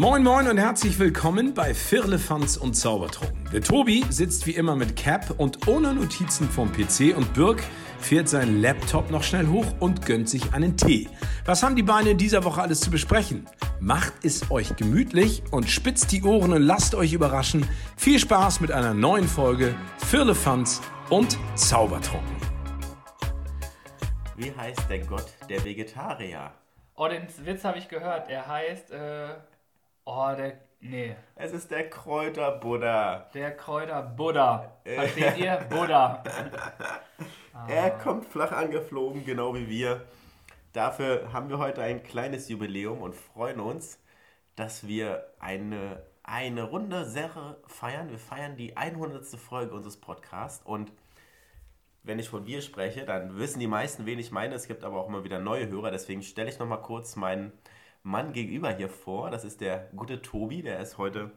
Moin Moin und herzlich willkommen bei Firlefanz und Zaubertrunken. Der Tobi sitzt wie immer mit Cap und ohne Notizen vom PC und Birk fährt seinen Laptop noch schnell hoch und gönnt sich einen Tee. Was haben die Beine in dieser Woche alles zu besprechen? Macht es euch gemütlich und spitzt die Ohren und lasst euch überraschen. Viel Spaß mit einer neuen Folge Firlefanz und Zaubertrunken. Wie heißt der Gott der Vegetarier? Oh, den Witz habe ich gehört. Er heißt, äh, oh, der, nee, Es ist der Kräuterbuddha. der Kräuter Buddha. Versteht ihr? Buddha. Er kommt flach angeflogen, genau wie wir. Dafür haben wir heute ein kleines Jubiläum und freuen uns, dass wir eine, eine runde Sache feiern. Wir feiern die 100. Folge unseres Podcasts und wenn ich von wir spreche, dann wissen die meisten, wen ich meine. Es gibt aber auch immer wieder neue Hörer, deswegen stelle ich nochmal kurz meinen Mann gegenüber hier vor. Das ist der gute Tobi, der ist heute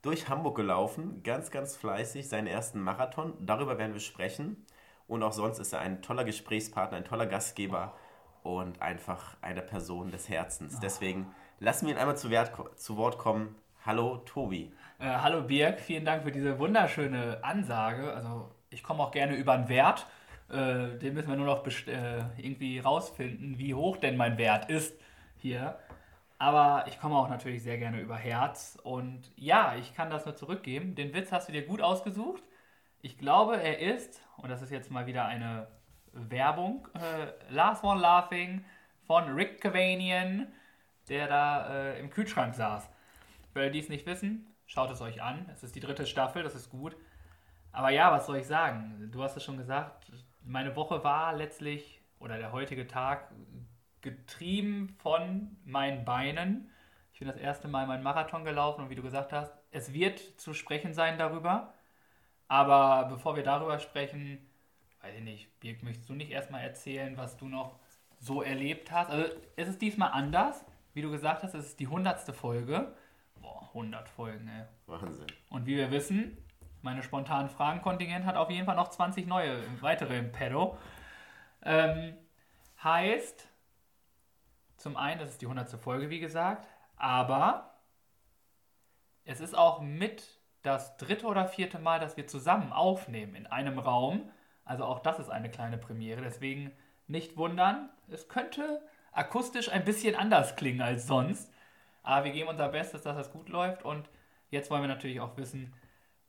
durch Hamburg gelaufen, ganz, ganz fleißig, seinen ersten Marathon. Darüber werden wir sprechen. Und auch sonst ist er ein toller Gesprächspartner, ein toller Gastgeber und einfach eine Person des Herzens. Deswegen lassen wir ihn einmal zu, Wert, zu Wort kommen. Hallo Tobi. Äh, hallo Birg, vielen Dank für diese wunderschöne Ansage. Also ich komme auch gerne über einen Wert. Äh, den müssen wir nur noch äh, irgendwie rausfinden, wie hoch denn mein Wert ist hier. Aber ich komme auch natürlich sehr gerne über Herz. Und ja, ich kann das nur zurückgeben. Den Witz hast du dir gut ausgesucht. Ich glaube, er ist, und das ist jetzt mal wieder eine Werbung, äh, Last One Laughing von Rick Cavanian, der da äh, im Kühlschrank saß. Für die es nicht wissen, schaut es euch an. Es ist die dritte Staffel, das ist gut. Aber ja, was soll ich sagen? Du hast es schon gesagt, meine Woche war letztlich, oder der heutige Tag, getrieben von meinen Beinen. Ich bin das erste Mal meinen Marathon gelaufen und wie du gesagt hast, es wird zu sprechen sein darüber. Aber bevor wir darüber sprechen, weiß ich nicht, Birg, möchtest du nicht erstmal erzählen, was du noch so erlebt hast? Also es ist diesmal anders. Wie du gesagt hast, es ist die hundertste Folge. Boah, 100 Folgen, ey. Wahnsinn. Und wie wir wissen, meine spontanen Fragenkontingent hat auf jeden Fall noch 20 neue weitere im Pedo. Ähm, heißt, zum einen, das ist die 100. Folge, wie gesagt, aber es ist auch mit das dritte oder vierte Mal, dass wir zusammen aufnehmen in einem Raum. Also auch das ist eine kleine Premiere. Deswegen nicht wundern, es könnte akustisch ein bisschen anders klingen als sonst. Aber wir geben unser Bestes, dass das gut läuft. Und jetzt wollen wir natürlich auch wissen,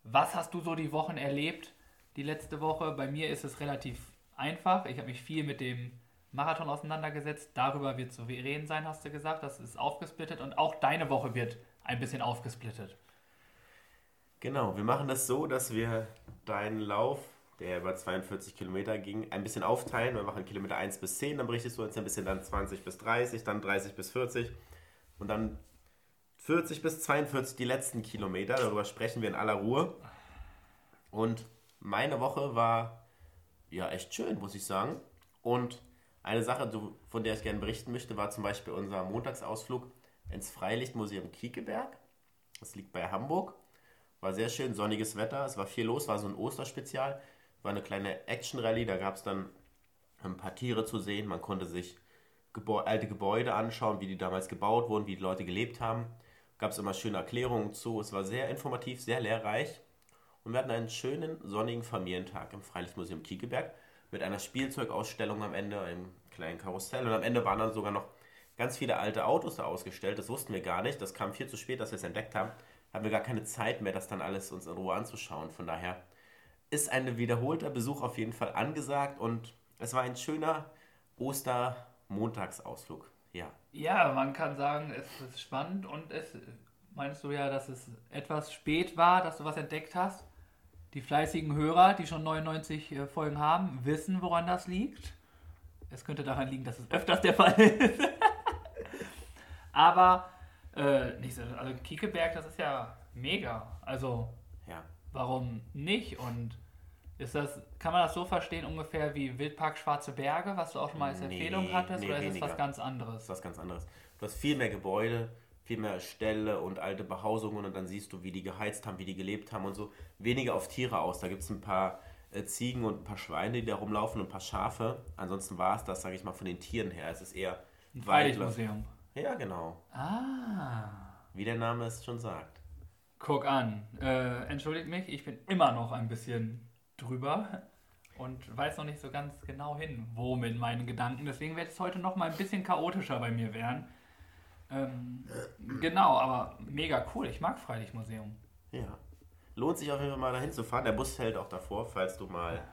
was hast du so die Wochen erlebt, die letzte Woche? Bei mir ist es relativ einfach. Ich habe mich viel mit dem Marathon auseinandergesetzt. Darüber wird zu reden sein, hast du gesagt. Das ist aufgesplittet und auch deine Woche wird ein bisschen aufgesplittet. Genau, wir machen das so, dass wir deinen Lauf, der über 42 Kilometer ging, ein bisschen aufteilen. Wir machen Kilometer 1 bis 10, dann berichtest du uns ein bisschen dann 20 bis 30, dann 30 bis 40 und dann 40 bis 42 die letzten Kilometer. Darüber sprechen wir in aller Ruhe. Und meine Woche war ja echt schön, muss ich sagen. Und eine Sache, von der ich gerne berichten möchte, war zum Beispiel unser Montagsausflug ins Freilichtmuseum Kiekeberg. Das liegt bei Hamburg. War sehr schön, sonniges Wetter, es war viel los, war so ein Osterspezial. War eine kleine Action-Rallye, da gab es dann ein paar Tiere zu sehen. Man konnte sich Gebäu alte Gebäude anschauen, wie die damals gebaut wurden, wie die Leute gelebt haben. Gab es immer schöne Erklärungen zu. Es war sehr informativ, sehr lehrreich. Und wir hatten einen schönen sonnigen Familientag im Freilichtmuseum Kiekeberg mit einer Spielzeugausstellung am Ende, einem kleinen Karussell. Und am Ende waren dann sogar noch ganz viele alte Autos da ausgestellt. Das wussten wir gar nicht. Das kam viel zu spät, dass wir es entdeckt haben. Haben wir gar keine Zeit mehr, das dann alles uns in Ruhe anzuschauen. Von daher ist ein wiederholter Besuch auf jeden Fall angesagt und es war ein schöner Ostermontagsausflug. Ja. Ja, man kann sagen, es ist spannend und es meinst du ja, dass es etwas spät war, dass du was entdeckt hast. Die fleißigen Hörer, die schon 99 äh, Folgen haben, wissen, woran das liegt. Es könnte daran liegen, dass es öfters der Fall ist. Aber äh, nicht so, also Kiekeberg, das ist ja mega. Also Ja. warum nicht? Und ist das, kann man das so verstehen ungefähr wie Wildpark Schwarze Berge, was du auch schon mal als Nee, Empfehlung hattest, nee, oder ist es was ganz Das anderes? ist was ganz anderes. Du hast viel mehr Gebäude, viel mehr Ställe und alte Behausungen und dann siehst du, wie die geheizt haben, wie die gelebt haben und so. Weniger auf Tiere aus. Da gibt es ein paar äh, Ziegen und ein paar Schweine, die da rumlaufen und ein paar Schafe. Ansonsten war es das, sage ich mal, von den Tieren her. Es ist eher Ein. Freilichtmuseum. Ja, genau. Ah. wie der Name es schon sagt. Guck an. Äh, entschuldigt mich, ich bin immer noch ein bisschen drüber und weiß noch nicht so ganz genau hin, wo mit meinen Gedanken. Deswegen wird es heute noch mal ein bisschen chaotischer bei mir werden. Ähm, genau, aber mega cool. Ich mag Freilichtmuseum. Ja. Lohnt sich auf jeden Fall mal dahin zu fahren. Der Bus hält auch davor, falls du mal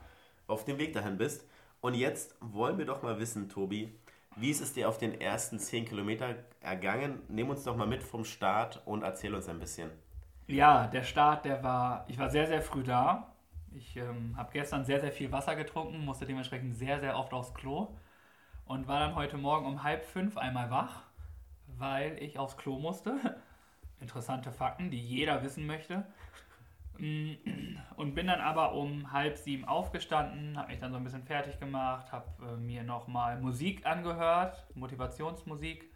auf dem Weg dahin bist. Und jetzt wollen wir doch mal wissen, Tobi, wie ist es dir auf den ersten 10 Kilometer ergangen? Nimm uns doch mal mit vom Start und erzähl uns ein bisschen. Ja, der Start, der war, ich war sehr, sehr früh da. Ich ähm, habe gestern sehr, sehr viel Wasser getrunken, musste dementsprechend sehr, sehr oft aufs Klo und war dann heute Morgen um halb fünf einmal wach, weil ich aufs Klo musste. Interessante Fakten, die jeder wissen möchte. Mm, und bin dann aber um halb sieben aufgestanden, habe mich dann so ein bisschen fertig gemacht, habe äh, mir nochmal Musik angehört, Motivationsmusik.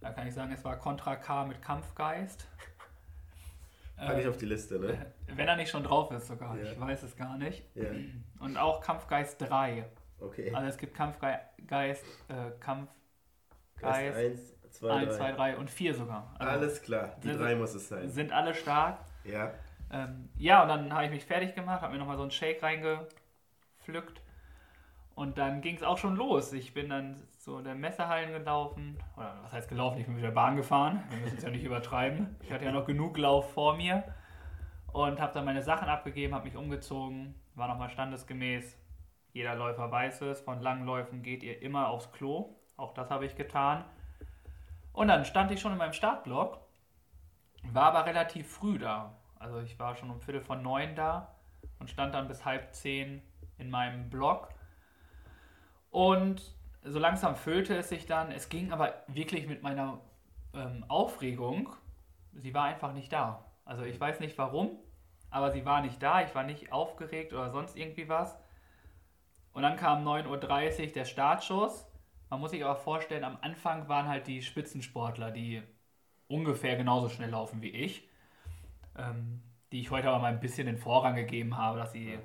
Da kann ich sagen, es war Contra K mit Kampfgeist. Pack ich auf die Liste, ne? Äh, wenn er nicht schon drauf ist sogar, Ja. ich weiß es gar nicht. Ja. Und auch Kampfgeist 3. Okay. Also es gibt Kampfgeist, äh, Kampfgeist Geist 1, 2, 1, 2, 3. 3 und 4 sogar. Also Alles klar, die Sind- drei muss es sein. Sind alle stark. Ja. Ähm, ja, und dann habe ich mich fertig gemacht, habe mir nochmal so einen Shake reingepflückt. Und dann ging es auch schon los. Ich bin dann so in der Messehallen gelaufen. Oder was heißt gelaufen? Ich bin mit der Bahn gefahren. Wir müssen es ja nicht übertreiben. Ich hatte ja noch genug Lauf vor mir. Und habe dann meine Sachen abgegeben, habe mich umgezogen. War nochmal standesgemäß. Jeder Läufer weiß es. Von langen Läufen geht ihr immer aufs Klo. Auch das habe ich getan. Und dann stand ich schon in meinem Startblock. War aber relativ früh da. Also ich war schon um Viertel von neun da und stand dann bis halb zehn in meinem Block. Und so langsam füllte es sich dann. Es ging aber wirklich mit meiner ähm, Aufregung. Sie war einfach nicht da. Also ich weiß nicht warum, aber sie war nicht da. Ich war nicht aufgeregt oder sonst irgendwie was. Und dann kam 9.30 Uhr der Startschuss. Man muss sich aber vorstellen, am Anfang waren halt die Spitzensportler, die ungefähr genauso schnell laufen wie ich ähm, die ich heute aber mal ein bisschen den Vorrang gegeben habe, dass sie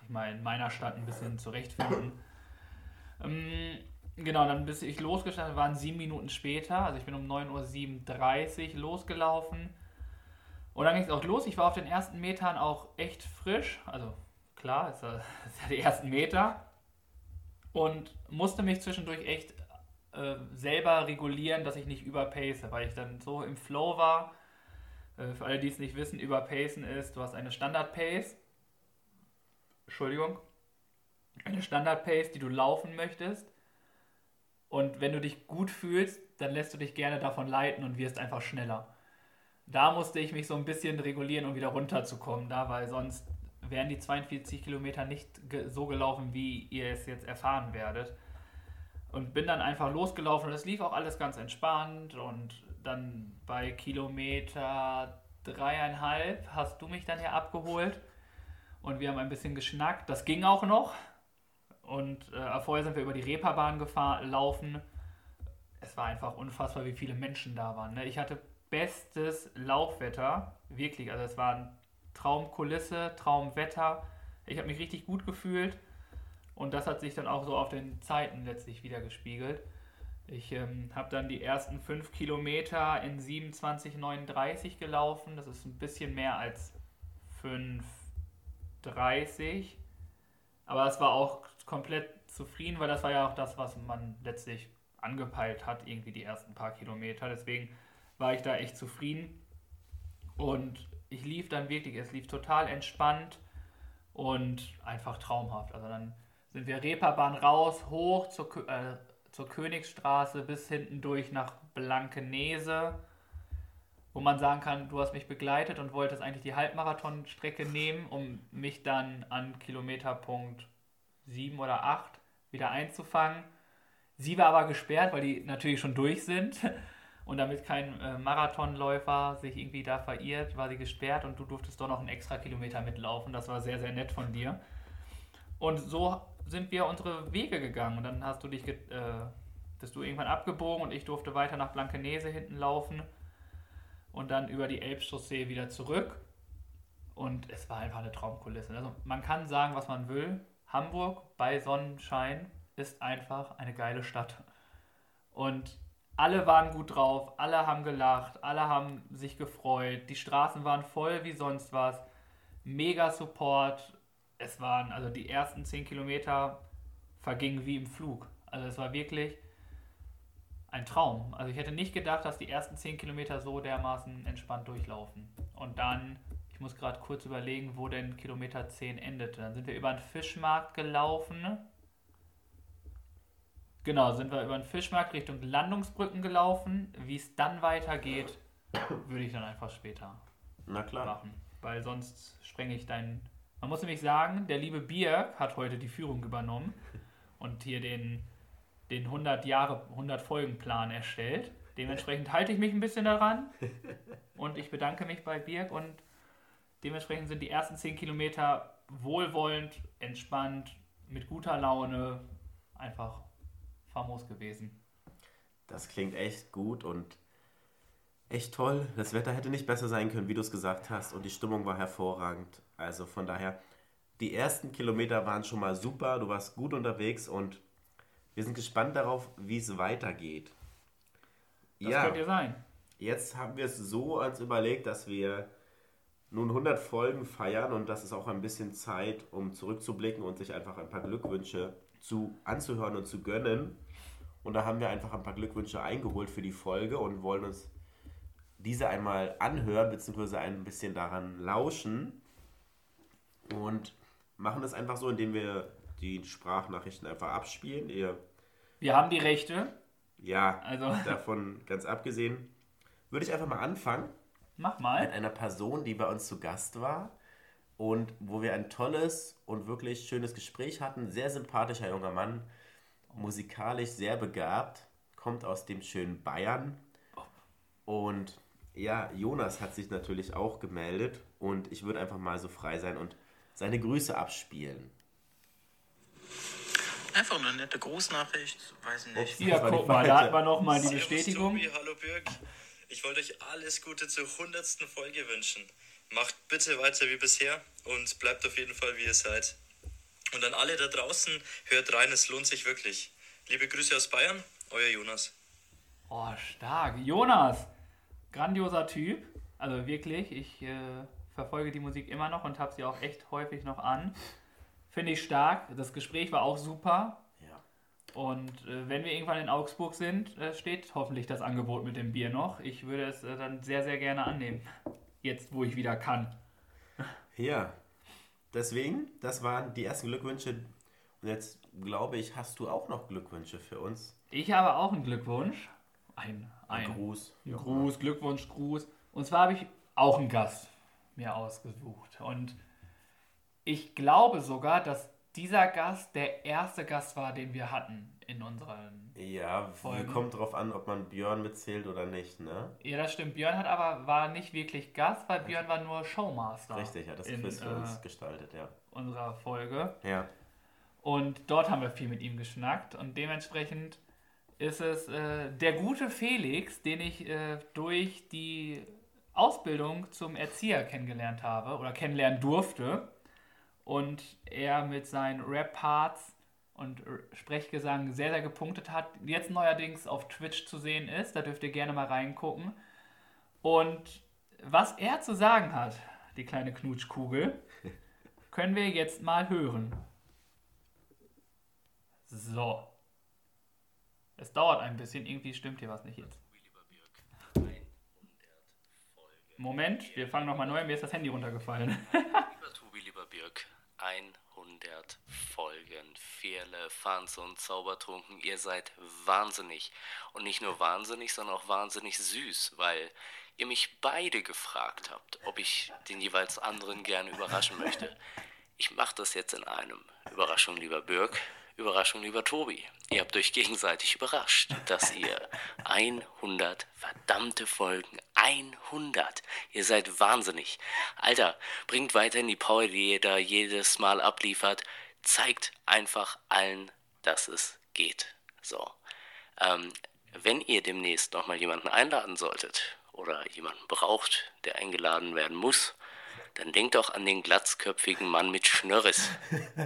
sich mal in meiner Stadt ein bisschen zurechtfinden. Ähm, genau, dann bis ich losgestartet waren sieben Minuten später, also ich bin um 9.37 Uhr losgelaufen. Und dann ging es auch los. Ich war auf den ersten Metern auch echt frisch, also klar, ja, ist ja die ersten Meter. Und musste mich zwischendurch echt äh, selber regulieren, dass ich nicht überpace, weil ich dann so im Flow war. Äh, Für alle, die es nicht wissen, überpacen ist, du hast eine Standard-Pace. Entschuldigung. Eine Standard-Pace, die du laufen möchtest. Und wenn du dich gut fühlst, dann lässt du dich gerne davon leiten und wirst einfach schneller. Da musste ich mich so ein bisschen regulieren, um wieder runterzukommen, da, weil sonst wären die 42 Kilometer nicht so gelaufen, wie ihr es jetzt erfahren werdet. Und bin dann einfach losgelaufen und es lief auch alles ganz entspannt. Und dann bei Kilometer dreieinhalb hast du mich dann hier abgeholt. Und wir haben ein bisschen geschnackt. Das ging auch noch. Und äh, vorher sind wir über die Reeperbahn gefahren, gelaufen. Es war einfach unfassbar, wie viele Menschen da waren. Ne? Ich hatte bestes Laufwetter. Wirklich. Also es war eine Traumkulisse, Traumwetter. Ich habe mich richtig gut gefühlt. Und das hat sich dann auch so auf den Zeiten letztlich wieder gespiegelt. Ich ähm, habe dann die ersten fünf Kilometer in 27,39 gelaufen. Das ist ein bisschen mehr als 5,30. Aber das war auch komplett zufrieden, weil das war ja auch das, was man letztlich angepeilt hat, irgendwie die ersten paar Kilometer. Deswegen war ich da echt zufrieden. Und ich lief dann wirklich, es lief total entspannt und einfach traumhaft. Also dann sind wir Reeperbahn raus, hoch zur, äh, zur Königsstraße bis hinten durch nach Blankenese, wo man sagen kann, du hast mich begleitet und wolltest eigentlich die Halbmarathonstrecke nehmen, um mich dann an Kilometerpunkt 7 oder 8 wieder einzufangen. Sie war aber gesperrt, weil die natürlich schon durch sind. Und damit kein äh, Marathonläufer sich irgendwie da verirrt, war sie gesperrt und du durftest doch noch einen extra Kilometer mitlaufen. Das war sehr, sehr nett von dir. Und so sind wir unsere Wege gegangen. Und dann hast du dich, äh, bist du irgendwann abgebogen und ich durfte weiter nach Blankenese hinten laufen und dann über die Elbchaussee wieder zurück. Und es war einfach eine Traumkulisse. Also man kann sagen, was man will. Hamburg bei Sonnenschein ist einfach eine geile Stadt. Und alle waren gut drauf, alle haben gelacht, alle haben sich gefreut, die Straßen waren voll wie sonst was, mega Support. Es waren, also die ersten 10 Kilometer vergingen wie im Flug. Also es war wirklich ein Traum. Also ich hätte nicht gedacht, dass die ersten 10 Kilometer so dermaßen entspannt durchlaufen. Und dann, ich muss gerade kurz überlegen, wo denn Kilometer 10 endete. Dann sind wir über den Fischmarkt gelaufen Genau, sind wir über den Fischmarkt Richtung Landungsbrücken gelaufen. Wie es dann weitergeht, würde ich dann einfach später Na klar. machen. Weil sonst sprenge ich deinen. Man muss nämlich sagen, der liebe Birk hat heute die Führung übernommen und hier den, den 100 Jahre, 100 Folgen Plan erstellt. Dementsprechend halte ich mich ein bisschen daran und ich bedanke mich bei Birk und dementsprechend sind die ersten 10 Kilometer wohlwollend, entspannt, mit guter Laune, einfach famos gewesen. Das klingt echt gut und echt toll. Das Wetter hätte nicht besser sein können, wie du es gesagt hast. Und die Stimmung war hervorragend. Also von daher, die ersten Kilometer waren schon mal super. Du warst gut unterwegs und wir sind gespannt darauf, wie es weitergeht. Das ja, könnte sein. Jetzt haben wir es so als überlegt, dass wir nun 100 Folgen feiern und das ist auch ein bisschen Zeit, um zurückzublicken und sich einfach ein paar Glückwünsche zu, anzuhören und zu gönnen. Und da haben wir einfach ein paar Glückwünsche eingeholt für die Folge und wollen uns diese einmal anhören, beziehungsweise ein bisschen daran lauschen. Und machen das einfach so, indem wir die Sprachnachrichten einfach abspielen. Ihr, wir haben die Rechte. Ja, also. davon ganz abgesehen. Würde ich einfach mal anfangen. Mach mal. Mit einer Person, die bei uns zu Gast war und wo wir ein tolles und wirklich schönes Gespräch hatten. Sehr sympathischer junger Mann, musikalisch sehr begabt, kommt aus dem schönen Bayern. Und ja, Jonas hat sich natürlich auch gemeldet und ich würde einfach mal so frei sein und seine Grüße abspielen. Einfach eine nette Grußnachricht, weiß nicht. Ups, ja, guck mal, da hat man nochmal die Bestätigung. Tobi, hallo Birg. Ich wollte euch alles Gute zur 100. Folge wünschen. Macht bitte weiter wie bisher und bleibt auf jeden Fall wie ihr seid. Und an alle da draußen, hört rein, es lohnt sich wirklich. Liebe Grüße aus Bayern, euer Jonas. Oh, stark. Jonas, grandioser Typ. Also wirklich, ich äh, verfolge die Musik immer noch und habe sie auch echt häufig noch an. Finde ich stark. Das Gespräch war auch super. Ja. Und äh, wenn wir irgendwann in Augsburg sind, äh, steht hoffentlich das Angebot mit dem Bier noch. Ich würde es äh, dann sehr, sehr gerne annehmen. Jetzt, wo ich wieder kann. Ja. Deswegen, das waren die ersten Glückwünsche. Und jetzt glaube ich, hast du auch noch Glückwünsche für uns. Ich habe auch einen Glückwunsch. Ein, ein, ein Gruß. Gruß, Glückwunsch, Gruß. Und zwar habe ich auch einen Gast mir ausgesucht. Und ich glaube sogar, dass dieser Gast der erste Gast war, den wir hatten in unseren ja, Folgen. kommt drauf an, ob man Björn mitzählt oder nicht, ne? Ja, das stimmt. Björn hat aber war nicht wirklich Gast, weil Björn war nur Showmaster. Richtig, hat das in, Quiz für uns äh, gestaltet, ja. Unserer Folge. Ja. Und dort haben wir viel mit ihm geschnackt und dementsprechend ist es äh, der gute Felix, den ich äh, durch die Ausbildung zum Erzieher kennengelernt habe oder kennenlernen durfte. Und er mit seinen Rap-Parts und Sprechgesang sehr, sehr gepunktet hat. Jetzt neuerdings auf Twitch zu sehen ist. Da dürft ihr gerne mal reingucken. Und was er zu sagen hat, die kleine Knutschkugel, können wir jetzt mal hören. So. Es dauert ein bisschen, irgendwie stimmt hier was nicht jetzt. Moment, wir fangen nochmal neu, mir ist das Handy runtergefallen. lieber Tobi, lieber Birk, 100 Folgen. Vierle, Fans und Zaubertrunken. Ihr seid wahnsinnig. Und nicht nur wahnsinnig, sondern auch wahnsinnig süß, weil ihr mich beide gefragt habt, ob ich den jeweils anderen gerne überraschen möchte. Ich mache das jetzt in einem. Überraschung, lieber Birk. Überraschung, lieber Tobi. Ihr habt euch gegenseitig überrascht, dass ihr 100 verdammte Folgen, 100. Ihr seid wahnsinnig. Alter, bringt weiterhin die Power, die ihr da jedes Mal abliefert. Zeigt einfach allen, dass es geht. So. Ähm, wenn ihr demnächst nochmal jemanden einladen solltet oder jemanden braucht, der eingeladen werden muss, dann denkt doch an den glatzköpfigen Mann mit Schnörres.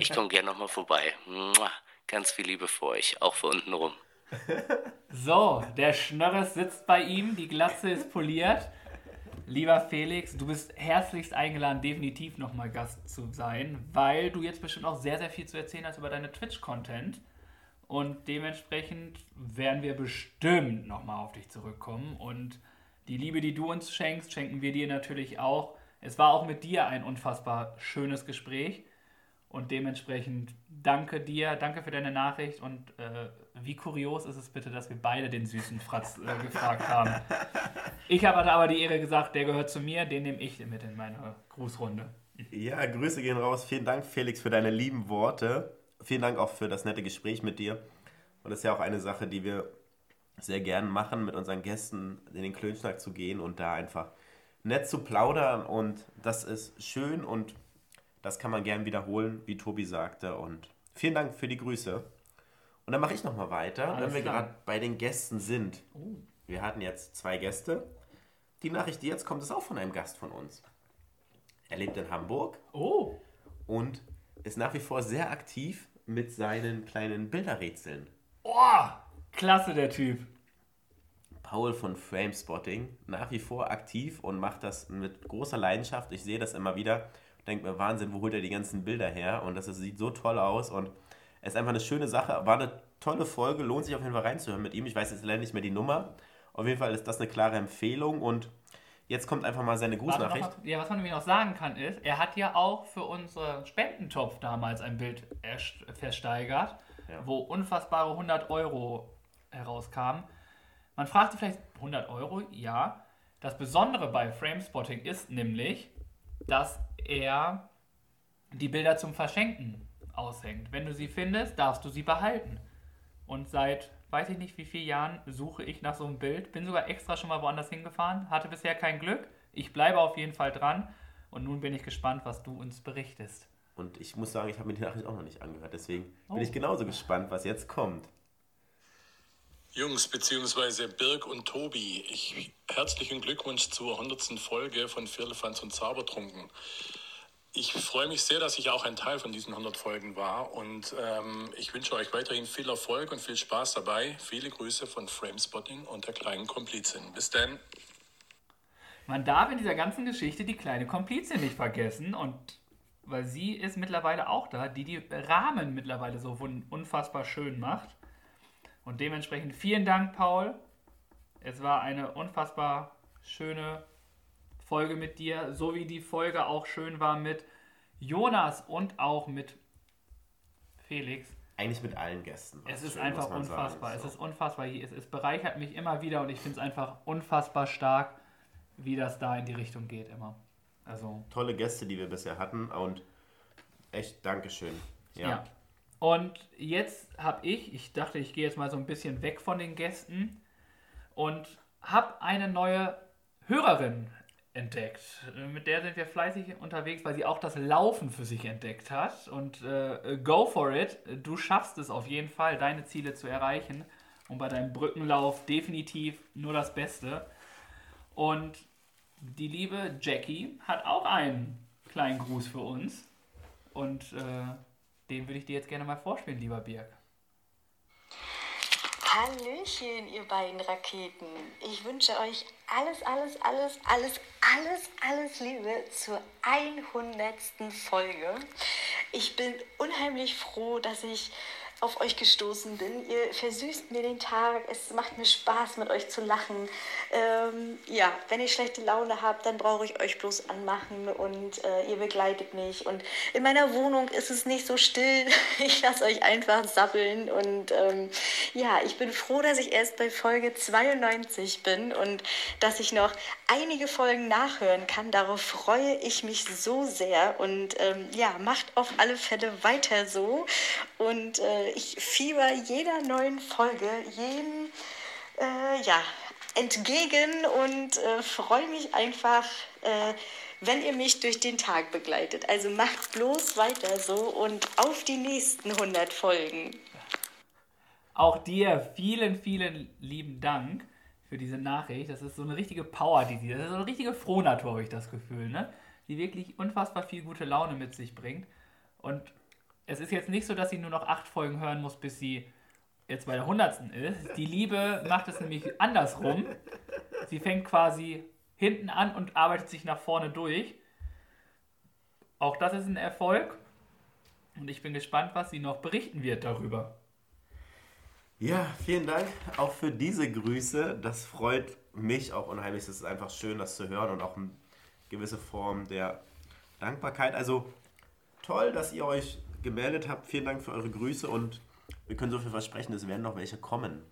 Ich komme gerne nochmal vorbei. Ganz viel Liebe für euch, auch für unten rum. So, der Schnörres sitzt bei ihm, die Glatze ist poliert. Lieber Felix, du bist herzlichst eingeladen, definitiv nochmal Gast zu sein, weil du jetzt bestimmt auch sehr, sehr viel zu erzählen hast über deine Twitch-Content. Und dementsprechend werden wir bestimmt nochmal auf dich zurückkommen. Und die Liebe, die du uns schenkst, schenken wir dir natürlich auch. Es war auch mit dir ein unfassbar schönes Gespräch. Und dementsprechend danke dir, danke für deine Nachricht. Und äh, wie kurios ist es bitte, dass wir beide den süßen Fratz äh, gefragt haben. Ich habe aber die Ehre gesagt, der gehört zu mir, den nehme ich mit in meine Grußrunde. Ja, Grüße gehen raus. Vielen Dank, Felix, für deine lieben Worte. Vielen Dank auch für das nette Gespräch mit dir. Und das ist ja auch eine Sache, die wir sehr gern machen, mit unseren Gästen in den Klönschnack zu gehen und da einfach nett zu plaudern. Und das ist schön und das kann man gern wiederholen, wie Tobi sagte. Und vielen Dank für die Grüße. Und dann mache ich nochmal weiter, Alles wenn wir gerade bei den Gästen sind. Wir hatten jetzt zwei Gäste. Die Nachricht, die jetzt kommt, ist auch von einem Gast von uns. Er lebt in Hamburg Oh, und ist nach wie vor sehr aktiv mit seinen kleinen Bilderrätseln. oh, klasse der Typ. Paul von Framespotting, nach wie vor aktiv und macht das mit großer Leidenschaft. Ich sehe das immer wieder. Denke mir, Wahnsinn, wo holt er die ganzen Bilder her? Und das sieht so toll aus und ist einfach eine schöne Sache. War eine tolle Folge, lohnt sich auf jeden Fall reinzuhören mit ihm. Ich weiß jetzt leider nicht mehr die Nummer. Auf jeden Fall ist das eine klare Empfehlung und jetzt kommt einfach mal seine Grußnachricht. ja, was man nämlich noch sagen kann ist, er hat ja auch für unseren Spendentopf damals ein Bild erst- versteigert, Ja. wo unfassbare 100 Euro herauskamen. Man fragt sich vielleicht, 100 Euro? Ja. Das Besondere bei Framespotting ist nämlich, dass er die Bilder zum Verschenken aushängt. Wenn du sie findest, darfst du sie behalten. Und seit weiß ich nicht wie vielen Jahren suche ich nach so einem Bild. Bin sogar extra schon mal woanders hingefahren, hatte bisher kein Glück. Ich bleibe auf jeden Fall dran und nun bin ich gespannt, was du uns berichtest. Und ich muss sagen, ich habe mir die Nachricht auch noch nicht angehört. Deswegen Oh. bin ich genauso gespannt, was jetzt kommt. Jungs beziehungsweise Birg und Tobi, ich, herzlichen Glückwunsch zur 100. Folge von Firlefanz und Zaubertrunken. Ich freue mich sehr, dass ich auch ein Teil von diesen 100 Folgen war und ähm, ich wünsche euch weiterhin viel Erfolg und viel Spaß dabei. Viele Grüße von Framespotting und der kleinen Komplizin. Bis dann. Man darf in dieser ganzen Geschichte die kleine Komplizin nicht vergessen und weil sie ist mittlerweile auch da, die die Rahmen mittlerweile so unfassbar schön macht. Und dementsprechend vielen Dank, Paul. Es war eine unfassbar schöne Folge mit dir, so wie die Folge auch schön war mit Jonas und auch mit Felix. Eigentlich mit allen Gästen. Es ist schön, einfach man sagen. unfassbar. Es So. ist unfassbar. Es, es bereichert mich immer wieder und ich finde es einfach unfassbar stark, wie das da in die Richtung geht immer. Also, tolle Gäste, die wir bisher hatten und echt Dankeschön. Ja. ja. Und jetzt habe ich, ich dachte, ich gehe jetzt mal so ein bisschen weg von den Gästen und habe eine neue Hörerin entdeckt. Mit der sind wir fleißig unterwegs, weil sie auch das Laufen für sich entdeckt hat. Und äh, go for it. Du schaffst es auf jeden Fall, deine Ziele zu erreichen. Und bei deinem Brückenlauf definitiv nur das Beste. Und die liebe Jackie hat auch einen kleinen Gruß für uns. Und äh, den würde ich dir jetzt gerne mal vorspielen, lieber Birg. Hallöchen, ihr beiden Raketen. Ich wünsche euch alles, alles, alles, alles, alles, alles Liebe zur 100. Folge. Ich bin unheimlich froh, dass ich auf euch gestoßen bin. Ihr versüßt mir den Tag. Es macht mir Spaß, mit euch zu lachen. Ähm, ja, wenn ich schlechte Laune habt, dann brauche ich euch bloß anmachen und äh, ihr begleitet mich. Und in meiner Wohnung ist es nicht so still. Ich lasse euch einfach sabbeln. Und ähm, ja, ich bin froh, dass ich erst bei Folge 92 bin und dass ich noch einige Folgen nachhören kann. Darauf freue ich mich so sehr. Und ähm, ja, macht auf alle Fälle weiter so. Und äh, ich fieber jeder neuen Folge, jeden, äh, ja, entgegen und äh, freue mich einfach, äh, wenn ihr mich durch den Tag begleitet. Also macht bloß weiter so und auf die nächsten 100 Folgen. Auch dir vielen, vielen lieben Dank für diese Nachricht. Das ist so eine richtige Power, die sie, das ist so eine richtige Frohnatur, habe ich das Gefühl, ne? Die wirklich unfassbar viel gute Laune mit sich bringt. Und es ist jetzt nicht so, dass sie nur noch acht Folgen hören muss, bis sie jetzt bei der hundertsten ist. Die Liebe macht es nämlich andersrum. Sie fängt quasi hinten an und arbeitet sich nach vorne durch. Auch das ist ein Erfolg. Und ich bin gespannt, was sie noch berichten wird darüber. Ja, vielen Dank auch für diese Grüße. Das freut mich auch unheimlich. Es ist einfach schön, das zu hören und auch eine gewisse Form der Dankbarkeit. Also toll, dass ihr euch gemeldet habt. Vielen Dank für eure Grüße und wir können so viel versprechen, es werden noch welche kommen.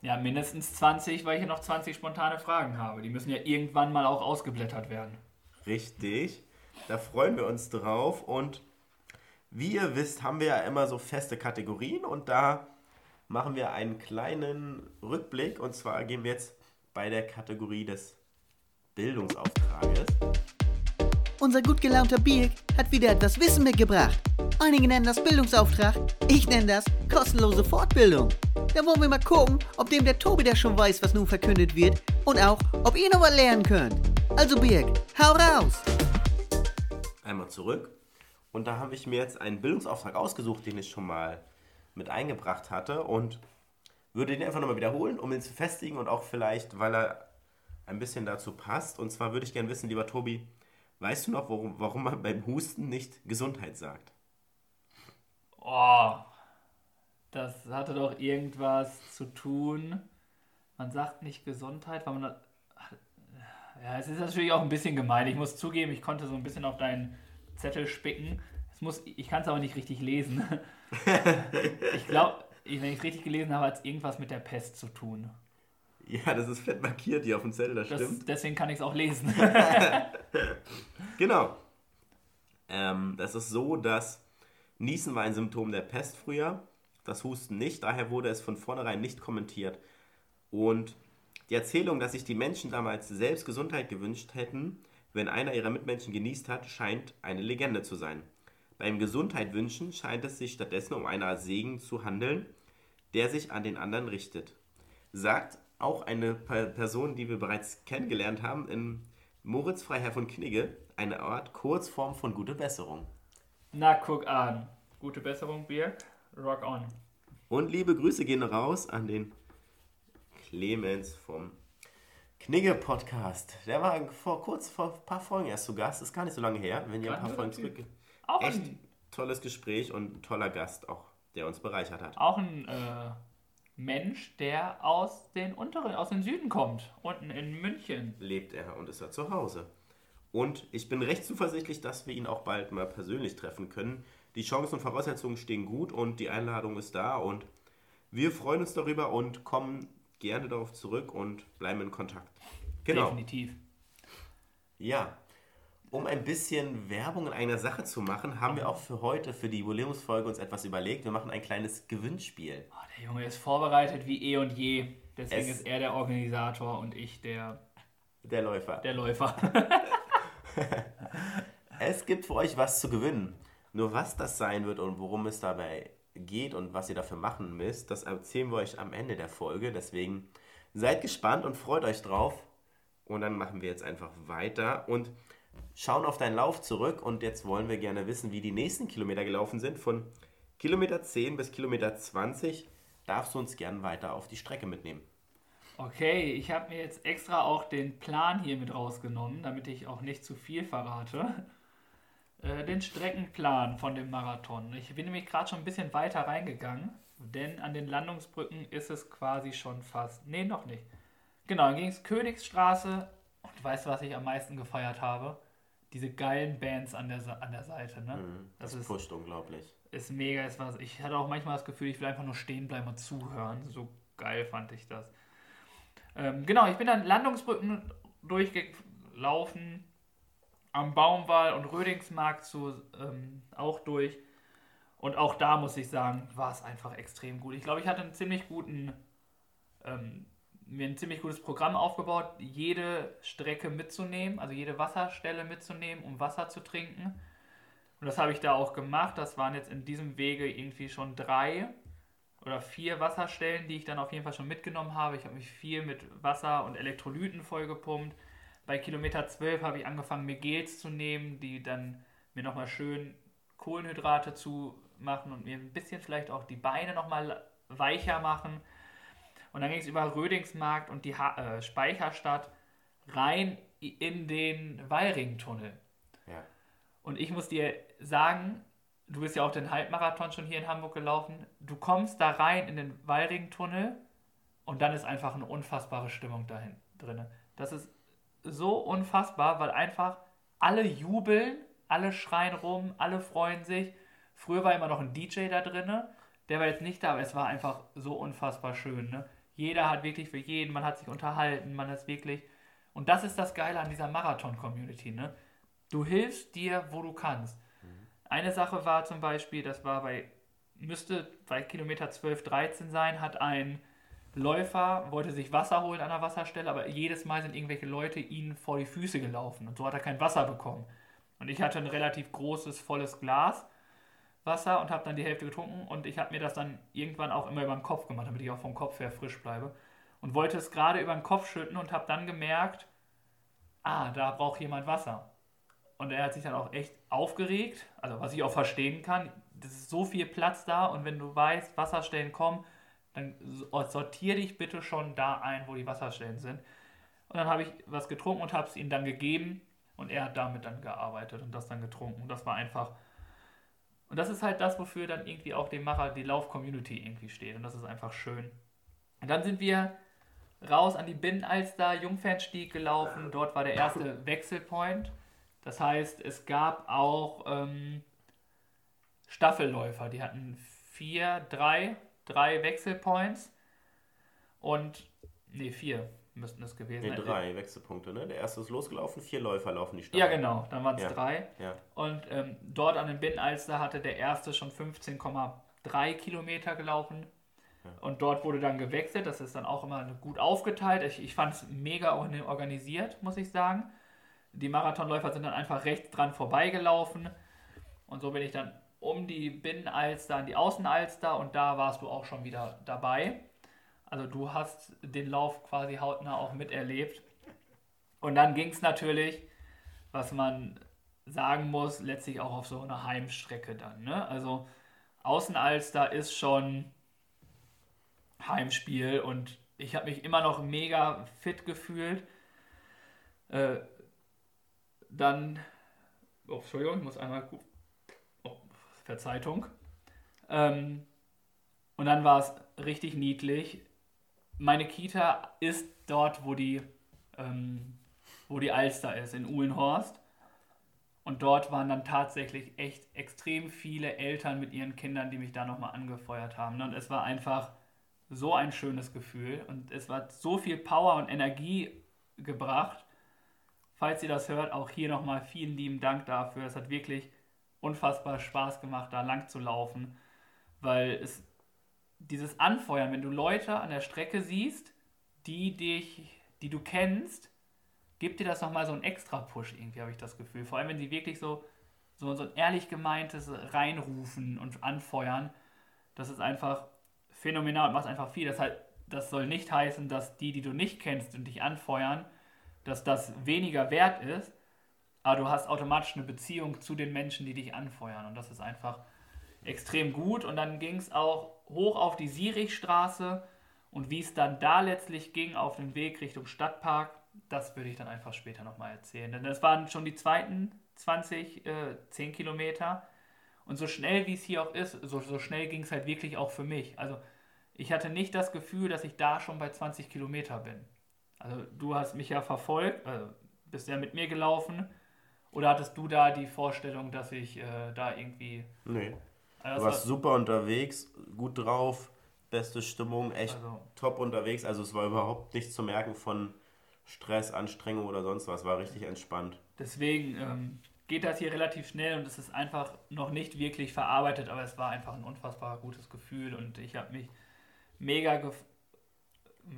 Ja, mindestens 20, weil ich hier noch 20 spontane Fragen habe. Die müssen ja irgendwann mal auch ausgeblättert werden. Richtig. Da freuen wir uns drauf. Und wie ihr wisst, haben wir ja immer so feste Kategorien und da machen wir einen kleinen Rückblick. Und zwar gehen wir jetzt bei der Kategorie des Bildungsauftrages. Unser gut gelaunter Birk hat wieder etwas Wissen mitgebracht. Einige nennen das Bildungsauftrag, ich nenne das kostenlose Fortbildung. Da wollen wir mal gucken, ob dem der Tobi der schon weiß, was nun verkündet wird und auch, ob ihr noch was lernen könnt. Also Birk, hau raus! Einmal zurück. Und da habe ich mir jetzt einen Bildungsauftrag ausgesucht, den ich schon mal mit eingebracht hatte und würde den einfach nochmal wiederholen, um ihn zu festigen und auch vielleicht, weil er ein bisschen dazu passt. Und zwar würde ich gerne wissen, lieber Tobi, weißt du noch, warum, warum man beim Husten nicht Gesundheit sagt? Oh, das hatte doch irgendwas zu tun. Man sagt nicht Gesundheit, weil man. Ja, es ist natürlich auch ein bisschen gemein. Ich muss zugeben, ich konnte so ein bisschen auf deinen Zettel spicken. Es muss, ich kann es aber nicht richtig lesen. ich glaube, wenn ich es richtig gelesen habe, hat es irgendwas mit der Pest zu tun. Ja, das ist fett markiert hier auf dem Zettel, das, Das, stimmt. deswegen kann ich es auch lesen. Genau. Ähm, das ist so, dass Niesen war ein Symptom der Pest früher, das Husten nicht, daher wurde es von vornherein nicht kommentiert. Und die Erzählung, dass sich die Menschen damals selbst Gesundheit gewünscht hätten, wenn einer ihrer Mitmenschen genießt hat, scheint eine Legende zu sein. Beim Gesundheit wünschen scheint es sich stattdessen um eine Art Segen zu handeln, der sich an den anderen richtet. Sagt auch eine Per- Person, die wir bereits kennengelernt haben, in Moritz Freiherr von Knigge, eine Art Kurzform von gute Besserung. Na, guck an. Gute Besserung, Birk. Rock on. Und liebe Grüße gehen raus an den Clemens vom Knigge Podcast. Der war vor kurz vor ein paar Folgen erst zu Gast, ist gar nicht so lange her, wenn ihr ein paar Folgen zurück. Auch Echt ein, tolles Gespräch und ein toller Gast auch, der uns bereichert hat. auch ein äh, Mensch, der aus den unteren, aus dem Süden kommt. Unten in München. Lebt er und ist er zu Hause. Und ich bin recht zuversichtlich, dass wir ihn auch bald mal persönlich treffen können. Die Chancen und Voraussetzungen stehen gut und die Einladung ist da und wir freuen uns darüber und kommen gerne darauf zurück und bleiben in Kontakt. Genau. Definitiv. Ja, um ein bisschen Werbung in einer Sache zu machen, haben wir auch für heute, für die Jubiläumsfolge uns etwas überlegt. Wir machen ein kleines Gewinnspiel. Oh, der Junge ist vorbereitet wie eh und je. Deswegen Es- ist er der Organisator und ich der, Der Läufer. der Läufer. Es gibt für euch was zu gewinnen. Nur was das sein wird und worum es dabei geht und was ihr dafür machen müsst, das erzählen wir euch am Ende der Folge. Deswegen seid gespannt und freut euch drauf. Und dann machen wir jetzt einfach weiter und schauen auf deinen Lauf zurück. Und jetzt wollen wir gerne wissen, wie die nächsten Kilometer gelaufen sind. Von Kilometer 10 bis Kilometer 20 darfst du uns gern weiter auf die Strecke mitnehmen. Okay, ich habe mir jetzt extra auch den Plan hier mit rausgenommen, damit ich auch nicht zu viel verrate. Äh, den Streckenplan von dem Marathon. Ich bin nämlich gerade schon ein bisschen weiter reingegangen, denn an den Landungsbrücken ist es quasi schon fast. Nee, noch nicht. Genau, dann ging es Königsstraße und weißt du, was ich am meisten gefeiert habe? Diese geilen Bands an der, an der Seite, ne? Das, Das ist, pusht unglaublich. ist mega. Ist was. Ich hatte auch manchmal das Gefühl, ich will einfach nur stehen bleiben und zuhören. So geil fand ich das. Ähm, genau, ich bin dann Landungsbrücken durchgelaufen, am Baumwall und Rödingsmarkt zu, ähm, auch durch. Und auch da muss ich sagen, war es einfach extrem gut. Ich glaube, ich hatte einen ziemlich guten, ähm, mir ein ziemlich gutes Programm aufgebaut, jede Strecke mitzunehmen, also jede Wasserstelle mitzunehmen, um Wasser zu trinken. Und das habe ich da auch gemacht. Das waren jetzt in diesem Wege irgendwie schon drei oder vier Wasserstellen, die ich dann auf jeden Fall schon mitgenommen habe. Ich habe mich viel mit Wasser und Elektrolyten vollgepumpt. Bei Kilometer 12 habe ich angefangen, mir Gels zu nehmen, die dann mir nochmal schön Kohlenhydrate zu machen und mir ein bisschen vielleicht auch die Beine nochmal weicher machen. Und dann ging es über Rödingsmarkt und die ha äh, Speicherstadt rein in den Wallringtunnel. Ja. Und ich muss dir sagen, du bist ja auch den Halbmarathon schon hier in Hamburg gelaufen. Du kommst da rein in den Wallringtunnel und dann ist einfach eine unfassbare Stimmung dahin drin. Das ist so unfassbar, weil einfach alle jubeln, alle schreien rum, alle freuen sich. Früher war immer noch ein DJ da drin, der war jetzt nicht da, aber es war einfach so unfassbar schön. Ne? Jeder hat wirklich für jeden, man hat sich unterhalten, man ist wirklich. Und das ist das Geile an dieser Marathon-Community. Ne? Du hilfst dir, wo du kannst. Eine Sache war zum Beispiel, das war bei, müsste bei Kilometer 12, 13 sein, hat ein Läufer, wollte sich Wasser holen an der Wasserstelle, aber jedes Mal sind irgendwelche Leute ihnen vor die Füße gelaufen und so hat er kein Wasser bekommen. Und ich hatte ein relativ großes, volles Glas Wasser und habe dann die Hälfte getrunken und ich habe mir das dann irgendwann auch immer über den Kopf gemacht, damit ich auch vom Kopf her frisch bleibe. Und wollte es gerade über den Kopf schütten und habe dann gemerkt, ah, da braucht jemand Wasser. Und er hat sich dann auch echt aufgeregt, also was ich auch verstehen kann. Das ist so viel Platz da und wenn du weißt, Wasserstellen kommen, dann sortier dich bitte schon da ein, wo die Wasserstellen sind. Und dann habe ich was getrunken und habe es ihm dann gegeben und er hat damit dann gearbeitet und das dann getrunken. Und das war einfach. Und das ist halt das, wofür dann irgendwie auch dem Macher die Lauf-Community irgendwie steht. Und das ist einfach schön. Und dann sind wir raus an die Binnenalster Jungfernstieg gelaufen. Dort war der erste Wechselpoint. Das heißt, es gab auch ähm, Staffelläufer. Die hatten vier, drei, drei Wechselpoints. Und, nee, vier müssten es gewesen Nee, sein. drei Wechselpunkte, ne? Der erste ist losgelaufen, vier Läufer laufen die Stadt. Ja, genau, dann waren es Ja. drei. Ja. Und ähm, dort an den Binnenalster hatte der erste schon 15,3 Kilometer gelaufen. Und dort wurde dann gewechselt. Das ist dann auch immer gut aufgeteilt. Ich, ich fand es mega organ- organisiert, muss ich sagen. Die Marathonläufer sind dann einfach rechts dran vorbeigelaufen. Und so bin ich dann um die Binnenalster an die Außenalster und da warst du auch schon wieder dabei. Also du hast den Lauf quasi hautnah auch miterlebt. Und dann ging es natürlich, was man sagen muss, letztlich auch auf so eine Heimstrecke dann. Ne? Also Außenalster ist schon Heimspiel und ich habe mich immer noch mega fit gefühlt. Äh, dann, oh, Entschuldigung, ich muss einmal, oh, Verzeitung. Ähm, und dann war es richtig niedlich. Meine Kita ist dort, wo die, ähm, wo die Alster ist, in Uhlenhorst. Und dort waren dann tatsächlich echt extrem viele Eltern mit ihren Kindern, die mich da nochmal angefeuert haben. Und es war einfach so ein schönes Gefühl. Und es war so viel Power und Energie gebracht. Falls ihr das hört, auch hier nochmal vielen lieben Dank dafür. Es hat wirklich unfassbar Spaß gemacht, da lang zu laufen. Weil es dieses Anfeuern, wenn du Leute an der Strecke siehst, die dich, die du kennst, gibt dir das nochmal so einen extra Push irgendwie, habe ich das Gefühl. Vor allem, wenn sie wirklich so, so, so ein ehrlich gemeintes reinrufen und anfeuern. Das ist einfach phänomenal und macht einfach viel. Das, halt, das soll nicht heißen, dass die, die du nicht kennst und dich anfeuern, dass das weniger wert ist, aber du hast automatisch eine Beziehung zu den Menschen, die dich anfeuern. Und das ist einfach extrem gut. Und dann ging es auch hoch auf die Sierichstraße und wie es dann da letztlich ging auf dem Weg Richtung Stadtpark, das würde ich dann einfach später nochmal erzählen. Denn das waren schon die zweiten 20, äh, 10 Kilometer. Und so schnell wie es hier auch ist, so, so schnell ging es halt wirklich auch für mich. Also ich hatte nicht das Gefühl, dass ich da schon bei 20 Kilometer bin. Also du hast mich ja verfolgt, äh, bist ja mit mir gelaufen. Oder hattest du da die Vorstellung, dass ich äh, da irgendwie... Nee. Also Du warst super unterwegs, gut drauf, beste Stimmung, echt Also- top unterwegs. Also es war überhaupt nichts zu merken von Stress, Anstrengung oder sonst was. War richtig entspannt. Deswegen ähm, geht das hier relativ schnell und es ist einfach noch nicht wirklich verarbeitet, aber es war einfach ein unfassbar gutes Gefühl und ich habe mich mega, gef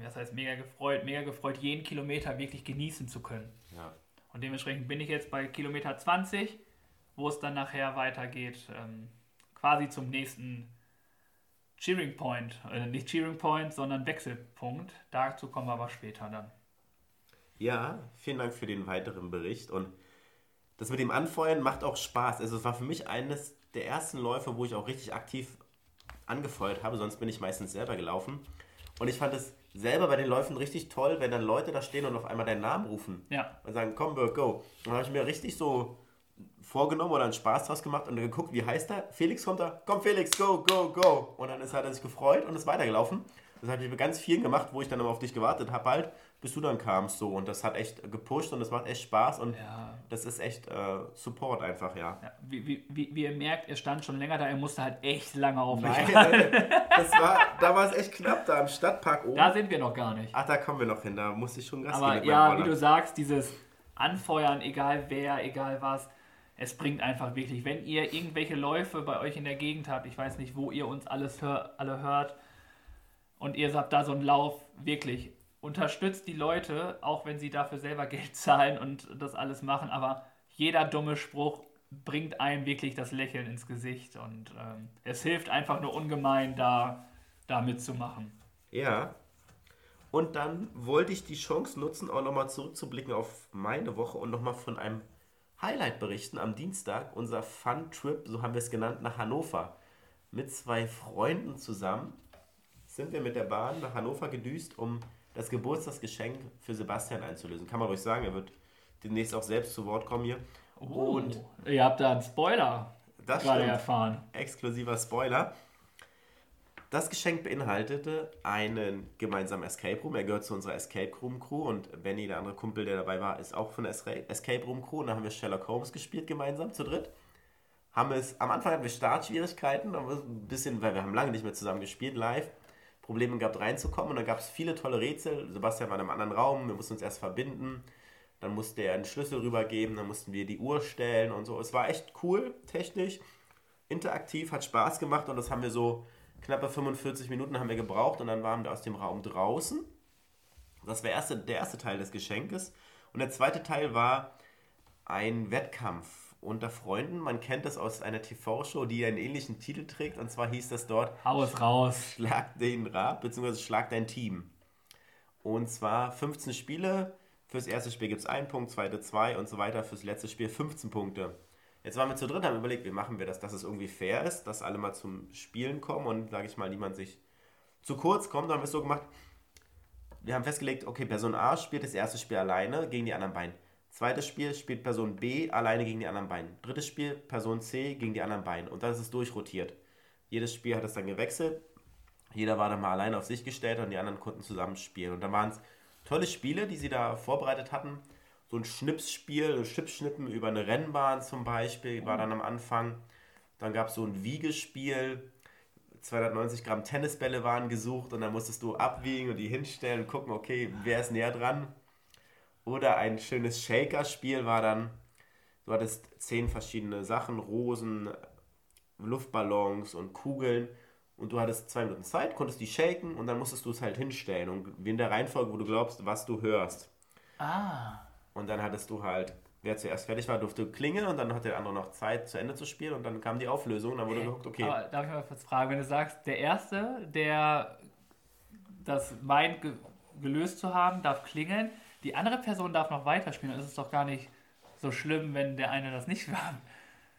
das heißt mega gefreut, mega gefreut, jeden Kilometer wirklich genießen zu können. Ja. Und dementsprechend bin ich jetzt bei Kilometer 20, wo es dann nachher weitergeht, ähm, quasi zum nächsten Cheering Point. Äh, nicht Cheering Point, sondern Wechselpunkt. Dazu kommen wir aber später dann. Ja, vielen Dank für den weiteren Bericht. Und das mit dem Anfeuern macht auch Spaß. Also es war für mich eines der ersten Läufe, wo ich auch richtig aktiv angefeuert habe, sonst bin ich meistens selber gelaufen. Und ich fand es selber bei den Läufen richtig toll, wenn dann Leute da stehen und auf einmal deinen Namen rufen. Ja. Und sagen, komm, Birk, go. Und dann habe ich mir richtig so vorgenommen oder einen Spaß draus gemacht und geguckt, wie heißt er? Felix kommt da, komm Felix, go, go, go. Und dann ist, hat er sich gefreut und ist weitergelaufen. Das habe ich mit ganz vielen gemacht, wo ich dann immer auf dich gewartet habe, halt, bis du dann kamst so. Und das hat echt gepusht und das macht echt Spaß und Ja. das ist echt äh, Support einfach, ja. Ja, wie, wie, wie, wie ihr merkt, er stand schon länger da, er musste halt echt lange auf mich Nein, das war, da war es echt knapp, da im Stadtpark oben. Da sind wir noch gar nicht. Ach, da kommen wir noch hin, da musste ich schon Gas Aber ja, wie du sagst, dieses Anfeuern, egal wer, egal was, es bringt einfach wirklich. Wenn ihr irgendwelche Läufe bei euch in der Gegend habt, ich weiß nicht, wo ihr uns alles hör, alle hört, und ihr habt da so einen Lauf, wirklich, unterstützt die Leute, auch wenn sie dafür selber Geld zahlen und das alles machen, aber jeder dumme Spruch bringt einem wirklich das Lächeln ins Gesicht und ähm, es hilft einfach nur ungemein, da, da mitzumachen. Ja. Und dann wollte ich die Chance nutzen, auch nochmal zurückzublicken auf meine Woche und nochmal von einem Highlight berichten. Am Dienstag, unser Fun-Trip, so haben wir es genannt, nach Hannover. Mit zwei Freunden zusammen sind wir mit der Bahn nach Hannover gedüst, um das Geburtstagsgeschenk für Sebastian einzulösen. Kann man ruhig sagen, er wird demnächst auch selbst zu Wort kommen hier. Und Oh, ihr habt da einen Spoiler das gerade stimmt. erfahren. exklusiver Spoiler. Das Geschenk beinhaltete einen gemeinsamen Escape Room. Er gehört zu unserer Escape Room Crew und Benny, der andere Kumpel, der dabei war, ist auch von der Escape Room Crew. Und da haben wir Sherlock Holmes gespielt gemeinsam zu dritt. Haben es, am Anfang hatten wir Startschwierigkeiten, aber ein bisschen, weil wir haben lange nicht mehr zusammen gespielt, live. Probleme gehabt reinzukommen und dann gab es viele tolle Rätsel. Sebastian war in einem anderen Raum, wir mussten uns erst verbinden. Dann musste er einen Schlüssel rübergeben, dann mussten wir die Uhr stellen und so. Es war echt cool, technisch, interaktiv, hat Spaß gemacht und das haben wir so knappe 45 Minuten haben wir gebraucht und dann waren wir aus dem Raum draußen. Das war erste, der erste Teil des Geschenkes. Und der zweite Teil war ein Wettkampf unter Freunden. Man kennt das aus einer TV-Show, die einen ähnlichen Titel trägt. Und zwar hieß das dort Hau es raus. Schlag den Rad, beziehungsweise Schlag dein Team. Und zwar 15 Spiele. Fürs erste Spiel gibt es einen Punkt, zweite zwei und so weiter. Fürs letzte Spiel 15 Punkte. Jetzt waren wir zu dritt, haben überlegt, wie machen wir das, dass es irgendwie fair ist, dass alle mal zum Spielen kommen und, sage ich mal, niemand sich zu kurz kommt. Dann haben wir es so gemacht, wir haben festgelegt, okay, Person A spielt das erste Spiel alleine gegen die anderen beiden. Zweites Spiel spielt Person B alleine gegen die anderen beiden. Drittes Spiel Person C gegen die anderen beiden. Und dann ist es durchrotiert. Jedes Spiel hat es dann gewechselt. Jeder war dann mal alleine auf sich gestellt und die anderen konnten zusammen spielen. Und dann waren es tolle Spiele, die sie da vorbereitet hatten. So ein Schnipsspiel, ein Chipschnippen über eine Rennbahn zum Beispiel, war dann am Anfang. Dann gab es so ein Wiegespiel. 290 Gramm Tennisbälle waren gesucht und dann musstest du abwiegen und die hinstellen und gucken, okay, wer ist näher dran. Oder ein schönes Shaker-Spiel war dann, du hattest zehn verschiedene Sachen, Rosen, Luftballons und Kugeln und du hattest zwei Minuten Zeit, konntest die shaken und dann musstest du es halt hinstellen und wie in der Reihenfolge, wo du glaubst, was du hörst. Ah. Und dann hattest du halt, wer zuerst fertig war, durfte klingeln und dann hatte der andere noch Zeit, zu Ende zu spielen und dann kam die Auflösung und dann wurde geguckt, okay, Aber darf ich mal kurz fragen, wenn du sagst, der Erste, der das meint ge gelöst zu haben, darf klingeln, die andere Person darf noch weiterspielen, dann ist es doch gar nicht so schlimm, wenn der eine das nicht war.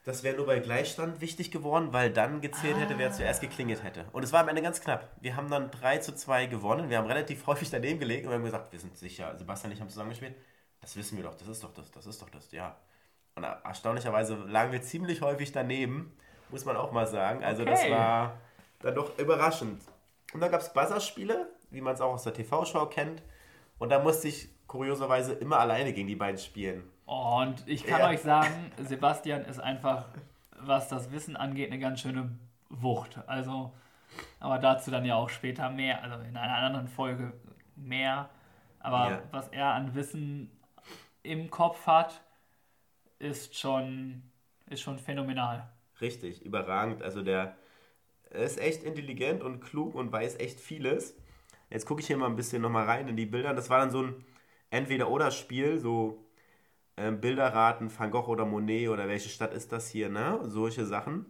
Das wäre nur bei Gleichstand wichtig geworden, weil dann gezählt hätte, Ah. wer zuerst geklingelt hätte. Und es war am Ende ganz knapp. Wir haben dann 3 zu 2 gewonnen. Wir haben relativ häufig daneben gelegt und wir haben gesagt, wir sind sicher, Sebastian und ich haben zusammengespielt. Das wissen wir doch, das ist doch das, das ist doch das, ja. Und erstaunlicherweise lagen wir ziemlich häufig daneben, muss man auch mal sagen. Also das Okay. war dann doch überraschend. Und dann gab es Buzzerspiele, wie man es auch aus der TV-Show kennt. Und da musste ich kurioserweise immer alleine gegen die beiden spielen. Oh, und ich kann Ja. euch sagen, Sebastian ist einfach, was das Wissen angeht, eine ganz schöne Wucht. Also, aber dazu dann ja auch später mehr, also in einer anderen Folge mehr. Aber Ja. was er an Wissen im Kopf hat, ist schon, ist schon phänomenal. Richtig, überragend. Also der ist echt intelligent und klug und weiß echt vieles. Jetzt gucke ich hier mal ein bisschen nochmal rein in die Bilder. Das war dann so ein Entweder-Oder-Spiel, so ähm, Bilderraten, Van Gogh oder Monet oder welche Stadt ist das hier, ne? Solche Sachen.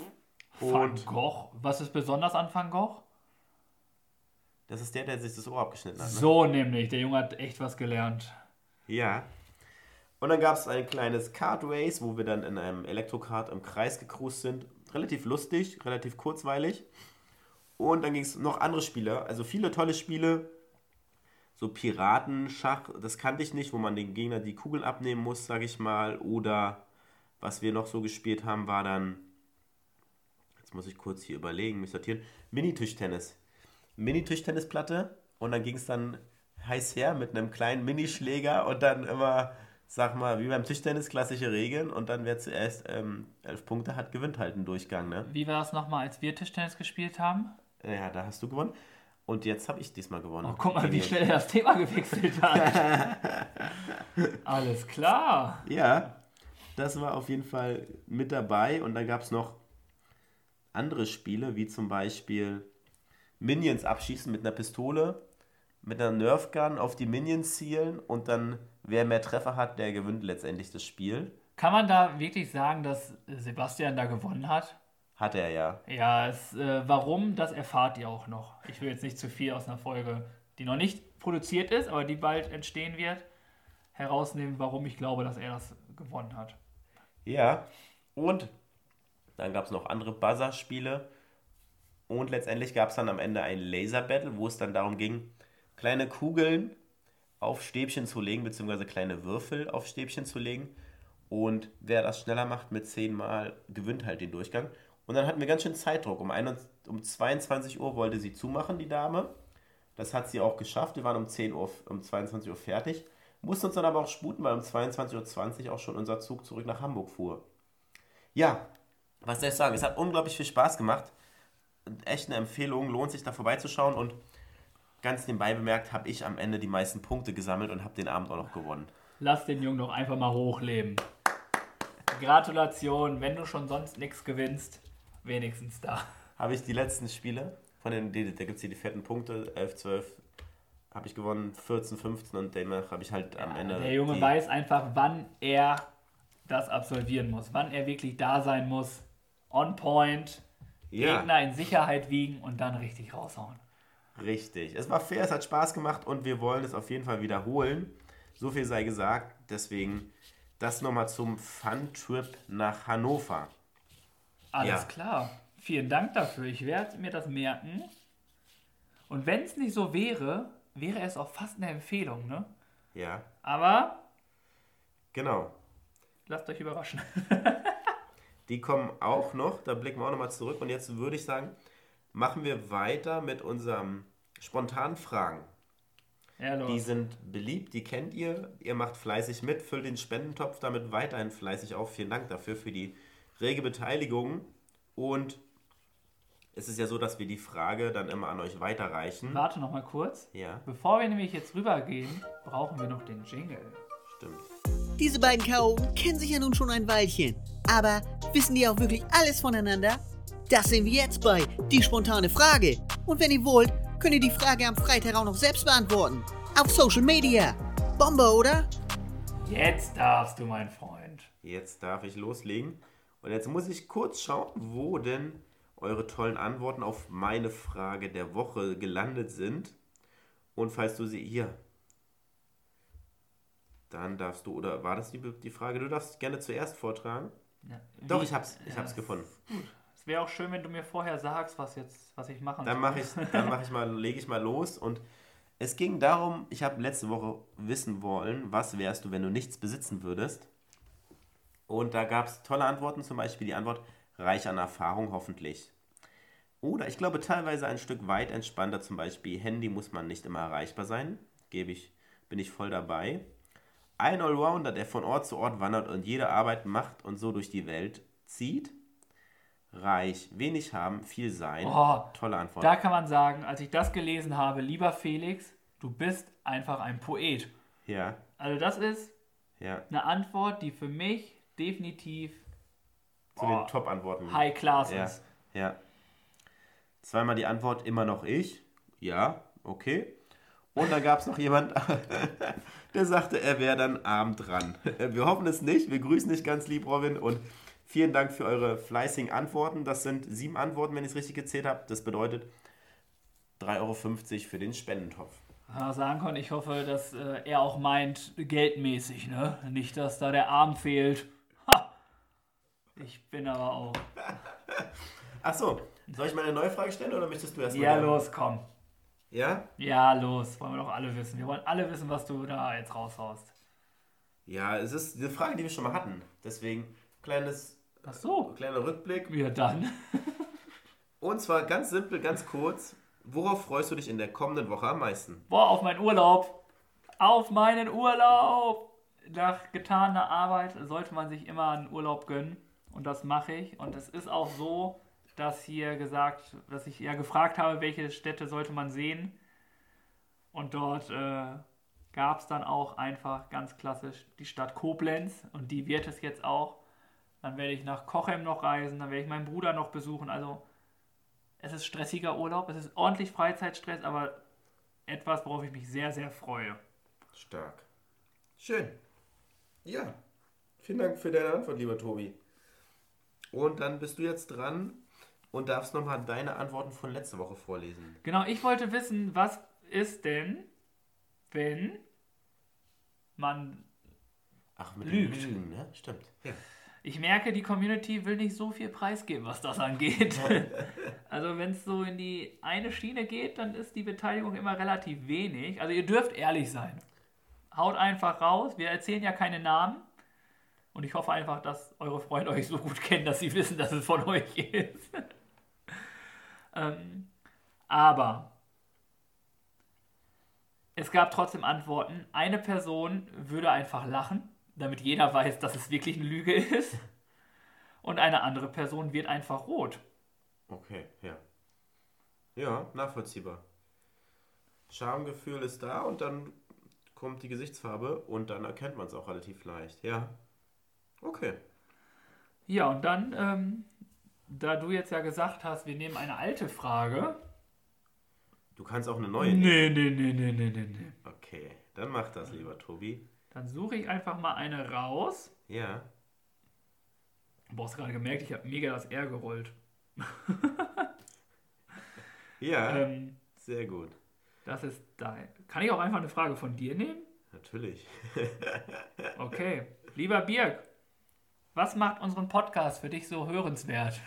Van Und Gogh, was ist besonders an Van Gogh? das ist der, der sich das Ohr abgeschnitten hat. Ne? So nämlich, der Junge hat echt was gelernt. Ja. Und dann gab es ein kleines Kart Race, wo wir dann in einem Elektrokart im Kreis gecruised sind. Relativ lustig, relativ kurzweilig. Und dann ging es noch andere Spiele, also viele tolle Spiele. So Piratenschach, das kannte ich nicht, wo man den Gegner die Kugeln abnehmen muss, sage ich mal. Oder was wir noch so gespielt haben, war dann, jetzt muss ich kurz hier überlegen, mich sortieren, Mini-Tischtennis. Mini-Tischtennisplatte und dann ging es dann heiß her mit einem kleinen Minischläger und dann immer, sag mal, wie beim Tischtennis, klassische Regeln und dann wer zuerst ähm, elf Punkte hat, gewinnt halt einen Durchgang. Ne? Wie war es nochmal, als wir Tischtennis gespielt haben? Ja, da hast du gewonnen. Und jetzt habe ich diesmal gewonnen. Oh, guck mal, wie schnell er das Thema gewechselt hat. Alles klar. Ja, das war auf jeden Fall mit dabei. Und dann gab es noch andere Spiele, wie zum Beispiel Minions abschießen mit einer Pistole, mit einer Nerfgun auf die Minions zielen und dann, wer mehr Treffer hat, der gewinnt letztendlich das Spiel. Kann man da wirklich sagen, dass Sebastian da gewonnen hat? Hat er ja. Ja, es, äh, warum, das erfahrt ihr auch noch. Ich will jetzt nicht zu viel aus einer Folge, die noch nicht produziert ist, aber die bald entstehen wird, herausnehmen, warum ich glaube, dass er das gewonnen hat. Ja, und dann gab es noch andere Buzzer-Spiele. Und letztendlich gab es dann am Ende ein Laser-Battle, wo es dann darum ging, kleine Kugeln auf Stäbchen zu legen, beziehungsweise kleine Würfel auf Stäbchen zu legen. Und wer das schneller macht mit 10 Mal, gewinnt halt den Durchgang. Und dann hatten wir ganz schön Zeitdruck. Um, 21, um 22 Uhr wollte sie zumachen, die Dame. Das hat sie auch geschafft. Wir waren um 10 Uhr, um 22 Uhr fertig. Mussten uns dann aber auch sputen, weil um 22.20 Uhr auch schon unser Zug zurück nach Hamburg fuhr. Ja, was soll ich sagen? Es hat unglaublich viel Spaß gemacht. Echt eine Empfehlung, lohnt sich da vorbeizuschauen. Und ganz nebenbei bemerkt, habe ich am Ende die meisten Punkte gesammelt und habe den Abend auch noch gewonnen. Lass den Jungen doch einfach mal hochleben. Gratulation, wenn du schon sonst nichts gewinnst, wenigstens da. Habe ich die letzten Spiele, von den, da gibt es hier die fetten Punkte, 11, 12, habe ich gewonnen, 14, 15 und demnach habe ich halt am Ende. Der Junge weiß einfach, wann er das absolvieren muss, wann er wirklich da sein muss, on point, Ja. Gegner in Sicherheit wiegen und dann richtig raushauen. Richtig. Es war fair, es hat Spaß gemacht und wir wollen es auf jeden Fall wiederholen. So viel sei gesagt. Deswegen das nochmal zum Fun-Trip nach Hannover. Alles Ja. klar. Vielen Dank dafür. Ich werde mir das merken. Und wenn es nicht so wäre, wäre es auch fast eine Empfehlung, ne? Ja, Aber genau. lasst euch überraschen. Die kommen auch noch, da blicken wir auch nochmal zurück. Und jetzt würde ich sagen, machen wir weiter mit unserem spontanen Fragen. Ja. Die sind beliebt, die kennt ihr. Ihr macht fleißig mit, füllt den Spendentopf damit weiterhin fleißig auf. Vielen Dank dafür, für die rege Beteiligung. Und es ist ja so, dass wir die Frage dann immer an euch weiterreichen. Warte noch mal kurz. Ja, Bevor wir nämlich jetzt rübergehen, brauchen wir noch den Jingle. stimmt. Diese beiden Chaoten kennen sich ja nun schon ein Weilchen. Aber wissen die auch wirklich alles voneinander? Das sehen wir jetzt bei Die spontane Frage. Und wenn ihr wollt, könnt ihr die Frage am Freitag auch noch selbst beantworten. Auf Social Media. Bombe, oder? Jetzt darfst du, mein Freund. Jetzt darf ich loslegen. Und jetzt muss ich kurz schauen, wo denn eure tollen Antworten auf meine Frage der Woche gelandet sind. Und falls du sie hier, dann darfst du, oder war das die, die Frage? Du darfst gerne zuerst vortragen. Ja, Doch, ich hab's, ich ja, hab's gefunden. Es wäre auch schön, wenn du mir vorher sagst, was jetzt, was ich machen Dann soll. mache ich, dann mache ich mal, lege ich mal los. Und es ging darum, ich habe letzte Woche wissen wollen, was wärst du, wenn du nichts besitzen würdest. Und da gab es tolle Antworten, zum Beispiel die Antwort reich an Erfahrung hoffentlich. Oder ich glaube teilweise ein Stück weit entspannter, zum Beispiel Handy muss man nicht immer erreichbar sein. Gebe ich, bin ich voll dabei. Ein Allrounder, der von Ort zu Ort wandert und jede Arbeit macht und so durch die Welt zieht. Reich, wenig haben, viel sein. Oh, Tolle Antwort. Da kann man sagen, als ich das gelesen habe, lieber Felix, du bist einfach ein Poet. Ja, Also das ist ja. eine Antwort, die für mich definitiv Zu Oh. den Top-Antworten. High Class Ja, ist. ja. Zweimal die Antwort, immer noch ich. Ja, okay. Und dann gab es noch jemand, der sagte, er wäre dann abend dran. Wir hoffen es nicht. Wir grüßen dich ganz lieb, Robin. Und vielen Dank für eure fleißigen Antworten. Das sind sieben Antworten, wenn ich es richtig gezählt habe. Das bedeutet 3,50 Euro für den Spendentopf. Ja, sagen konnte, ich hoffe, dass äh, er auch meint, geldmäßig, ne? Nicht, dass da der Arm fehlt. Ha! Ich bin aber auch. Ach so, Soll ich mal eine neue Frage stellen oder möchtest du erst mal? Ja, gerne? los, komm. Ja? Ja, los. Wollen wir doch alle wissen. Wir wollen alle wissen, was du da jetzt raushaust. Ja, es ist eine Frage, die wir schon mal hatten. Deswegen kleines, Ach so. kleiner Rückblick. Ja, dann. Und zwar ganz simpel, ganz kurz. Worauf freust du dich in der kommenden Woche am meisten? Boah, auf meinen Urlaub. Auf meinen Urlaub. Nach getaner Arbeit sollte man sich immer einen Urlaub gönnen. Und das mache ich. Und es ist auch so, dass hier gesagt, dass ich ja gefragt habe, welche Städte sollte man sehen. Und dort äh, gab es dann auch einfach ganz klassisch die Stadt Koblenz. Und die wird es jetzt auch. Dann werde ich nach Kochem noch reisen. Dann werde ich meinen Bruder noch besuchen. Also es ist stressiger Urlaub. Es ist ordentlich Freizeitstress, aber etwas, worauf ich mich sehr, sehr freue. Stark. Schön. Ja. Vielen Dank für deine Antwort, lieber Tobi. Und dann bist du jetzt dran und darfst nochmal deine Antworten von letzter Woche vorlesen. Genau, ich wollte wissen, was ist denn, wenn man. Ach, mit Lügt. Lügen, ne? Stimmt. Ja. Ich merke, die Community will nicht so viel preisgeben, was das angeht. also, wenn es so in die eine Schiene geht, dann ist die Beteiligung immer relativ wenig. Also, ihr dürft ehrlich sein. Haut einfach raus. Wir erzählen ja keine Namen. Und ich hoffe einfach, dass eure Freunde euch so gut kennen, dass sie wissen, dass es von euch ist. ähm, aber es gab trotzdem Antworten. Eine Person würde einfach lachen, damit jeder weiß, dass es wirklich eine Lüge ist. Und eine andere Person wird einfach rot. Okay, ja. Ja, nachvollziehbar. Schamgefühl ist da und dann kommt die Gesichtsfarbe und dann erkennt man es auch relativ leicht. Ja. Okay. Ja, und dann, ähm, da du jetzt ja gesagt hast, wir nehmen eine alte Frage. Du kannst auch eine neue nehmen. Nee, nee, nee, nee, nee, nee, nee. Okay, dann mach das, lieber Tobi. Dann suche ich einfach mal eine raus. Ja. Du hast gerade gemerkt, ich habe mega das R gerollt. Ja, Ähm, sehr gut. das ist dein. Kann ich auch einfach eine Frage von dir nehmen? Natürlich. Okay. Lieber Birg, was macht unseren Podcast für dich so hörenswert?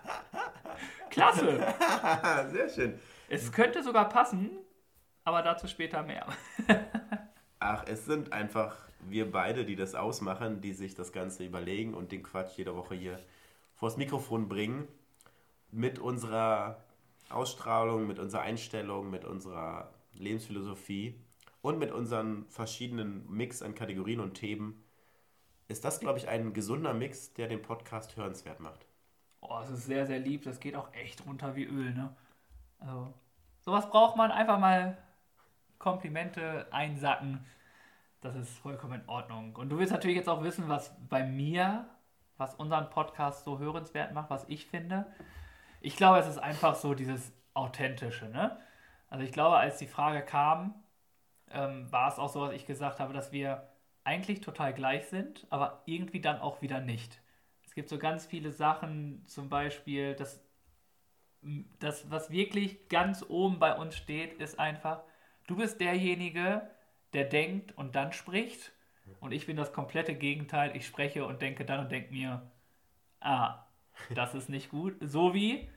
Klasse! sehr schön. Es könnte sogar passen, aber dazu später mehr. Ach, es sind einfach wir beide, die das ausmachen, die sich das Ganze überlegen und den Quatsch jede Woche hier vors Mikrofon bringen. Mit unserer Ausstrahlung, mit unserer Einstellung, mit unserer Lebensphilosophie und mit unseren verschiedenen Mix an Kategorien und Themen ist das, glaube ich, ein gesunder Mix, der den Podcast hörenswert macht. Oh, es ist sehr, sehr lieb. Das geht auch echt runter wie Öl, ne? Also, sowas braucht man einfach mal Komplimente einsacken. Das ist vollkommen in Ordnung. Und du willst natürlich jetzt auch wissen, was bei mir, was unseren Podcast so hörenswert macht, was ich finde. Ich glaube, es ist einfach so dieses Authentische, ne? Also ich glaube, als die Frage kam, ähm, war es auch so, dass ich gesagt habe, dass wir eigentlich total gleich sind, aber irgendwie dann auch wieder nicht. Es gibt so ganz viele Sachen, zum Beispiel, das, das, was wirklich ganz oben bei uns steht, ist einfach, du bist derjenige, der denkt und dann spricht. Und ich bin das komplette Gegenteil. Ich spreche und denke dann und denke mir, ah, das ist nicht gut. So wie,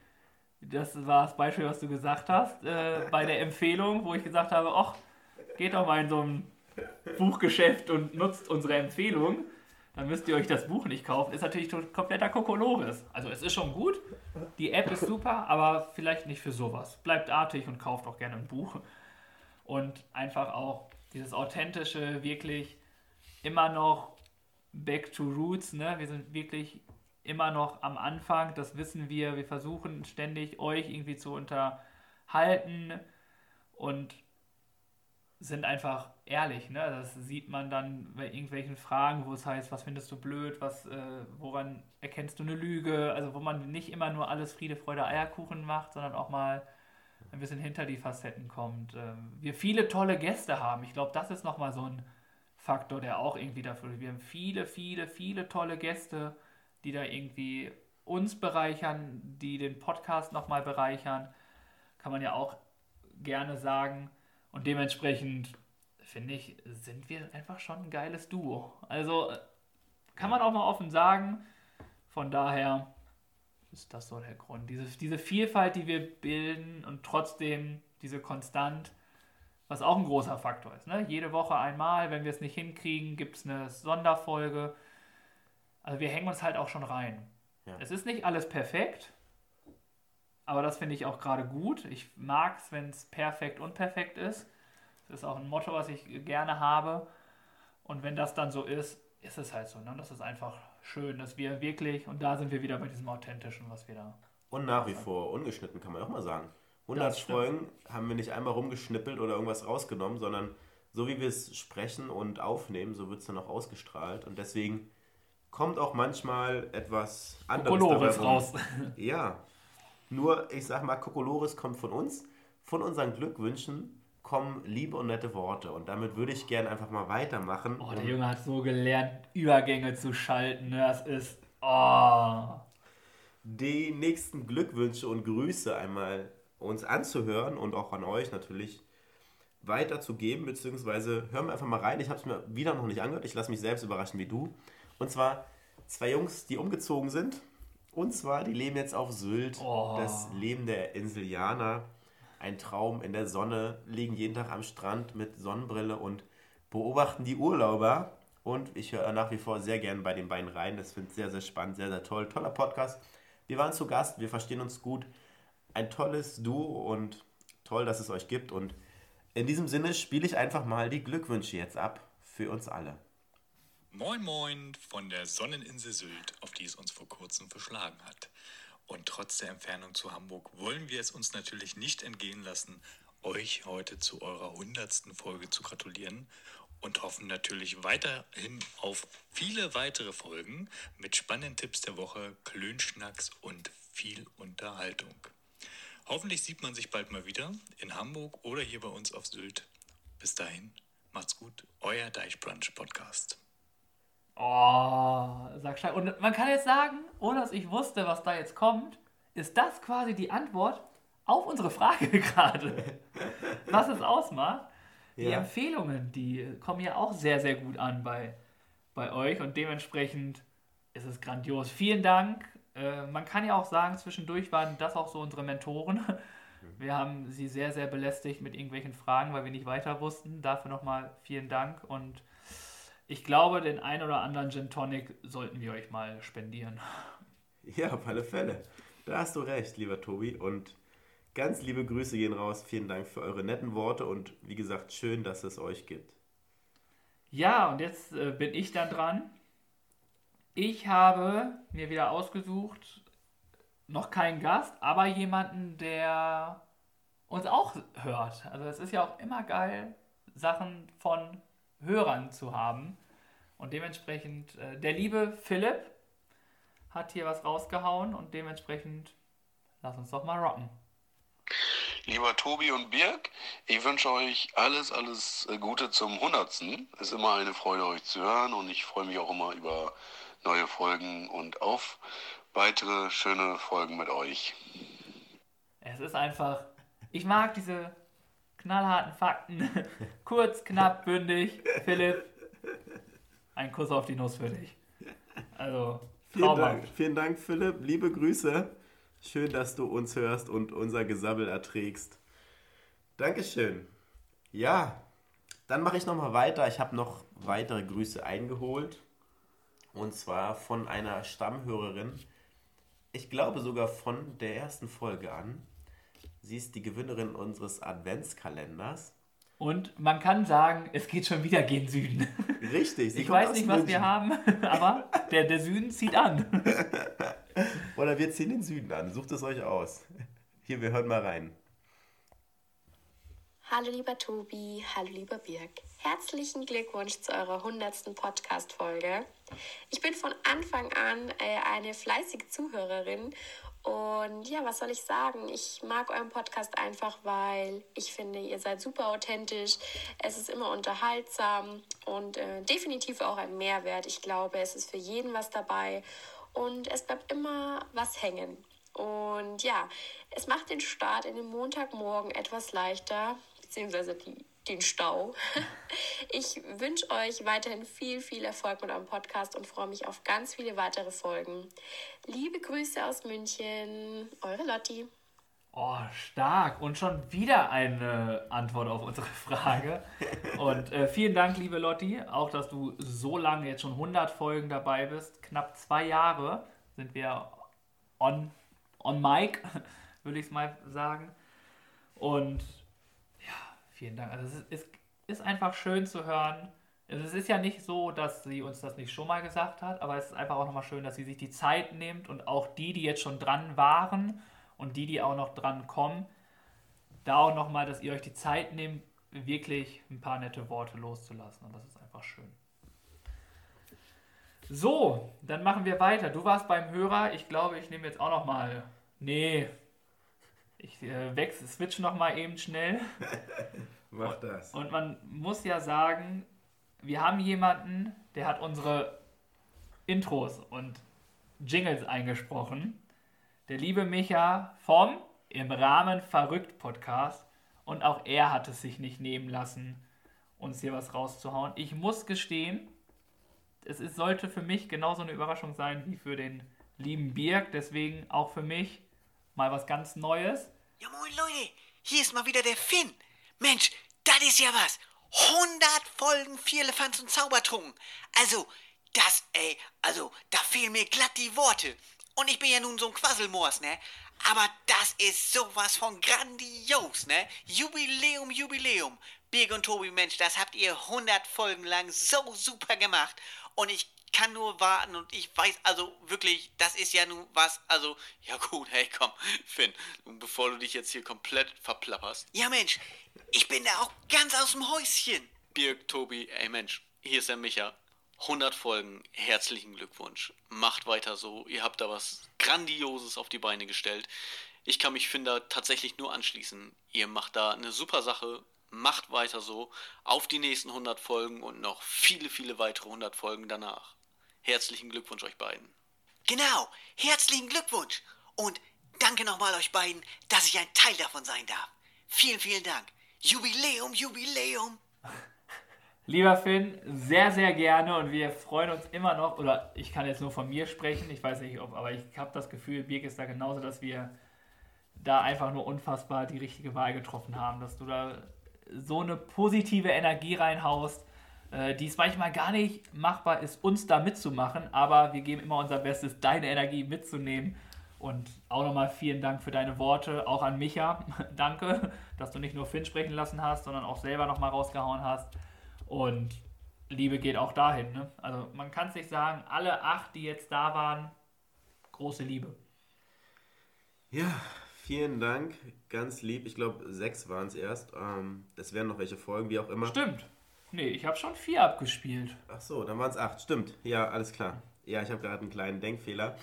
das war das Beispiel, was du gesagt hast, äh, bei der Empfehlung, wo ich gesagt habe, ach, geht doch mal in so ein Buchgeschäft und nutzt unsere Empfehlung. Dann müsst ihr euch das Buch nicht kaufen. Ist natürlich kompletter Kokolores. Also es ist schon gut. Die App ist super, aber vielleicht nicht für sowas. Bleibt artig und kauft auch gerne ein Buch. Und einfach auch dieses authentische, wirklich immer noch back to roots. Ne? Wir sind wirklich immer noch am Anfang. Das wissen wir. Wir versuchen ständig euch irgendwie zu unterhalten und sind einfach ehrlich. Ne? Das sieht man dann bei irgendwelchen Fragen, wo es heißt, was findest du blöd, was, äh, woran erkennst du eine Lüge? Also wo man nicht immer nur alles Friede, Freude, Eierkuchen macht, sondern auch mal ein bisschen hinter die Facetten kommt. Ähm, wir viele tolle Gäste haben. Ich glaube, das ist nochmal so ein Faktor, der auch irgendwie dafür. Wir haben viele, viele, viele tolle Gäste, die da irgendwie uns bereichern, die den Podcast nochmal bereichern. Kann man ja auch gerne sagen. Und dementsprechend finde ich, sind wir einfach schon ein geiles Duo. Also äh, kann man auch mal offen sagen. Von daher, ist das so der Grund. Diese, diese Vielfalt, die wir bilden und trotzdem diese Konstant, was auch ein großer Faktor ist. Ne? Jede Woche einmal, wenn wir es nicht hinkriegen, gibt es eine Sonderfolge. Also wir hängen uns halt auch schon rein. Ja. Es ist nicht alles perfekt, aber das finde ich auch gerade gut. Ich mag es, wenn es perfekt und perfekt ist. Das ist auch ein Motto, was ich gerne habe. Und wenn das dann so ist, ist es halt so. Ne? Das ist einfach schön, dass wir wirklich, und da sind wir wieder bei diesem Authentischen, was wir da. Und nach wie vor ungeschnitten, kann man auch mal sagen. 100 Das stimmt. Folgen haben wir nicht einmal rumgeschnippelt oder irgendwas rausgenommen, sondern so wie wir es sprechen und aufnehmen, so wird es dann auch ausgestrahlt. Und deswegen kommt auch manchmal etwas anderes Colores dabei raus. Ja. Nur, ich sag mal, Kokolores kommt von uns. Von unseren Glückwünschen kommen liebe und nette Worte. Und damit würde ich gerne einfach mal weitermachen. Oh, der Junge hat so gelernt, Übergänge zu schalten. Ne? Das ist. Oh. die nächsten Glückwünsche und Grüße einmal uns anzuhören und auch an euch natürlich weiterzugeben, beziehungsweise hören wir einfach mal rein. Ich habe es mir wieder noch nicht angehört. Ich lasse mich selbst überraschen wie du. Und zwar zwei Jungs, die umgezogen sind. Und zwar, die leben jetzt auf Sylt. Oh. Das Leben der Inselianer. Ein Traum in der Sonne, liegen jeden Tag am Strand mit Sonnenbrille und beobachten die Urlauber. Und ich höre nach wie vor sehr gern bei den beiden rein. Das finde ich sehr, sehr spannend, sehr, sehr toll. Toller Podcast. Wir waren zu Gast, wir verstehen uns gut. Ein tolles Duo und toll, dass es euch gibt. Und in diesem Sinne spiele ich einfach mal die Glückwünsche jetzt ab für uns alle. Moin Moin von der Sonneninsel Sylt, auf die es uns vor kurzem verschlagen hat. Und trotz der Entfernung zu Hamburg wollen wir es uns natürlich nicht entgehen lassen, euch heute zu eurer hundertsten Folge zu gratulieren und hoffen natürlich weiterhin auf viele weitere Folgen mit spannenden Tipps der Woche, Klönschnacks und viel Unterhaltung. Hoffentlich sieht man sich bald mal wieder in Hamburg oder hier bei uns auf Sylt. Bis dahin, macht's gut, euer Deichbrunch Podcast. Oh, sag stark. Und man kann jetzt sagen, ohne dass ich wusste, was da jetzt kommt, ist das quasi die Antwort auf unsere Frage gerade. was es ausmacht. Die Ja. Empfehlungen, die kommen ja auch sehr, sehr gut an bei, bei euch und dementsprechend ist es grandios. Vielen Dank. Äh, man kann ja auch sagen, zwischendurch waren das auch so unsere Mentoren. Wir haben sie sehr, sehr belästigt mit irgendwelchen Fragen, weil wir nicht weiter wussten. Dafür nochmal vielen Dank und ich glaube, den ein oder anderen Gin Tonic sollten wir euch mal spendieren. Ja, auf alle Fälle. Da hast du recht, lieber Tobi. Und ganz liebe Grüße gehen raus. Vielen Dank für eure netten Worte und wie gesagt, schön, dass es euch gibt. Ja, und jetzt äh, bin ich dann dran. Ich habe mir wieder ausgesucht, noch keinen Gast, aber jemanden, der uns auch hört. Also es ist ja auch immer geil, Sachen von Hörern zu haben. Und dementsprechend, äh, der liebe Philipp hat hier was rausgehauen und dementsprechend lass uns doch mal rocken. Lieber Tobi und Birg, ich wünsche euch alles, alles äh, Gute zum Hundertsten. Es ist immer eine Freude, euch zu hören und ich freue mich auch immer über neue Folgen und auf weitere schöne Folgen mit euch. Es ist einfach, ich mag diese knallharten Fakten. Kurz, knapp, bündig. Philipp, ein Kuss auf die Nuss für dich. Also, Vielen Dank, vielen Dank, Philipp. Liebe Grüße. Schön, dass du uns hörst und unser Gesabbel erträgst. Dankeschön. Ja, dann mache ich nochmal weiter. Ich habe noch weitere Grüße eingeholt. Und zwar von einer Stammhörerin. Ich glaube sogar von der ersten Folge an. Sie ist die Gewinnerin unseres Adventskalenders. Und man kann sagen, es geht schon wieder gen Süden. Richtig, sie Ich kommt weiß aus nicht, was München. wir haben, aber der, der Süden zieht an. Oder wir ziehen den Süden an. Sucht es euch aus. Hier, wir hören mal rein. Hallo lieber Tobi, hallo lieber Birg. Herzlichen Glückwunsch zu eurer 100. Podcast-Folge. Ich bin von Anfang an äh, eine fleißige Zuhörerin und ja, was soll ich sagen? Ich mag euren Podcast einfach, weil ich finde, ihr seid super authentisch. Es ist immer unterhaltsam und äh, definitiv auch ein Mehrwert. Ich glaube, es ist für jeden was dabei und es bleibt immer was hängen. Und ja, es macht den Start in den Montagmorgen etwas leichter, beziehungsweise die den Stau. Ich wünsche euch weiterhin viel, viel Erfolg mit eurem Podcast und freue mich auf ganz viele weitere Folgen. Liebe Grüße aus München, eure Lotti. Oh, stark. Und schon wieder eine Antwort auf unsere Frage. Und äh, vielen Dank, liebe Lotti, auch, dass du so lange, jetzt schon 100 Folgen dabei bist. Knapp zwei Jahre sind wir on, on mic, würde ich es mal sagen. Und vielen Dank. Also es ist, ist einfach schön zu hören. Also es ist ja nicht so, dass sie uns das nicht schon mal gesagt hat, aber es ist einfach auch nochmal schön, dass sie sich die Zeit nimmt und auch die, die jetzt schon dran waren und die, die auch noch dran kommen, da auch nochmal, dass ihr euch die Zeit nehmt, wirklich ein paar nette Worte loszulassen. Und das ist einfach schön. So, dann machen wir weiter. Du warst beim Hörer. Ich glaube, ich nehme jetzt auch nochmal. Nee. Ich äh, wechsle, switch nochmal eben schnell. Mach das. Und man muss ja sagen, wir haben jemanden, der hat unsere Intros und Jingles eingesprochen. Der liebe Micha vom Im Rahmen Verrückt Podcast. Und auch er hat es sich nicht nehmen lassen, uns hier was rauszuhauen. Ich muss gestehen, es ist, sollte für mich genauso eine Überraschung sein wie für den lieben Birk. Deswegen auch für mich mal was ganz Neues. Ja moin Leute, hier ist mal wieder der Finn. Mensch, das ist ja was. 100 Folgen Vierlefanz und Zaubertrunken. Also, das, ey, also, da fehlen mir glatt die Worte. Und ich bin ja nun so ein Quasselmoors, ne? Aber das ist sowas von grandios, ne? Jubiläum, Jubiläum. Birg und Tobi, Mensch, das habt ihr 100 Folgen lang so super gemacht. Und ich kann nur warten und ich weiß also wirklich, das ist ja nun was, also, ja gut, hey komm, Finn, bevor du dich jetzt hier komplett verplapperst. Ja Mensch, ich bin da auch ganz aus dem Häuschen. Birg, Tobi, ey Mensch, hier ist der Micha. 100 Folgen, herzlichen Glückwunsch. Macht weiter so, ihr habt da was Grandioses auf die Beine gestellt. Ich kann mich Finn da tatsächlich nur anschließen. Ihr macht da eine super Sache, macht weiter so, auf die nächsten 100 Folgen und noch viele, viele weitere 100 Folgen danach. Herzlichen Glückwunsch euch beiden. Genau, herzlichen Glückwunsch. Und danke nochmal euch beiden, dass ich ein Teil davon sein darf. Vielen, vielen Dank. Jubiläum, Jubiläum. Lieber Finn, sehr, sehr gerne und wir freuen uns immer noch, oder ich kann jetzt nur von mir sprechen, ich weiß nicht, ob, aber ich habe das Gefühl, Birk ist da genauso, dass wir da einfach nur unfassbar die richtige Wahl getroffen haben, dass du da so eine positive Energie reinhaust, äh, die es manchmal gar nicht machbar ist, uns da mitzumachen, aber wir geben immer unser Bestes, deine Energie mitzunehmen. Und auch nochmal vielen Dank für deine Worte, auch an Micha. Danke, dass du nicht nur Finn sprechen lassen hast, sondern auch selber nochmal rausgehauen hast. Und Liebe geht auch dahin. Ne? Also man kann es nicht sagen, alle acht, die jetzt da waren, große Liebe. Ja, vielen Dank. Ganz lieb. Ich glaube, sechs waren es erst. Ähm, es werden noch welche Folgen, wie auch immer. Stimmt. Nee, ich habe schon vier abgespielt. Ach so, dann waren es acht. Stimmt. Ja, alles klar. Ja, ich habe gerade einen kleinen Denkfehler.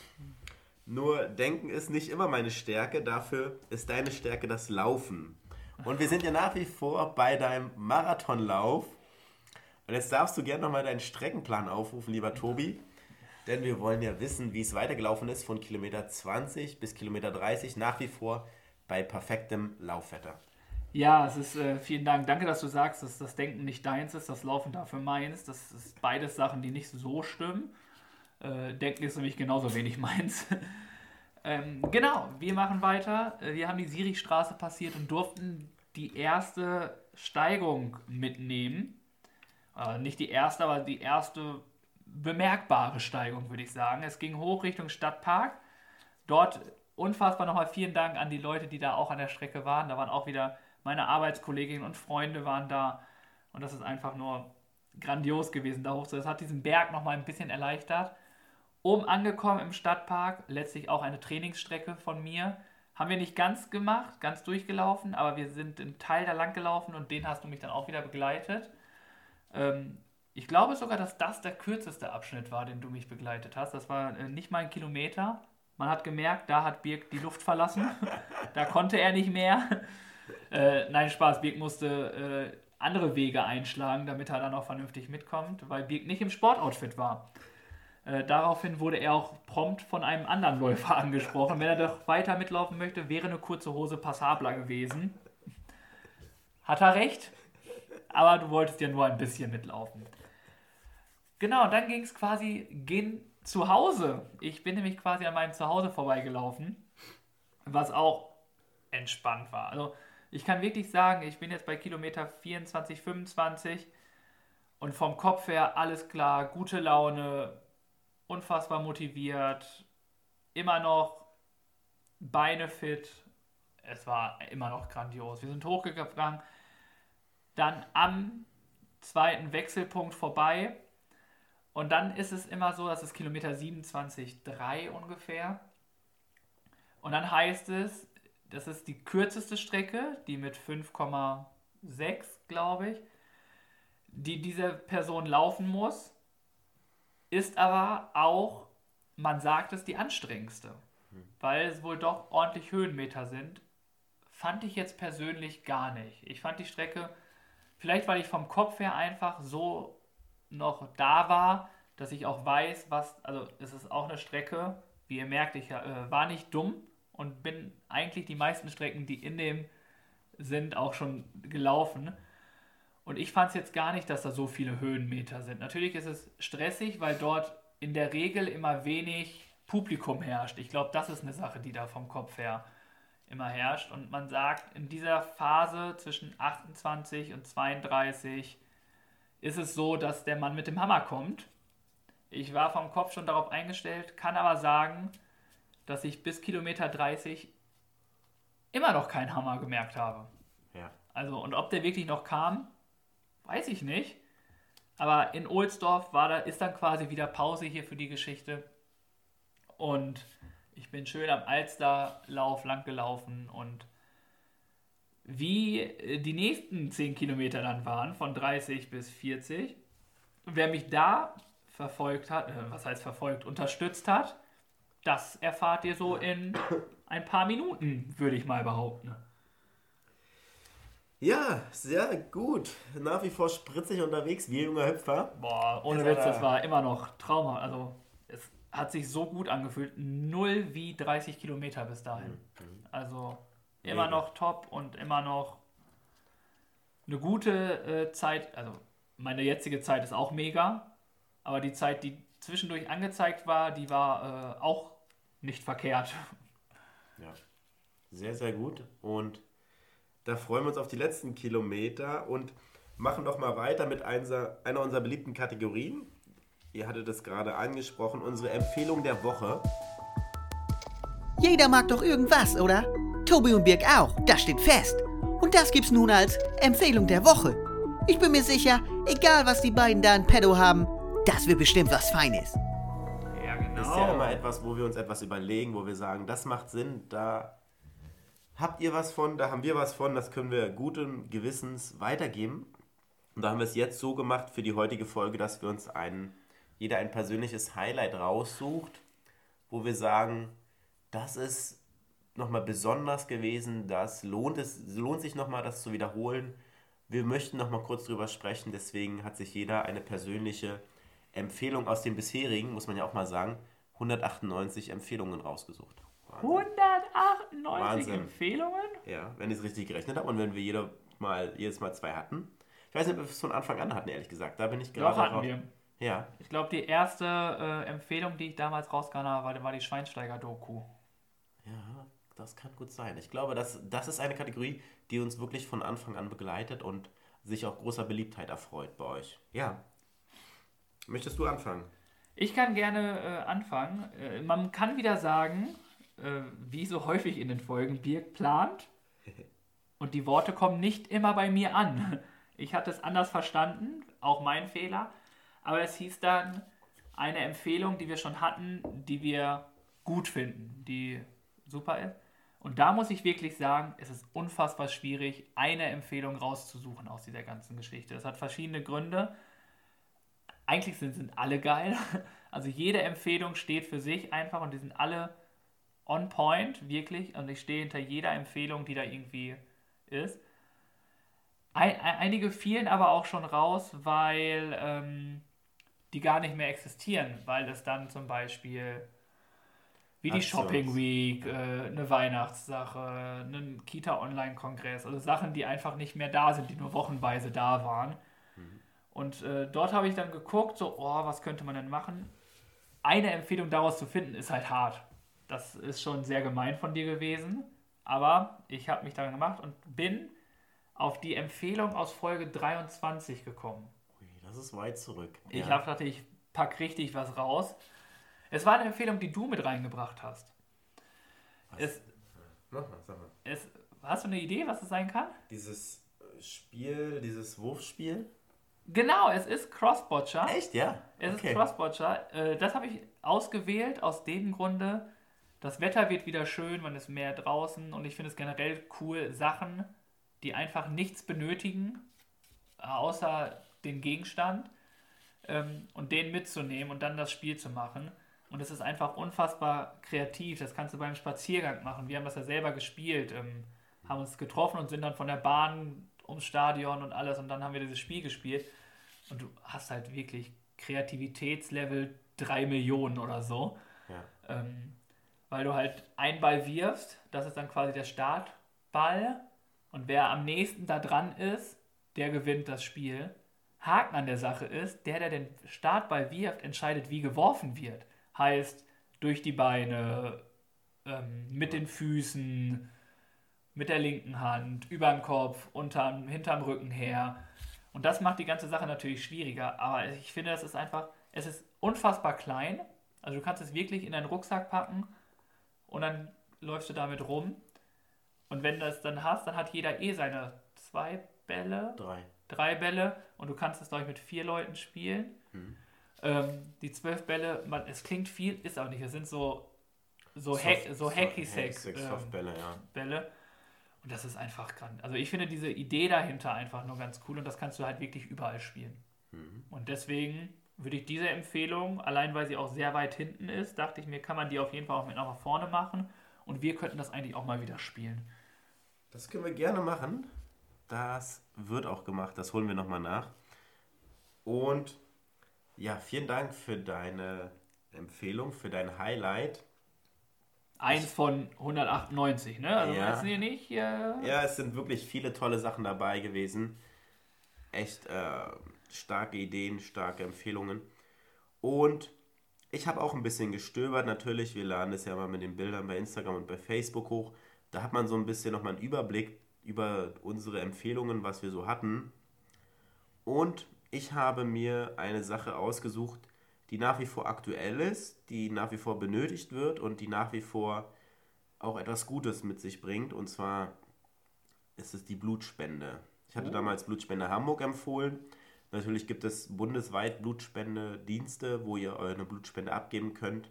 Nur Denken ist nicht immer meine Stärke. Dafür ist deine Stärke das Laufen. Und wir sind ja nach wie vor bei deinem Marathonlauf. Und jetzt darfst du gerne nochmal deinen Streckenplan aufrufen, lieber Tobi. Denn wir wollen ja wissen, wie es weitergelaufen ist von Kilometer 20 bis Kilometer 30, nach wie vor bei perfektem Laufwetter. Ja, es ist äh, vielen Dank. Danke, dass du sagst, dass das Denken nicht deins ist, das Laufen dafür meins. Das ist beides Sachen, die nicht so stimmen. Äh, Denken ist nämlich genauso wenig meins. ähm, genau, wir machen weiter. Äh, Wir haben die Sirichstraße passiert und durften die erste Steigung mitnehmen. Äh, nicht die erste, aber die erste bemerkbare Steigung, würde ich sagen. Es ging hoch Richtung Stadtpark. Dort unfassbar nochmal vielen Dank an die Leute, die da auch an der Strecke waren. Da waren auch wieder meine Arbeitskolleginnen und Freunde waren da. Und das ist einfach nur grandios gewesen, da hoch zu. Das hat diesen Berg nochmal ein bisschen erleichtert. Oben angekommen im Stadtpark, letztlich auch eine Trainingsstrecke von mir. Haben wir nicht ganz gemacht, ganz durchgelaufen, aber wir sind einen Teil da lang gelaufen und den hast du mich dann auch wieder begleitet. Ähm, ich glaube sogar, dass das der kürzeste Abschnitt war, den du mich begleitet hast. Das war äh, nicht mal ein Kilometer. Man hat gemerkt, da hat Birk die Luft verlassen. da konnte er nicht mehr. Äh, nein, Spaß. Birk musste äh, andere Wege einschlagen, damit er dann auch vernünftig mitkommt, weil Birk nicht im Sportoutfit war. Äh, daraufhin wurde er auch prompt von einem anderen Läufer angesprochen. Wenn er doch weiter mitlaufen möchte, wäre eine kurze Hose passabler gewesen. Hat er recht? Aber du wolltest ja nur ein bisschen mitlaufen. Genau, dann ging es quasi gen zu Hause. Ich bin nämlich quasi an meinem Zuhause vorbeigelaufen, was auch entspannt war. Also ich kann wirklich sagen, ich bin jetzt bei Kilometer 24, 25 und vom Kopf her alles klar, gute Laune, unfassbar motiviert, immer noch Beine fit. Es war immer noch grandios. Wir sind hochgegangen, dann am zweiten Wechselpunkt vorbei. Und dann ist es immer so, dass es Kilometer 27,3 ungefähr. Und dann heißt es, das ist die kürzeste Strecke, die mit 5,6, glaube ich, die diese Person laufen muss, ist aber auch, man sagt es, die anstrengendste, weil es wohl doch ordentlich Höhenmeter sind. Fand ich jetzt persönlich gar nicht. Ich fand die Strecke, vielleicht weil ich vom Kopf her einfach so noch da war, dass ich auch weiß, was, also es ist auch eine Strecke, wie ihr merkt, ich äh, war nicht dumm und bin eigentlich die meisten Strecken, die in dem sind, auch schon gelaufen. Und ich fand es jetzt gar nicht, dass da so viele Höhenmeter sind. Natürlich ist es stressig, weil dort in der Regel immer wenig Publikum herrscht. Ich glaube, das ist eine Sache, die da vom Kopf her immer herrscht. Und man sagt, in dieser Phase zwischen 28 und 32 ist es so, dass der Mann mit dem Hammer kommt. Ich war vom Kopf schon darauf eingestellt, kann aber sagen, dass ich bis Kilometer 30 immer noch keinen Hammer gemerkt habe. Ja. Also, und ob der wirklich noch kam, weiß ich nicht. Aber in Ohlsdorf war da, ist dann quasi wieder Pause hier für die Geschichte. Und ich bin schön am Alsterlauf lang gelaufen und wie äh, die nächsten 10 Kilometer dann waren, von 30 bis 40. Wer mich da verfolgt hat, äh, was heißt verfolgt, unterstützt hat, das erfahrt ihr so in ein paar Minuten, würde ich mal behaupten. Ja, sehr gut. Nach wie vor spritzig unterwegs, wie ein junger Hüpfer. Boah, ohne Witz, das war immer noch traumhaft. Also, es hat sich so gut angefühlt. Null wie 30 Kilometer bis dahin. Also, immer Mega. noch top und immer noch eine gute äh, Zeit. Also, meine jetzige Zeit ist auch mega. Aber die Zeit, die zwischendurch angezeigt war, die war äh, auch nicht verkehrt. Ja, sehr, sehr gut. Und da freuen wir uns auf die letzten Kilometer und machen doch mal weiter mit einer, einer unserer beliebten Kategorien. Ihr hattet es gerade angesprochen, unsere Empfehlung der Woche. Jeder mag doch irgendwas, oder? Tobi und Birg auch, das steht fest. Und das gibt's nun als Empfehlung der Woche. Ich bin mir sicher, egal was die beiden da in Pedo haben, das wird bestimmt was Feines. Ist ja immer etwas, wo wir uns etwas überlegen, wo wir sagen, das macht Sinn, da habt ihr was von, da haben wir was von, das können wir guten Gewissens weitergeben. Und da haben wir es jetzt so gemacht für die heutige Folge, dass wir uns ein, jeder ein persönliches Highlight raussucht, wo wir sagen, das ist nochmal besonders gewesen, das lohnt, es, lohnt sich nochmal, das zu wiederholen. Wir möchten nochmal kurz drüber sprechen, deswegen hat sich jeder eine persönliche Empfehlung aus den bisherigen, muss man ja auch mal sagen, 198 Empfehlungen rausgesucht. Wahnsinn. 198 Wahnsinn. Empfehlungen? Ja, wenn ich es richtig gerechnet habe und wenn wir jeder mal, jedes Mal zwei hatten. Ich weiß nicht, ob wir es von Anfang an hatten, ehrlich gesagt. Da bin ich gerade. Doch, hatten drauf- wir. Ja, Ich glaube, die erste äh, Empfehlung, die ich damals rausgehauen habe, war, die Schweinsteiger-Doku. ja, das kann gut sein. Ich glaube, das, das ist eine Kategorie, die uns wirklich von Anfang an begleitet und sich auch großer Beliebtheit erfreut bei euch. Ja. Möchtest du anfangen? Ich kann gerne äh, anfangen. Äh, man kann wieder sagen, äh, wie so häufig in den Folgen, Birk plant und die Worte kommen nicht immer bei mir an. Ich hatte es anders verstanden, auch mein Fehler, aber es hieß dann eine Empfehlung, die wir schon hatten, die wir gut finden, die super ist. Und da muss ich wirklich sagen, es ist unfassbar schwierig, eine Empfehlung rauszusuchen aus dieser ganzen Geschichte. Das hat verschiedene Gründe eigentlich sind, sind alle geil. Also jede Empfehlung steht für sich einfach und die sind alle on point, wirklich. Und ich stehe hinter jeder Empfehlung, die da irgendwie ist. Ein, ein, einige fielen aber auch schon raus, weil ähm, die gar nicht mehr existieren, weil es dann zum Beispiel Wie die Shopping Week, äh, eine Weihnachtssache, einen Kita-Online-Kongress, also Sachen, die einfach nicht mehr da sind, die nur wochenweise da waren. Und äh, dort habe ich dann geguckt, so, oh, was könnte man denn machen? Eine Empfehlung daraus zu finden, ist halt hart. Das ist schon sehr gemein von dir gewesen, aber ich habe mich daran gemacht und bin auf die Empfehlung aus Folge 23 gekommen. Ui, das ist weit zurück. Ich Ja. dachte, ich pack richtig was raus. Es war eine Empfehlung, die du mit reingebracht hast. Es, Mach mal, sag mal. es, hast du eine Idee, was es sein kann? Dieses Spiel, dieses Wurfspiel. Genau, es ist Crossbotcher. Echt, ja? Es Okay. ist Crossbotcher. Äh, das habe ich ausgewählt aus dem Grunde, das Wetter wird wieder schön, man ist mehr draußen und ich finde es generell cool, Sachen, die einfach nichts benötigen, außer den Gegenstand, ähm, und den mitzunehmen und dann das Spiel zu machen. Und es ist einfach unfassbar kreativ. Das kannst du beim Spaziergang machen. Wir haben das ja selber gespielt, ähm, haben uns getroffen und sind dann von der Bahn ums Stadion und alles und dann haben wir dieses Spiel gespielt. Und du hast halt wirklich Kreativitätslevel 3 Millionen oder so. Ja. Ähm, weil du halt einen Ball wirfst, das ist dann quasi der Startball. Und wer am nächsten da dran ist, der gewinnt das Spiel. Haken an der Sache ist, der, der den Startball wirft, entscheidet, wie geworfen wird. Heißt, durch die Beine, ähm, mit den Füßen, mit der linken Hand, über den Kopf, unterm, hinterm Rücken her. Und das macht die ganze Sache natürlich schwieriger. Aber ich finde, das ist einfach, es ist unfassbar klein. Also du kannst es wirklich in deinen Rucksack packen und dann läufst du damit rum. Und wenn du es dann hast, dann hat jeder eh seine zwei Bälle, Drei. drei Bälle und du kannst es, glaube ich, mit vier Leuten spielen. Mhm. Ähm, die zwölf Bälle, man, es klingt viel, ist auch nicht. Es sind so, so, Soft- Hack, so Hacky-Sack, ähm, ja. Bälle. Und das ist einfach grand. Also ich finde diese Idee dahinter einfach nur ganz cool und das kannst du halt wirklich überall spielen. Mhm. Und deswegen würde ich diese Empfehlung, allein weil sie auch sehr weit hinten ist, dachte ich mir, kann man die auf jeden Fall auch mit nach vorne machen und wir könnten das eigentlich auch mal wieder spielen. Das können wir gerne machen. Das wird auch gemacht. Das holen wir nochmal nach. Und ja, vielen Dank für deine Empfehlung, für dein Highlight. Eins von 198, ne? Also Ja. jetzt hier nicht. Äh, Ja, es sind wirklich viele tolle Sachen dabei gewesen. Echt äh, starke Ideen, starke Empfehlungen. Und ich habe auch ein bisschen gestöbert. Natürlich, wir laden das ja mal mit den Bildern bei Instagram und bei Facebook hoch. Da hat man so ein bisschen nochmal einen Überblick über unsere Empfehlungen, was wir so hatten. Und ich habe mir eine Sache ausgesucht, die nach wie vor aktuell ist, die nach wie vor benötigt wird und die nach wie vor auch etwas Gutes mit sich bringt. Und zwar ist es die Blutspende. Ich hatte Oh. damals Blutspende Hamburg empfohlen. Natürlich gibt es bundesweit Blutspendedienste, wo ihr eure Blutspende abgeben könnt.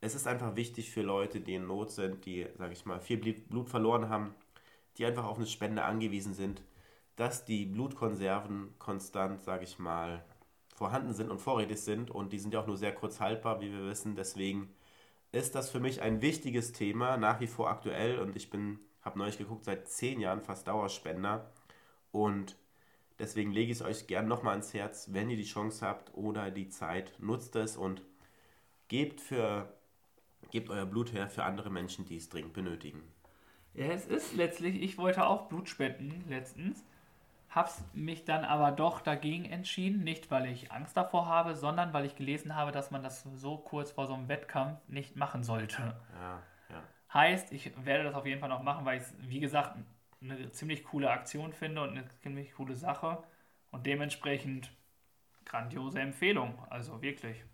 Es ist einfach wichtig für Leute, die in Not sind, die, sage ich mal, viel Blut Blut verloren haben, die einfach auf eine Spende angewiesen sind, dass die Blutkonserven konstant, sage ich mal, vorhanden sind und vorrätig sind. Und die sind ja auch nur sehr kurz haltbar, wie wir wissen. Deswegen ist das für mich ein wichtiges Thema, nach wie vor aktuell. Und ich bin, habe neulich geguckt, seit zehn Jahren fast Dauerspender. Und deswegen lege ich es euch gern nochmal ans Herz, wenn ihr die Chance habt oder die Zeit, nutzt es und gebt, für, gebt euer Blut her für andere Menschen, die es dringend benötigen. Ja, es ist letztlich, ich wollte auch Blut spenden letztens, hab's mich dann aber doch dagegen entschieden, nicht weil ich Angst davor habe, sondern weil ich gelesen habe, dass man das so kurz vor so einem Wettkampf nicht machen sollte. Ja, ja. Heißt, ich werde das auf jeden Fall noch machen, weil ich es, wie gesagt, eine ziemlich coole Aktion finde und eine ziemlich coole Sache und dementsprechend grandiose Empfehlung, also wirklich.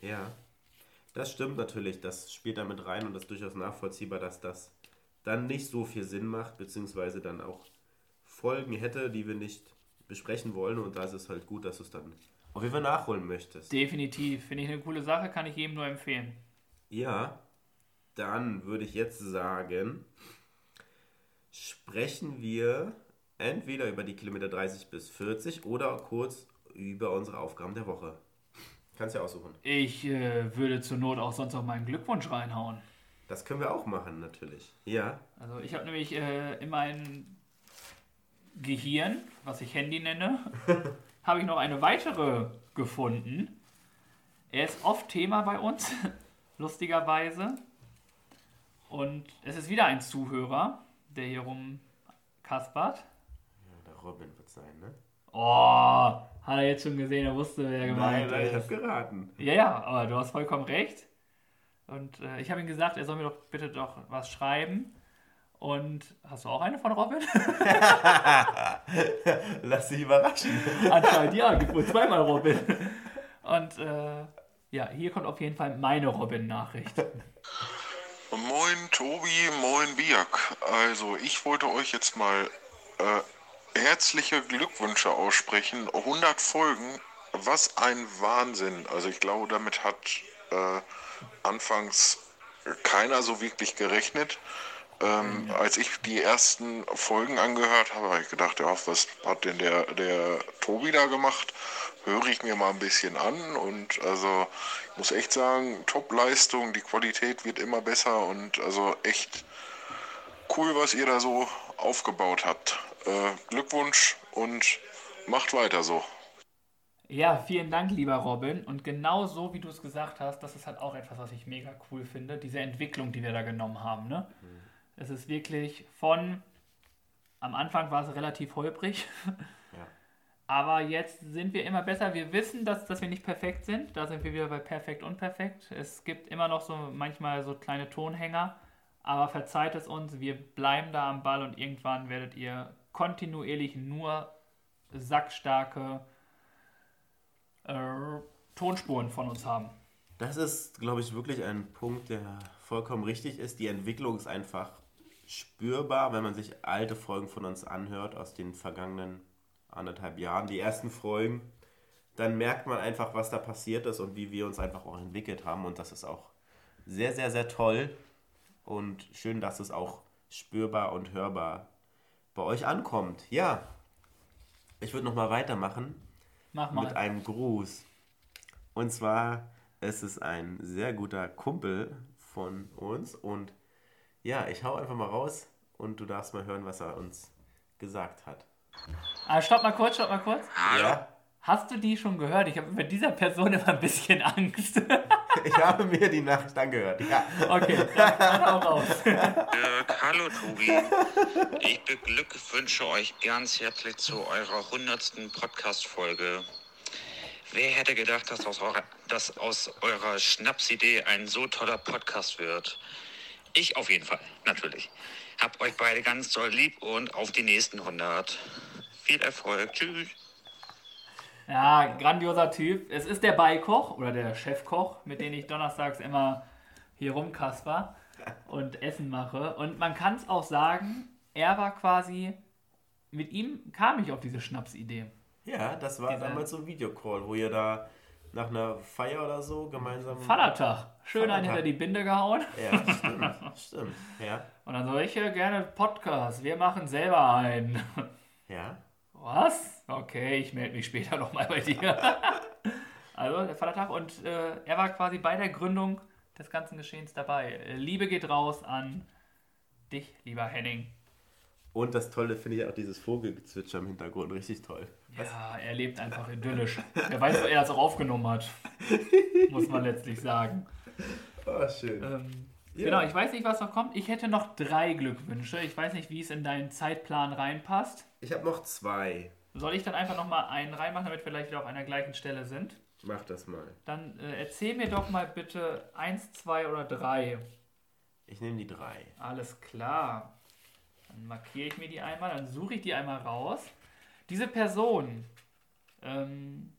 Ja, das stimmt natürlich. Das spielt damit rein und das ist durchaus nachvollziehbar, dass das dann nicht so viel Sinn macht, beziehungsweise dann auch Folgen hätte, die wir nicht besprechen wollen. Und da ist es halt gut, dass du es dann auf jeden Fall nachholen möchtest. Definitiv, finde ich eine coole Sache, kann ich jedem nur empfehlen. Ja, dann würde ich jetzt sagen, sprechen wir entweder über die Kilometer 30 bis 40 oder kurz über unsere Aufgaben der Woche. Kannst ja aussuchen. Ich äh, würde zur Not auch sonst noch meinen Glückwunsch reinhauen. Das können wir auch machen, natürlich. Ja. Also ich habe nämlich äh, in meinem Gehirn, was ich Handy nenne, habe ich noch eine weitere gefunden. Er ist oft Thema bei uns. lustigerweise. Und es ist wieder ein Zuhörer, der hier rumkaspert. Ja, der Robin wird sein, ne? Oh, hat er jetzt schon gesehen, er wusste, wer gemeint Nein, nein, ich ist. hab geraten. Ja, ja, aber du hast vollkommen recht. Und äh, ich habe ihm gesagt, er soll mir doch bitte doch was schreiben. Und hast du auch eine von Robin? Lass dich überraschen. Anscheinend ja, gibt wohl zweimal Robin. Und äh, ja, hier kommt auf jeden Fall meine Robin-Nachricht. Moin Tobi, moin Biak. Also ich wollte euch jetzt mal äh, herzliche Glückwünsche aussprechen. 100 Folgen, was ein Wahnsinn. Also ich glaube, damit hat äh, anfangs keiner so wirklich gerechnet. Ähm, als ich die ersten Folgen angehört habe, habe ich gedacht, ja, was hat denn der, der Tobi da gemacht? Höre ich mir mal ein bisschen an und also ich muss echt sagen, Top-Leistung, die Qualität wird immer besser und also echt cool, was ihr da so aufgebaut habt. Äh, Glückwunsch und macht weiter so. Ja, vielen Dank, lieber Robin. Und genau so, wie du es gesagt hast, das ist halt auch etwas, was ich mega cool finde. Diese Entwicklung, die wir da genommen haben. Ne? Es ist wirklich von, am Anfang war es relativ holprig, Ja. aber jetzt sind wir immer besser. Wir wissen, dass, dass wir nicht perfekt sind. Da sind wir wieder bei perfekt und perfekt. Es gibt immer noch so manchmal so kleine Tonhänger, aber verzeiht es uns, wir bleiben da am Ball und irgendwann werdet ihr kontinuierlich nur sackstarke äh, Tonspuren von uns haben. Das ist, glaube ich, wirklich ein Punkt, der vollkommen richtig ist. Die Entwicklung ist einfach spürbar, wenn man sich alte Folgen von uns anhört aus den vergangenen anderthalb Jahren, die ersten Folgen. Dann merkt man einfach, was da passiert ist und wie wir uns einfach auch entwickelt haben. Und das ist auch sehr, sehr, sehr toll. Und schön, dass es auch spürbar und hörbar bei euch ankommt. Ja, ich würde nochmal weitermachen Mach mal. mit einem Gruß. Und zwar ist es ein sehr guter Kumpel von uns. Und ja, ich hau einfach mal raus und du darfst mal hören, was er uns gesagt hat. Ah, stopp mal kurz, stopp mal kurz. Ja, Hast du die schon gehört? Ich habe mit dieser Person immer ein bisschen Angst. ich habe mir die Nachricht angehört. Ja. Okay, dann, dann auch raus. Dirk, hallo Tobi. Ich beglückwünsche euch ganz herzlich zu eurer hundertsten Podcast-Folge. Wer hätte gedacht, dass aus, eurer, dass aus eurer Schnapsidee ein so toller Podcast wird? Ich auf jeden Fall, natürlich. Habt euch beide ganz doll lieb und auf die nächsten 100. Viel Erfolg. Tschüss. Ja, grandioser Typ. Es ist der Beikoch oder der Chefkoch, mit dem ich donnerstags immer hier rumkasper und Essen mache. Und man kann es auch sagen, er war quasi, mit ihm kam ich auf diese Schnapsidee. ja, das war Dieser- damals so ein Videocall, wo ihr da nach einer Feier oder so gemeinsam. Vatertag. Schön einen Vatertag. hinter die Binde gehauen. Ja, stimmt. stimmt. Ja. Und dann so, ich höre gerne Podcast. Wir machen selber einen. Ja. Was? Okay, ich melde mich später nochmal bei dir. also, der Vatertag. Und äh, er war quasi bei der Gründung des ganzen Geschehens dabei. Liebe geht raus an dich, lieber Henning. Und das Tolle finde ich auch dieses Vogelgezwitscher im Hintergrund. Richtig toll. Ja, er lebt einfach idyllisch. Wer weiß, wo er das auch aufgenommen hat. Muss man letztlich sagen. Oh, schön. Ähm, Ja. Genau, ich weiß nicht, was noch kommt. Ich hätte noch drei Glückwünsche. Ich weiß nicht, wie es in deinen Zeitplan reinpasst. Ich habe noch zwei. Soll ich dann einfach nochmal einen reinmachen, damit wir vielleicht wieder auf einer gleichen Stelle sind? Mach das mal. Dann äh, erzähl mir doch mal bitte eins, zwei oder drei. Ich nehme die drei. Alles klar. Dann markiere ich mir die einmal, dann suche ich die einmal raus. Diese Person ähm,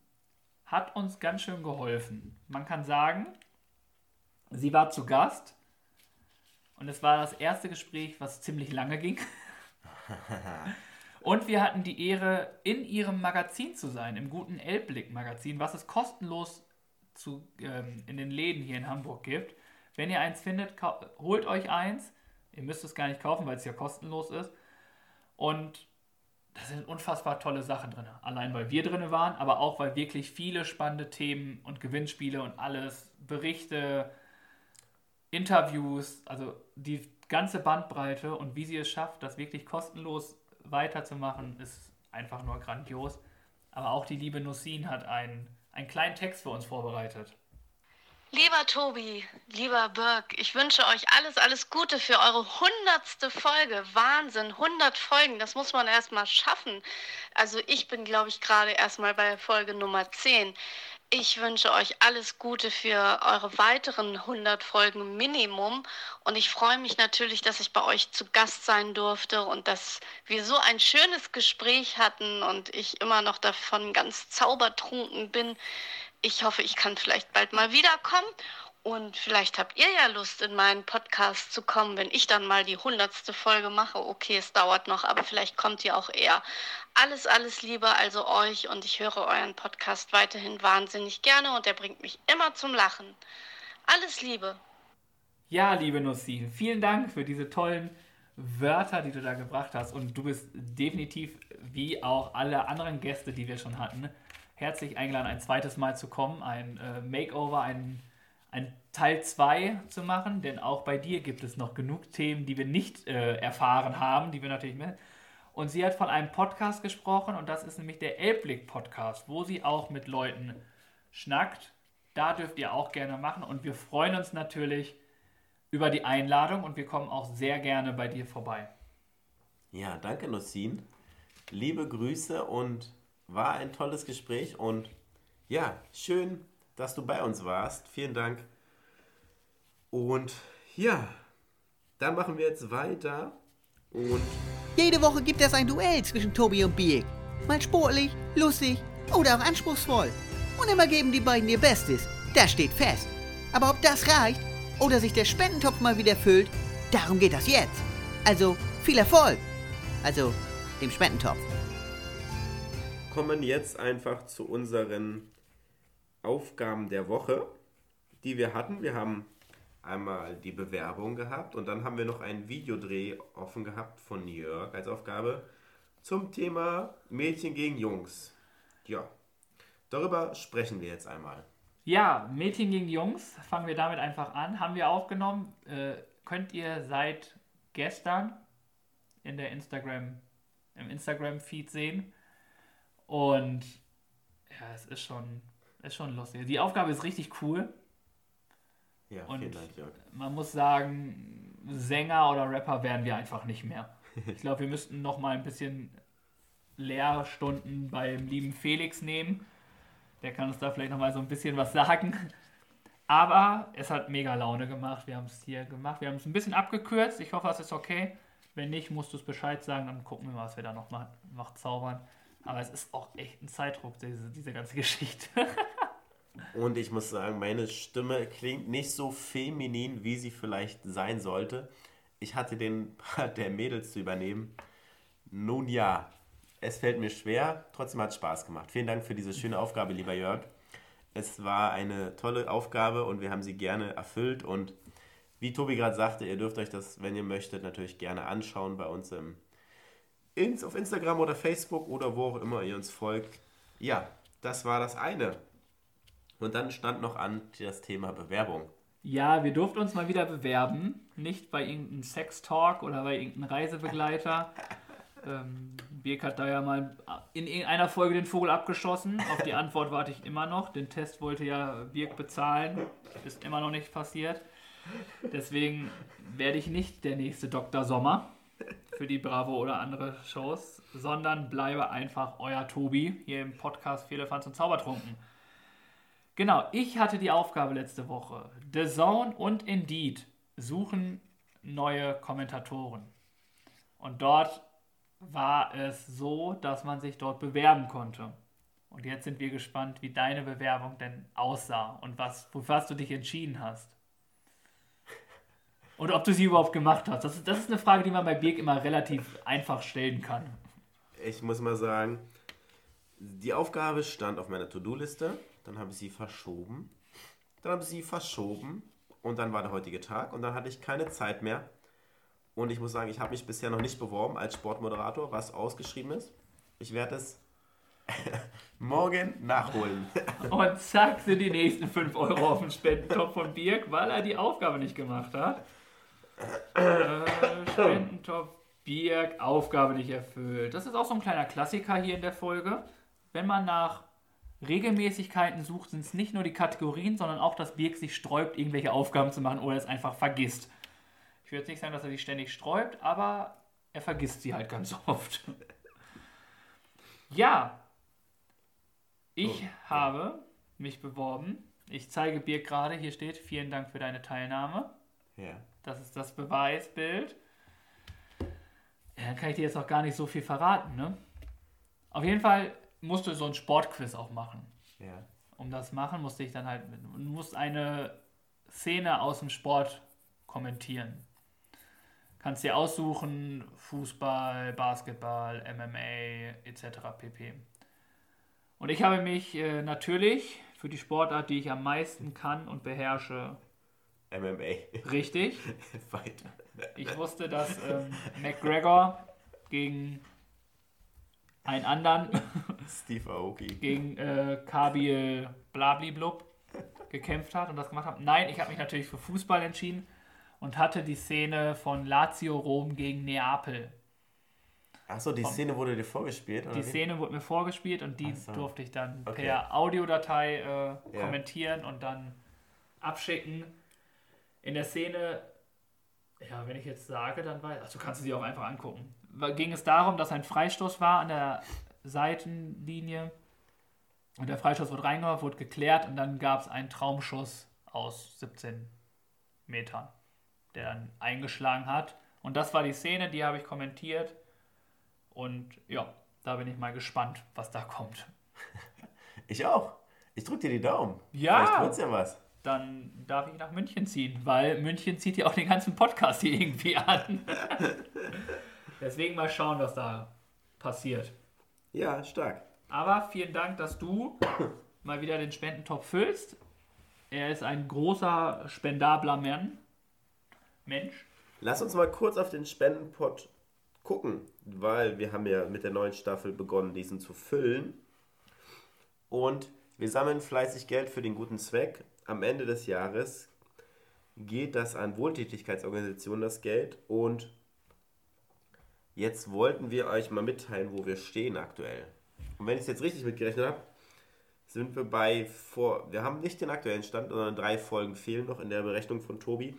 hat uns ganz schön geholfen. Man kann sagen, sie war zu Gast und es war das erste Gespräch, was ziemlich lange ging. Und wir hatten die Ehre, in ihrem Magazin zu sein, im guten Elbblick-Magazin, was es kostenlos zu, ähm, in den Läden hier in Hamburg gibt. Wenn ihr eins findet, holt euch eins. Ihr müsst es gar nicht kaufen, weil es ja kostenlos ist. Und da sind unfassbar tolle Sachen drin. Allein weil wir drin waren, aber auch weil wirklich viele spannende Themen und Gewinnspiele und alles, Berichte, Interviews, also die ganze Bandbreite und wie sie es schafft, das wirklich kostenlos weiterzumachen, ist einfach nur grandios. Aber auch die liebe Nussin hat einen, einen kleinen Text für uns vorbereitet. Lieber Tobi, lieber Birk, ich wünsche euch alles, alles Gute für eure hundertste Folge. Wahnsinn, 100 Folgen, das muss man erstmal schaffen. Also ich bin, glaube ich, gerade erstmal bei Folge Nummer 10. Ich wünsche euch alles Gute für eure weiteren 100 Folgen Minimum. Und ich freue mich natürlich, dass ich bei euch zu Gast sein durfte und dass wir so ein schönes Gespräch hatten und ich immer noch davon ganz zaubertrunken bin. Ich hoffe, ich kann vielleicht bald mal wiederkommen. Und vielleicht habt ihr ja Lust, in meinen Podcast zu kommen, wenn ich dann mal die hundertste Folge mache. Okay, es dauert noch, aber vielleicht kommt ihr auch eher. Alles, alles Liebe also euch und ich höre euren Podcast weiterhin wahnsinnig gerne und er bringt mich immer zum Lachen. Alles Liebe. Ja, liebe Nussin, vielen Dank für diese tollen Wörter, die du da gebracht hast. Und du bist definitiv, wie auch alle anderen Gäste, die wir schon hatten, herzlich eingeladen, ein zweites Mal zu kommen, ein äh, Makeover, ein ein Teil 2 zu machen, denn auch bei dir gibt es noch genug Themen, die wir nicht äh, erfahren haben, die wir natürlich mehr. Und sie hat von einem Podcast gesprochen und das ist nämlich der Elbblick Podcast, wo sie auch mit Leuten schnackt. Da dürft ihr auch gerne machen und wir freuen uns natürlich über die Einladung und wir kommen auch sehr gerne bei dir vorbei. Ja, danke Nussin. Liebe Grüße und war ein tolles Gespräch und ja, schön, dass du bei uns warst. Vielen Dank. Und ja, dann machen wir jetzt weiter. Und Jede Woche gibt es ein Duell zwischen Tobi und Birk. Mal sportlich, lustig oder auch anspruchsvoll. Und immer geben die beiden ihr Bestes. Das steht fest. Aber ob das reicht oder sich der Spendentopf mal wieder füllt, darum geht das jetzt. Also viel Erfolg. Also dem Spendentopf. Kommen jetzt einfach zu unseren Aufgaben der Woche, die wir hatten. Wir haben einmal die Bewerbung gehabt und dann haben wir noch einen Videodreh offen gehabt von Jörg als Aufgabe zum Thema Mädchen gegen Jungs. Ja, darüber sprechen wir jetzt einmal. Ja, Mädchen gegen Jungs, fangen wir damit einfach an. Haben wir aufgenommen. Äh, könnt ihr seit gestern in der Instagram, im Instagram-Feed sehen. Und ja, es ist schon, ist schon lustig. Die Aufgabe ist richtig cool. Ja, Und vielen Dank, Jörg. man muss sagen, Sänger oder Rapper werden wir einfach nicht mehr. Ich glaube, wir müssten noch mal ein bisschen Lehrstunden beim lieben Felix nehmen. Der kann uns da vielleicht noch mal so ein bisschen was sagen. Aber es hat mega Laune gemacht. Wir haben es hier gemacht. Wir haben es ein bisschen abgekürzt. Ich hoffe, es ist okay. Wenn nicht, musst du es Bescheid sagen. Dann gucken wir mal, was wir da noch mal, noch zaubern. Aber es ist auch echt ein Zeitdruck, diese, diese ganze Geschichte. Und ich muss sagen, meine Stimme klingt nicht so feminin, wie sie vielleicht sein sollte. Ich hatte den Part der Mädels zu übernehmen. Nun ja, es fällt mir schwer, trotzdem hat es Spaß gemacht. Vielen Dank für diese schöne Aufgabe, lieber Jörg. Es war eine tolle Aufgabe und wir haben sie gerne erfüllt. Und wie Tobi gerade sagte, ihr dürft euch das, wenn ihr möchtet, natürlich gerne anschauen bei uns im, ins, auf Instagram oder Facebook oder wo auch immer ihr uns folgt. Ja, das war das eine. Und dann stand noch an das Thema Bewerbung. Ja, wir durften uns mal wieder bewerben. Nicht bei irgendeinem Sextalk oder bei irgendeinem Reisebegleiter. ähm, Birk hat da ja mal in irgendeiner Folge den Vogel abgeschossen. Auf die Antwort warte ich immer noch. Den Test wollte ja Birk bezahlen. Ist immer noch nicht passiert. Deswegen werde ich nicht der nächste Dr. Sommer für die Bravo oder andere Shows, sondern bleibe einfach euer Tobi hier im Podcast Fehlefanz und Zaubertrunken. Genau, ich hatte die Aufgabe letzte Woche. The Zone und Indeed suchen neue Kommentatoren. Und dort war es so, dass man sich dort bewerben konnte. Und jetzt sind wir gespannt, wie deine Bewerbung denn aussah und was, für du dich entschieden hast. Und ob du sie überhaupt gemacht hast. Das ist, das ist eine Frage, die man bei Birk immer relativ einfach stellen kann. Ich muss mal sagen, die Aufgabe stand auf meiner To-Do-Liste. Dann habe ich sie verschoben. Dann habe ich sie verschoben. Und dann war der heutige Tag. Und dann hatte ich keine Zeit mehr. Und ich muss sagen, ich habe mich bisher noch nicht beworben als Sportmoderator, was ausgeschrieben ist. Ich werde es morgen nachholen. Und zack sind die nächsten 5 Euro auf dem Spendentopf von Birk, weil er die Aufgabe nicht gemacht hat. Äh, Spendentopf Birk, Aufgabe nicht erfüllt. Das ist auch so ein kleiner Klassiker hier in der Folge. Wenn man nach Regelmäßigkeiten sucht, sind es nicht nur die Kategorien, sondern auch, dass Birk sich sträubt, irgendwelche Aufgaben zu machen oder es einfach vergisst. Ich würde jetzt nicht sagen, dass er sich ständig sträubt, aber er vergisst sie halt ganz oft. ja, ich habe mich beworben. Ich zeige Birk gerade, hier steht, vielen Dank für deine Teilnahme. Ja. Das ist das Beweisbild. Ja, dann kann ich dir jetzt auch gar nicht so viel verraten, ne? Auf jeden Fall musst du so ein Sportquiz auch machen. Ja. Um das machen, musste ich dann halt, du musst eine Szene aus dem Sport kommentieren. Kannst dir aussuchen, Fußball, Basketball, MMA etc. pp. Und ich habe mich äh, natürlich für die Sportart, die ich am meisten kann und beherrsche, MMA. Richtig. Weiter. Ich wusste, dass ähm, McGregor gegen einen anderen, Steve Aoki. gegen äh, Kabil Blabliblub gekämpft hat und das gemacht hat. Nein, ich habe mich natürlich für Fußball entschieden und hatte die Szene von Lazio Rom gegen Neapel. Achso, die Vom- Szene wurde dir vorgespielt? Oder Die wie? Szene wurde mir vorgespielt und die so. durfte ich dann Okay. per Audiodatei äh, kommentieren und dann abschicken. In der Szene, ja, wenn ich jetzt sage, dann weiß also kannst du sie auch einfach angucken. Ging es darum, dass ein Freistoß war an der Seitenlinie und der Freistoß wurde reingehauen, wurde geklärt und dann gab es einen Traumschuss aus 17 Metern, der dann eingeschlagen hat. Und das war die Szene, die habe ich kommentiert. Und ja, da bin ich mal gespannt, was da kommt. Ich auch. Ich drück dir die Daumen. Ja. Vielleicht wird's ja was. Dann darf ich nach München ziehen, weil München zieht ja auch den ganzen Podcast hier irgendwie an. Deswegen mal schauen, was da passiert. Ja, stark. Aber vielen Dank, dass du mal wieder den Spendentopf füllst. Er ist ein großer, spendabler Mann. Mensch. Lass uns mal kurz auf den Spendenpot gucken, weil wir haben ja mit der neuen Staffel begonnen, diesen zu füllen. Und wir sammeln fleißig Geld für den guten Zweck. Am Ende des Jahres geht das an Wohltätigkeitsorganisationen, das Geld. Und jetzt wollten wir euch mal mitteilen, wo wir stehen aktuell. Und wenn ich es jetzt richtig mitgerechnet habe, sind wir bei vor. Wir haben nicht den aktuellen Stand, sondern drei Folgen fehlen noch in der Berechnung von Tobi.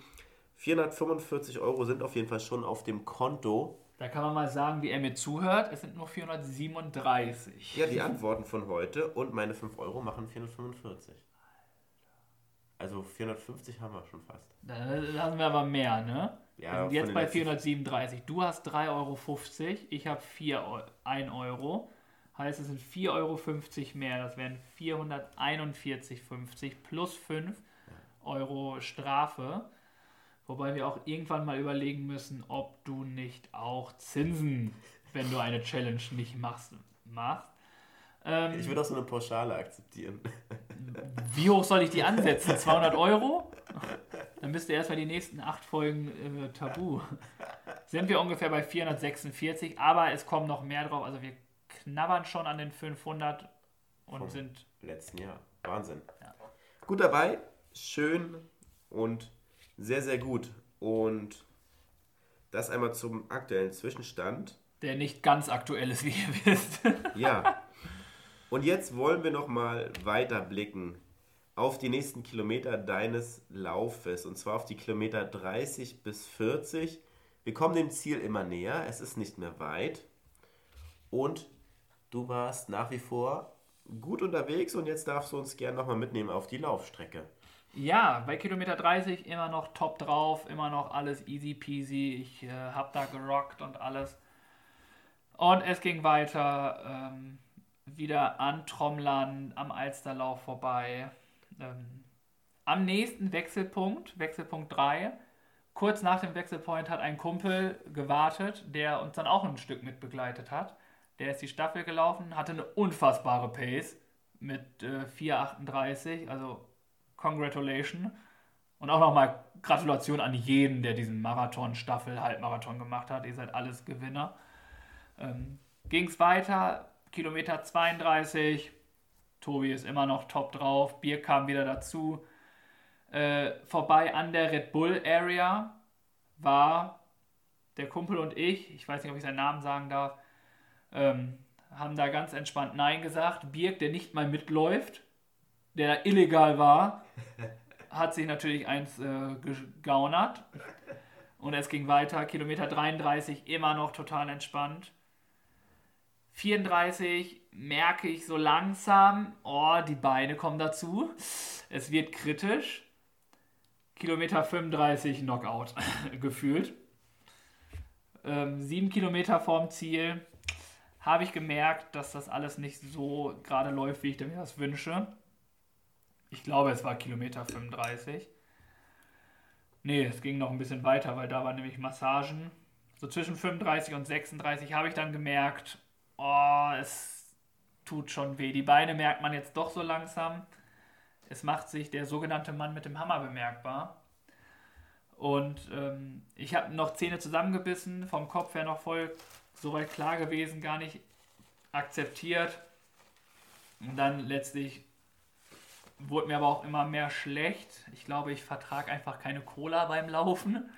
445 Euro sind auf jeden Fall schon auf dem Konto. Da kann man mal sagen, wie er mir zuhört. Es sind nur 437. Ja, die Antworten von heute und meine 5 Euro machen 445. Also 450 haben wir schon fast. Da haben wir aber mehr, ne? Ja, wir sind jetzt bei letzten- 437. Du hast 3,50 Euro, ich habe 4 Eu 1 Euro. Heißt, es sind 4,50 Euro mehr. Das wären 441,50 plus 5 Euro Strafe. Wobei wir auch irgendwann mal überlegen müssen, ob du nicht auch Zinsen, wenn du eine Challenge nicht machst, machst. Ähm, Ich würde auch so eine Pauschale akzeptieren. wie hoch soll ich die ansetzen? 200 Euro? Dann bist du erstmal die nächsten acht Folgen äh, tabu. Sind wir ungefähr bei 446, aber es kommen noch mehr drauf. Also wir knabbern schon an den 500 und Vom sind letzten Jahr. Wahnsinn. Gut dabei, schön und sehr, sehr gut. Und das einmal zum aktuellen Zwischenstand. der nicht ganz aktuell ist, wie ihr wisst. Ja. Und jetzt wollen wir noch mal weiter blicken auf die nächsten Kilometer deines Laufes. Und zwar auf die Kilometer 30 bis 40. Wir kommen dem Ziel immer näher. Es ist nicht mehr weit. Und du warst nach wie vor gut unterwegs und jetzt darfst du uns gerne noch mal mitnehmen auf die Laufstrecke. Ja, bei Kilometer 30 immer noch top drauf, immer noch alles easy peasy. Ich äh, hab da gerockt und alles. Und es ging weiter, ähm, wieder an Trommlern, am Alsterlauf vorbei. Ähm, am nächsten Wechselpunkt, Wechselpunkt 3, kurz nach dem Wechselpoint hat ein Kumpel gewartet, der uns dann auch ein Stück mit begleitet hat. Der ist die Staffel gelaufen, hatte eine unfassbare Pace mit äh, 4,38, also Congratulation. Und auch nochmal Gratulation an jeden, der diesen Marathon, Staffel, Halbmarathon gemacht hat. Ihr seid alles Gewinner. Ähm, Ging es weiter, Kilometer 32. Tobi ist immer noch top drauf. Bier kam wieder dazu. Äh, vorbei an der Red Bull Area war der Kumpel und ich, ich weiß nicht, ob ich seinen Namen sagen darf, ähm, haben da ganz entspannt Nein gesagt. Birk, der nicht mal mitläuft, der illegal war, hat sich natürlich eins äh, gegaunert. Und es ging weiter. Kilometer 33 immer noch total entspannt. 34 merke ich so langsam, oh, die Beine kommen dazu. Es wird kritisch. Kilometer 35 Knockout gefühlt. Ähm, sieben Kilometer vorm Ziel habe ich gemerkt, dass das alles nicht so gerade läuft, wie ich mir das wünsche. Ich glaube, es war Kilometer 35. Nee, es ging noch ein bisschen weiter, weil da waren nämlich Massagen. So zwischen 35 und 36 habe ich dann gemerkt, oh, es tut schon weh. Die Beine merkt man jetzt doch so langsam. Es macht sich der sogenannte Mann mit dem Hammer bemerkbar. Und ähm, ich habe noch Zähne zusammengebissen, vom Kopf her noch voll soweit klar gewesen, gar nicht akzeptiert. Und dann letztlich wurde mir aber auch immer mehr schlecht. Ich glaube, ich vertrage einfach keine Cola beim Laufen,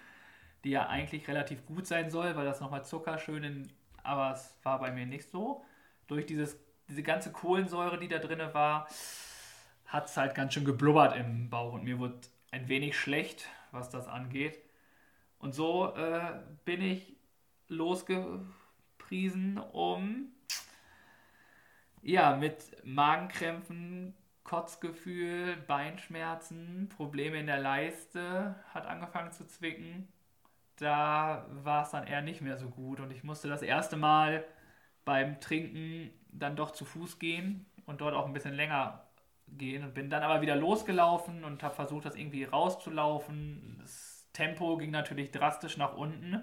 die ja eigentlich relativ gut sein soll, weil das nochmal Zucker schön in. Aber es war bei mir nicht so. Durch dieses, diese ganze Kohlensäure, die da drin war, hat es halt ganz schön geblubbert im Bauch und mir wurde ein wenig schlecht, was das angeht. Und so äh, bin ich losgepriesen, um ja mit Magenkrämpfen, Kotzgefühl, Beinschmerzen, Probleme in der Leiste hat angefangen zu zwicken. Da war es dann eher nicht mehr so gut und ich musste das erste Mal beim Trinken dann doch zu Fuß gehen und dort auch ein bisschen länger gehen und bin dann aber wieder losgelaufen und habe versucht, das irgendwie rauszulaufen. Das Tempo ging natürlich drastisch nach unten,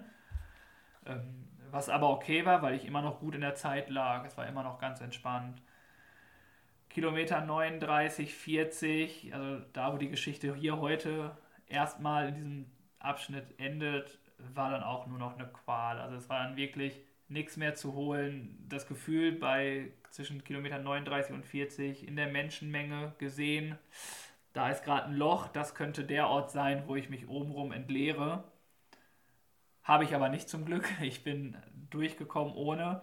ähm, was aber okay war, weil ich immer noch gut in der Zeit lag. Es war immer noch ganz entspannt. Kilometer 39, 40, also da, wo die Geschichte hier heute erstmal in diesem Abschnitt endet, war dann auch nur noch eine Qual. Also es war dann wirklich nichts mehr zu holen. Das Gefühl bei zwischen Kilometer 39 und 40 in der Menschenmenge gesehen, da ist gerade ein Loch, das könnte der Ort sein, wo ich mich obenrum entleere. Habe ich aber nicht zum Glück. Ich bin durchgekommen ohne.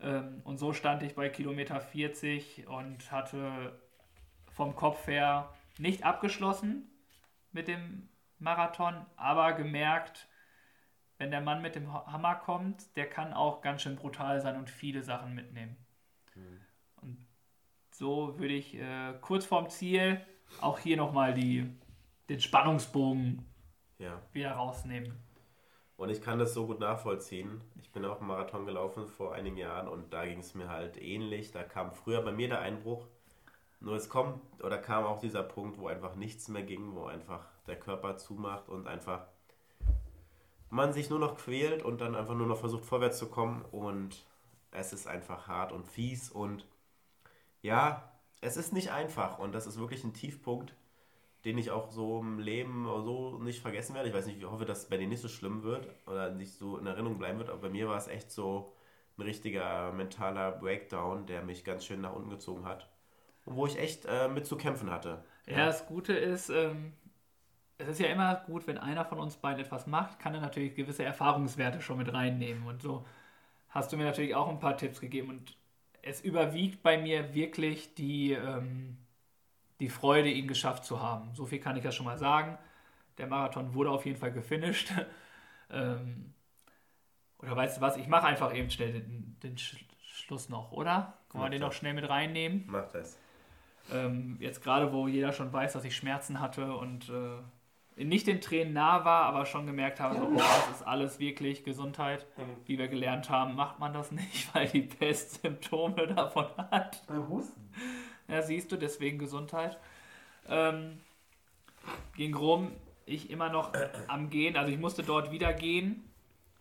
Ähm, und so stand ich bei Kilometer 40 und hatte vom Kopf her nicht abgeschlossen mit dem Marathon, aber gemerkt, wenn der Mann mit dem Hammer kommt, der kann auch ganz schön brutal sein und viele Sachen mitnehmen. Mhm. Und so würde ich äh, kurz vorm Ziel auch hier nochmal den Spannungsbogen ja. wieder rausnehmen. Und ich kann das so gut nachvollziehen. Ich bin auch einen Marathon gelaufen vor einigen Jahren und da ging es mir halt ähnlich. Da kam früher bei mir der Einbruch. Nur es kommt oder kam auch dieser Punkt, wo einfach nichts mehr ging, wo einfach der Körper zumacht und einfach man sich nur noch quält und dann einfach nur noch versucht vorwärts zu kommen und es ist einfach hart und fies und ja, es ist nicht einfach und das ist wirklich ein Tiefpunkt den ich auch so im Leben so nicht vergessen werde. Ich weiß nicht, ich hoffe, dass es bei dir nicht so schlimm wird oder nicht so in Erinnerung bleiben wird, aber bei mir war es echt so ein richtiger mentaler Breakdown, der mich ganz schön nach unten gezogen hat. Und wo ich echt äh, mit zu kämpfen hatte. Ja, ja. das Gute ist, ähm, es ist ja immer gut, wenn einer von uns beiden etwas macht, kann er natürlich gewisse Erfahrungswerte schon mit reinnehmen. Und so hast du mir natürlich auch ein paar Tipps gegeben. Und es überwiegt bei mir wirklich die. Ähm, die Freude, ihn geschafft zu haben. So viel kann ich ja schon mal sagen. Der Marathon wurde auf jeden Fall gefinisht. ähm, oder weißt du was, ich mache einfach eben schnell den, den Sch Schluss noch, oder? Kann man den noch schnell mit reinnehmen? Mach das. Ähm, jetzt gerade, wo jeder schon weiß, dass ich Schmerzen hatte und äh, nicht den Tränen nah war, aber schon gemerkt habe, so, oh, das ist alles wirklich Gesundheit. Wie wir gelernt haben, macht man das nicht, weil die Pest Symptome davon hat. Beim Husten. Ja, siehst du, deswegen Gesundheit. Ähm, ging rum, ich immer noch am Gehen, also ich musste dort wieder gehen,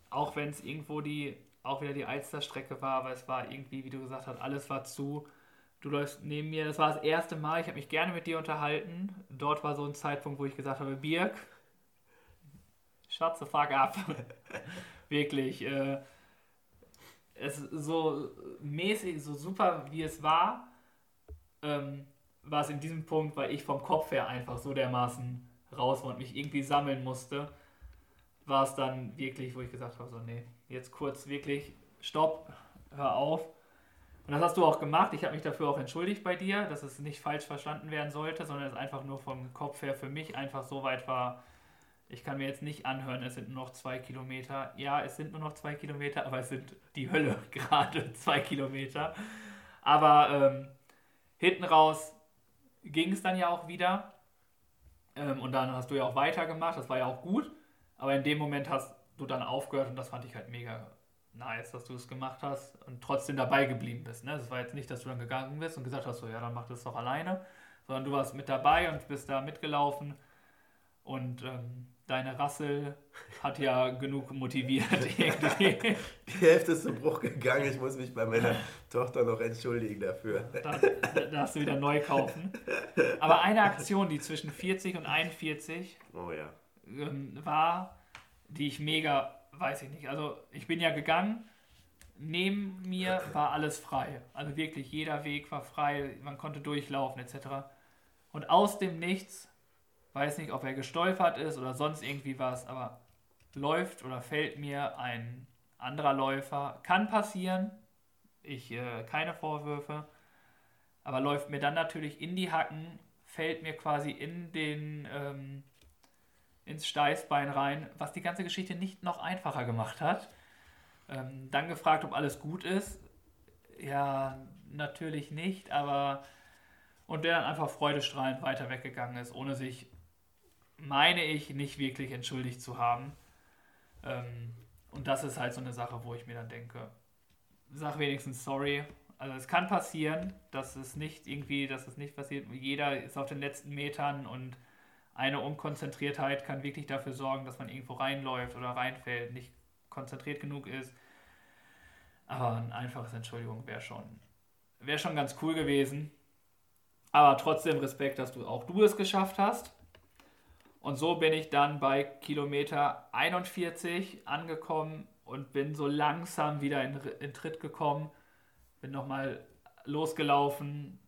auch wenn es irgendwo die, auch wieder die Alsterstrecke war, aber es war irgendwie, wie du gesagt hast, alles war zu. Du läufst neben mir, das war das erste Mal, ich habe mich gerne mit dir unterhalten. Dort war so ein Zeitpunkt, wo ich gesagt habe, Birk, shut the fuck up. Wirklich. Äh, es so mäßig, so super wie es war, ähm, war es in diesem Punkt, weil ich vom Kopf her einfach so dermaßen raus war und mich irgendwie sammeln musste, war es dann wirklich, wo ich gesagt habe, so nee, jetzt kurz wirklich, stopp, hör auf. Und das hast du auch gemacht. Ich habe mich dafür auch entschuldigt bei dir, dass es nicht falsch verstanden werden sollte, sondern es einfach nur vom Kopf her für mich einfach so weit war. Ich kann mir jetzt nicht anhören, es sind nur noch zwei Kilometer. Ja, es sind nur noch zwei Kilometer, aber es sind die Hölle gerade zwei Kilometer. Aber ähm, hinten raus ging es dann ja auch wieder. Ähm, und dann hast du ja auch weitergemacht, das war ja auch gut. Aber in dem Moment hast du dann aufgehört und das fand ich halt mega nice, dass du es gemacht hast und trotzdem dabei geblieben bist. Ne? Das war jetzt nicht, dass du dann gegangen bist und gesagt hast, so ja, dann mach das doch alleine, sondern du warst mit dabei und bist da mitgelaufen und ähm, deine Rassel hat ja genug motiviert. Die Hälfte ist zum Bruch gegangen. Ich muss mich bei meiner Tochter noch entschuldigen dafür. Da, da darfst du wieder neu kaufen. Aber eine Aktion, die zwischen 40 und 41 oh, ja. ähm, war, die ich mega, weiß ich nicht. Also ich bin ja gegangen. Neben mir war alles frei. Also wirklich jeder Weg war frei. Man konnte durchlaufen etc. Und aus dem Nichts weiß nicht, ob er gestolpert ist oder sonst irgendwie was, aber läuft oder fällt mir ein anderer Läufer. Kann passieren. Ich, äh, keine Vorwürfe. Aber läuft mir dann natürlich in die Hacken, fällt mir quasi in den, ähm, ins Steißbein rein, was die ganze Geschichte nicht noch einfacher gemacht hat. Ähm, dann gefragt, ob alles gut ist. Ja, natürlich nicht, aber und der dann einfach freudestrahlend weiter weggegangen ist, ohne sich meine ich, nicht wirklich entschuldigt zu haben. Ähm, und das ist halt so eine Sache, wo ich mir dann denke, sag wenigstens sorry. Also es kann passieren, dass es nicht irgendwie, dass es nicht passiert. Jeder ist auf den letzten Metern und eine Unkonzentriertheit kann wirklich dafür sorgen, dass man irgendwo reinläuft oder reinfällt, nicht konzentriert genug ist. Aber ein einfaches Entschuldigung wäre schon, wäre schon ganz cool gewesen. Aber trotzdem Respekt, dass du auch du es geschafft hast. Und so bin ich dann bei Kilometer 41 angekommen und bin so langsam wieder in, in Tritt gekommen. Bin nochmal losgelaufen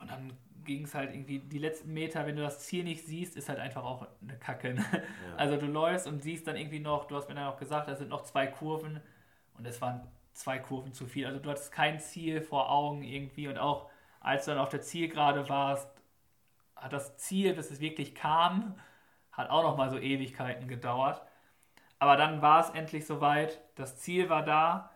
und dann ging es halt irgendwie die letzten Meter, wenn du das Ziel nicht siehst, ist halt einfach auch eine Kacke. Ne? Ja. Also du läufst und siehst dann irgendwie noch, du hast mir dann auch gesagt, da sind noch zwei Kurven und es waren zwei Kurven zu viel. Also du hattest kein Ziel vor Augen irgendwie und auch als du dann auf der Zielgerade warst, hat das Ziel, bis es wirklich kam, hat auch noch mal so Ewigkeiten gedauert. Aber dann war es endlich soweit. Das Ziel war da.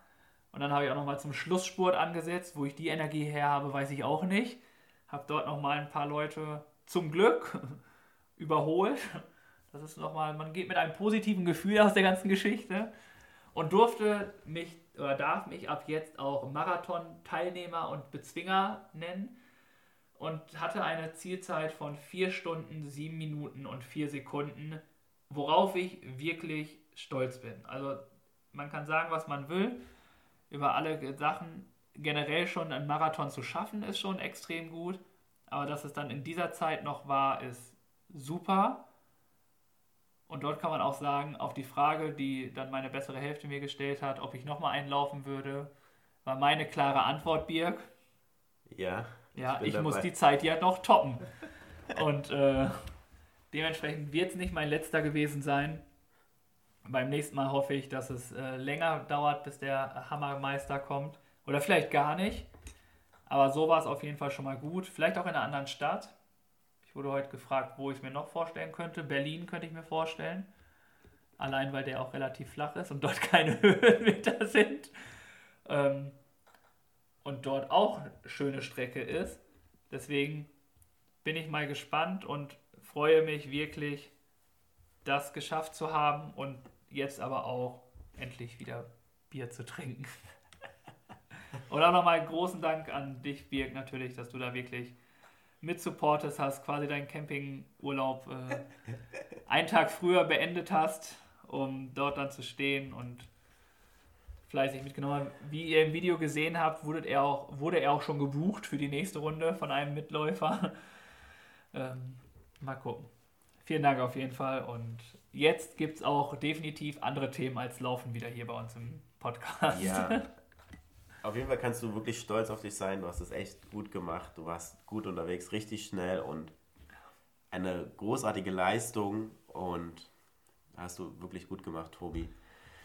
Und dann habe ich auch noch mal zum Schlussspurt angesetzt. Wo ich die Energie her habe, weiß ich auch nicht. Habe dort noch mal ein paar Leute zum Glück überholt. Das ist noch mal, man geht mit einem positiven Gefühl aus der ganzen Geschichte und durfte mich oder darf mich ab jetzt auch Marathon-Teilnehmer und Bezwinger nennen und hatte eine Zielzeit von 4 Stunden, 7 Minuten und 4 Sekunden, worauf ich wirklich stolz bin. Also man kann sagen, was man will über alle Sachen. Generell schon einen Marathon zu schaffen, ist schon extrem gut. Aber dass es dann in dieser Zeit noch war, ist super. Und dort kann man auch sagen, auf die Frage, die dann meine bessere Hälfte mir gestellt hat, ob ich nochmal einlaufen würde, war meine klare Antwort, Birg. Ja. Ja, ich, ich muss die Zeit ja noch toppen. Und äh, dementsprechend wird es nicht mein letzter gewesen sein. Beim nächsten Mal hoffe ich, dass es äh, länger dauert, bis der Hammermeister kommt. Oder vielleicht gar nicht. Aber so war es auf jeden Fall schon mal gut. Vielleicht auch in einer anderen Stadt. Ich wurde heute gefragt, wo ich es mir noch vorstellen könnte. Berlin könnte ich mir vorstellen. Allein weil der auch relativ flach ist und dort keine Höhenmeter sind. Ähm, und dort auch eine schöne Strecke ist. Deswegen bin ich mal gespannt und freue mich wirklich, das geschafft zu haben und jetzt aber auch endlich wieder Bier zu trinken. Und auch nochmal großen Dank an dich, Birg, natürlich, dass du da wirklich mit supportest hast, quasi deinen Campingurlaub äh, einen Tag früher beendet hast, um dort dann zu stehen und fleißig mitgenommen. Wie ihr im Video gesehen habt, wurde er auch, wurde er auch schon gebucht für die nächste Runde von einem Mitläufer. ähm, mal gucken. Vielen Dank auf jeden Fall. Und jetzt gibt es auch definitiv andere Themen als Laufen wieder hier bei uns im Podcast. Ja. Auf jeden Fall kannst du wirklich stolz auf dich sein. Du hast es echt gut gemacht. Du warst gut unterwegs, richtig schnell und eine großartige Leistung. Und hast du wirklich gut gemacht, Tobi.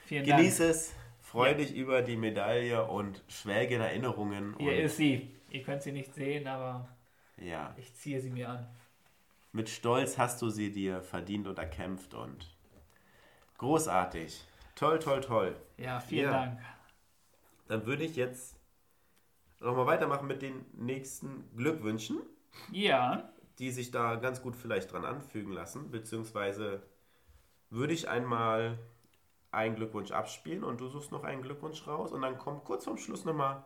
Vielen Genieß Dank. es Freu Ja. dich über die Medaille und schwelge in Erinnerungen. Hier und, ist sie. Ihr könnt sie nicht sehen, aber Ja, ich ziehe sie mir an. mit Stolz hast du sie dir verdient und erkämpft und großartig. Toll, toll, toll. Ja, vielen Ja. Dank. Dann würde ich jetzt nochmal weitermachen mit den nächsten Glückwünschen. Ja. Die sich da ganz gut vielleicht dran anfügen lassen, beziehungsweise würde ich einmal einen Glückwunsch abspielen und du suchst noch einen Glückwunsch raus und dann kommt kurz vorm Schluss nochmal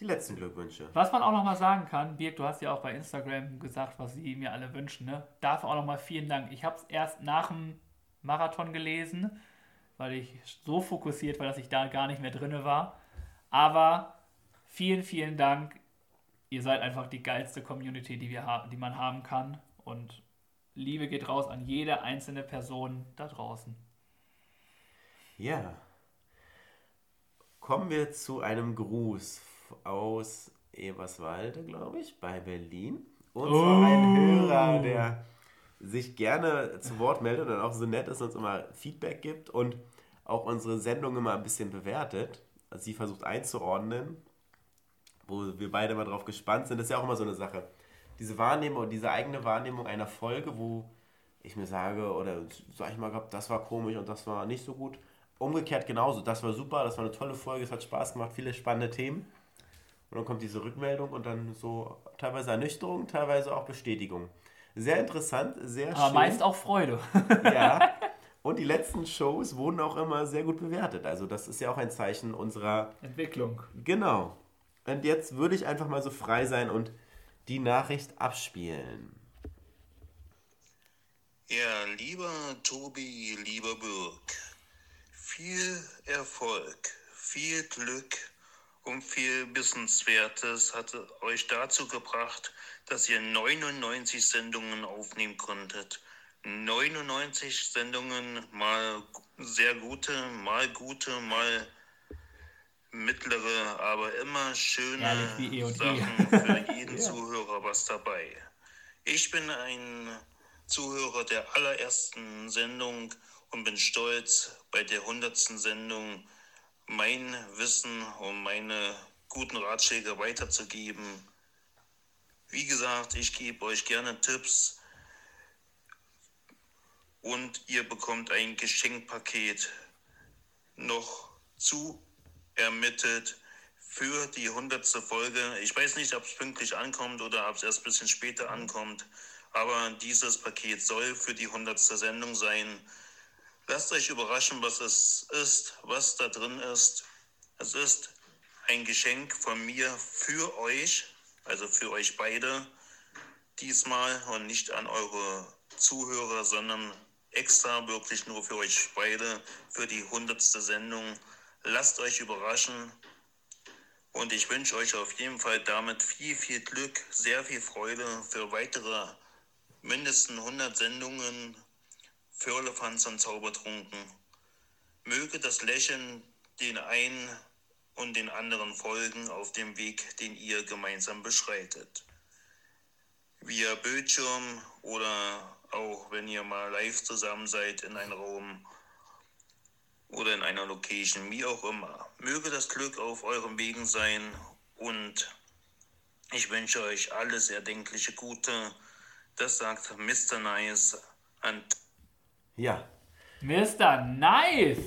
die letzten Glückwünsche. Was man auch noch mal sagen kann, Birg, du hast ja auch bei Instagram gesagt, was sie mir alle wünschen. Ne? Dafür auch noch mal vielen Dank. Ich habe es erst nach dem Marathon gelesen, weil ich so fokussiert war, dass ich da gar nicht mehr drinne war. Aber vielen, vielen Dank. Ihr seid einfach die geilste Community, die, wir haben, die man haben kann. Und Liebe geht raus an jede einzelne Person da draußen. Ja. Kommen wir zu einem Gruß aus Eberswalde, glaube ich, bei Berlin. Und zwar ein Hörer, der sich gerne zu Wort meldet und auch so nett ist, uns immer Feedback gibt und auch unsere Sendung immer ein bisschen bewertet. Also sie versucht einzuordnen, wo wir beide mal drauf gespannt sind. Das ist ja auch immer so eine Sache. Diese Wahrnehmung, diese eigene Wahrnehmung einer Folge, wo ich mir sage, oder sag ich mal, das war komisch und das war nicht so gut. Umgekehrt genauso, das war super, das war eine tolle Folge, es hat Spaß gemacht, viele spannende Themen. Und dann kommt diese Rückmeldung und dann so teilweise Ernüchterung, teilweise auch Bestätigung. Sehr interessant, sehr Aber schön. meist auch Freude. Ja. Und die letzten Shows wurden auch immer sehr gut bewertet. Also das ist ja auch ein Zeichen unserer Entwicklung. Genau. Und jetzt würde ich einfach mal so frei sein und die Nachricht abspielen. Ja, lieber Tobi, lieber Birk, viel Erfolg, viel Glück und viel Wissenswertes hat euch dazu gebracht, dass ihr 99 Sendungen aufnehmen konntet. 99 Sendungen, mal sehr gute, mal gute, mal mittlere, aber immer schöne eh und je. Sachen für jeden Ja. Zuhörer was dabei. Ich bin ein Zuhörer der allerersten Sendung und bin stolz, bei der hundertsten Sendung mein Wissen und meine guten Ratschläge weiterzugeben. Wie gesagt, ich gebe euch gerne Tipps und ihr bekommt ein Geschenkpaket noch zu ermittelt für die hundertste Folge. Ich weiß nicht, ob es pünktlich ankommt oder ob es erst ein bisschen später ankommt, aber dieses Paket soll für die hundertste Sendung sein. Lasst euch überraschen, was es ist, was da drin ist. Es ist ein Geschenk von mir für euch, also für euch beide diesmal und nicht an eure Zuhörer, sondern extra wirklich nur für euch beide, für die hundertste Sendung. Lasst euch überraschen und ich wünsche euch auf jeden Fall damit viel, viel Glück, sehr viel Freude für weitere mindestens 100 Sendungen für Firlefanz und Zaubertrunken. Möge das Lächeln den einen und den anderen folgen auf dem Weg, den ihr gemeinsam beschreitet. Via Bildschirm oder auch wenn ihr mal live zusammen seid in einem Raum oder in einer Location, wie auch immer. Möge das Glück auf euren Wegen sein und ich wünsche euch alles erdenkliche Gute. Das sagt Mr. Nice an Ja. Mr. Nice!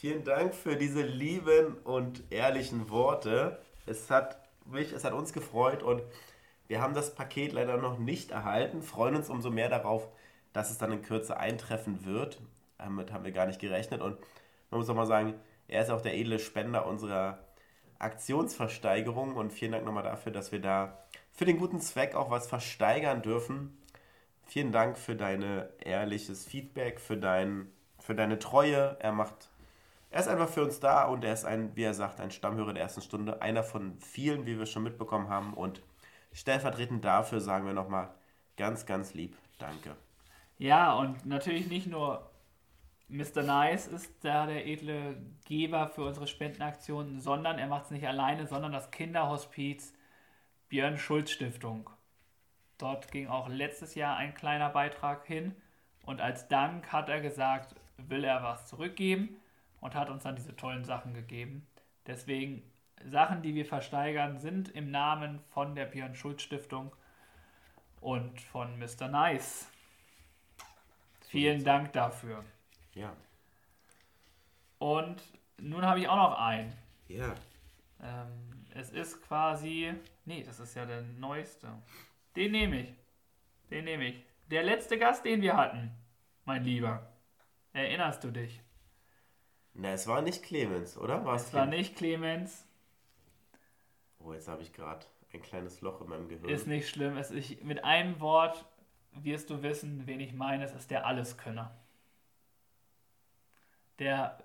Vielen Dank für diese lieben und ehrlichen Worte. Es hat mich, es hat uns gefreut und wir haben das Paket leider noch nicht erhalten, freuen uns umso mehr darauf, dass es dann in Kürze eintreffen wird. Damit haben wir gar nicht gerechnet und man muss auch mal sagen, er ist auch der edle Spender unserer Aktionsversteigerung und vielen Dank nochmal dafür, dass wir da für den guten Zweck auch was versteigern dürfen. Vielen Dank für deine ehrliches Feedback, für, dein, für deine Treue. Er macht, er ist einfach für uns da und er ist ein, wie er sagt, ein Stammhörer der ersten Stunde, einer von vielen, wie wir schon mitbekommen haben. Und stellvertretend dafür sagen wir nochmal ganz, ganz lieb Danke. Ja, und natürlich nicht nur Mr. Nice ist da der edle Geber für unsere Spendenaktionen, sondern er macht es nicht alleine, sondern das Kinderhospiz Björn Schulz Stiftung. Dort ging auch letztes Jahr ein kleiner Beitrag hin und als Dank hat er gesagt, will er was zurückgeben. und hat uns dann diese tollen Sachen gegeben. Deswegen, Sachen, die wir versteigern, sind im Namen von der Björn Schulz Stiftung und von Mr. Nice. Vielen Dank dafür. Ja. Und nun habe ich auch noch einen. Ja. Ähm, es ist quasi. Nee, das ist ja der neueste. Den nehme ich. Den nehme ich. Der letzte Gast, den wir hatten, mein Lieber. Erinnerst du dich? Na, es war nicht Clemens, oder? War Es war nicht Clemens. Oh, jetzt habe ich gerade ein kleines Loch in meinem Gehirn. Ist nicht schlimm. Es ist, mit einem Wort wirst du wissen, wen ich meine. Es ist der Alleskönner. Der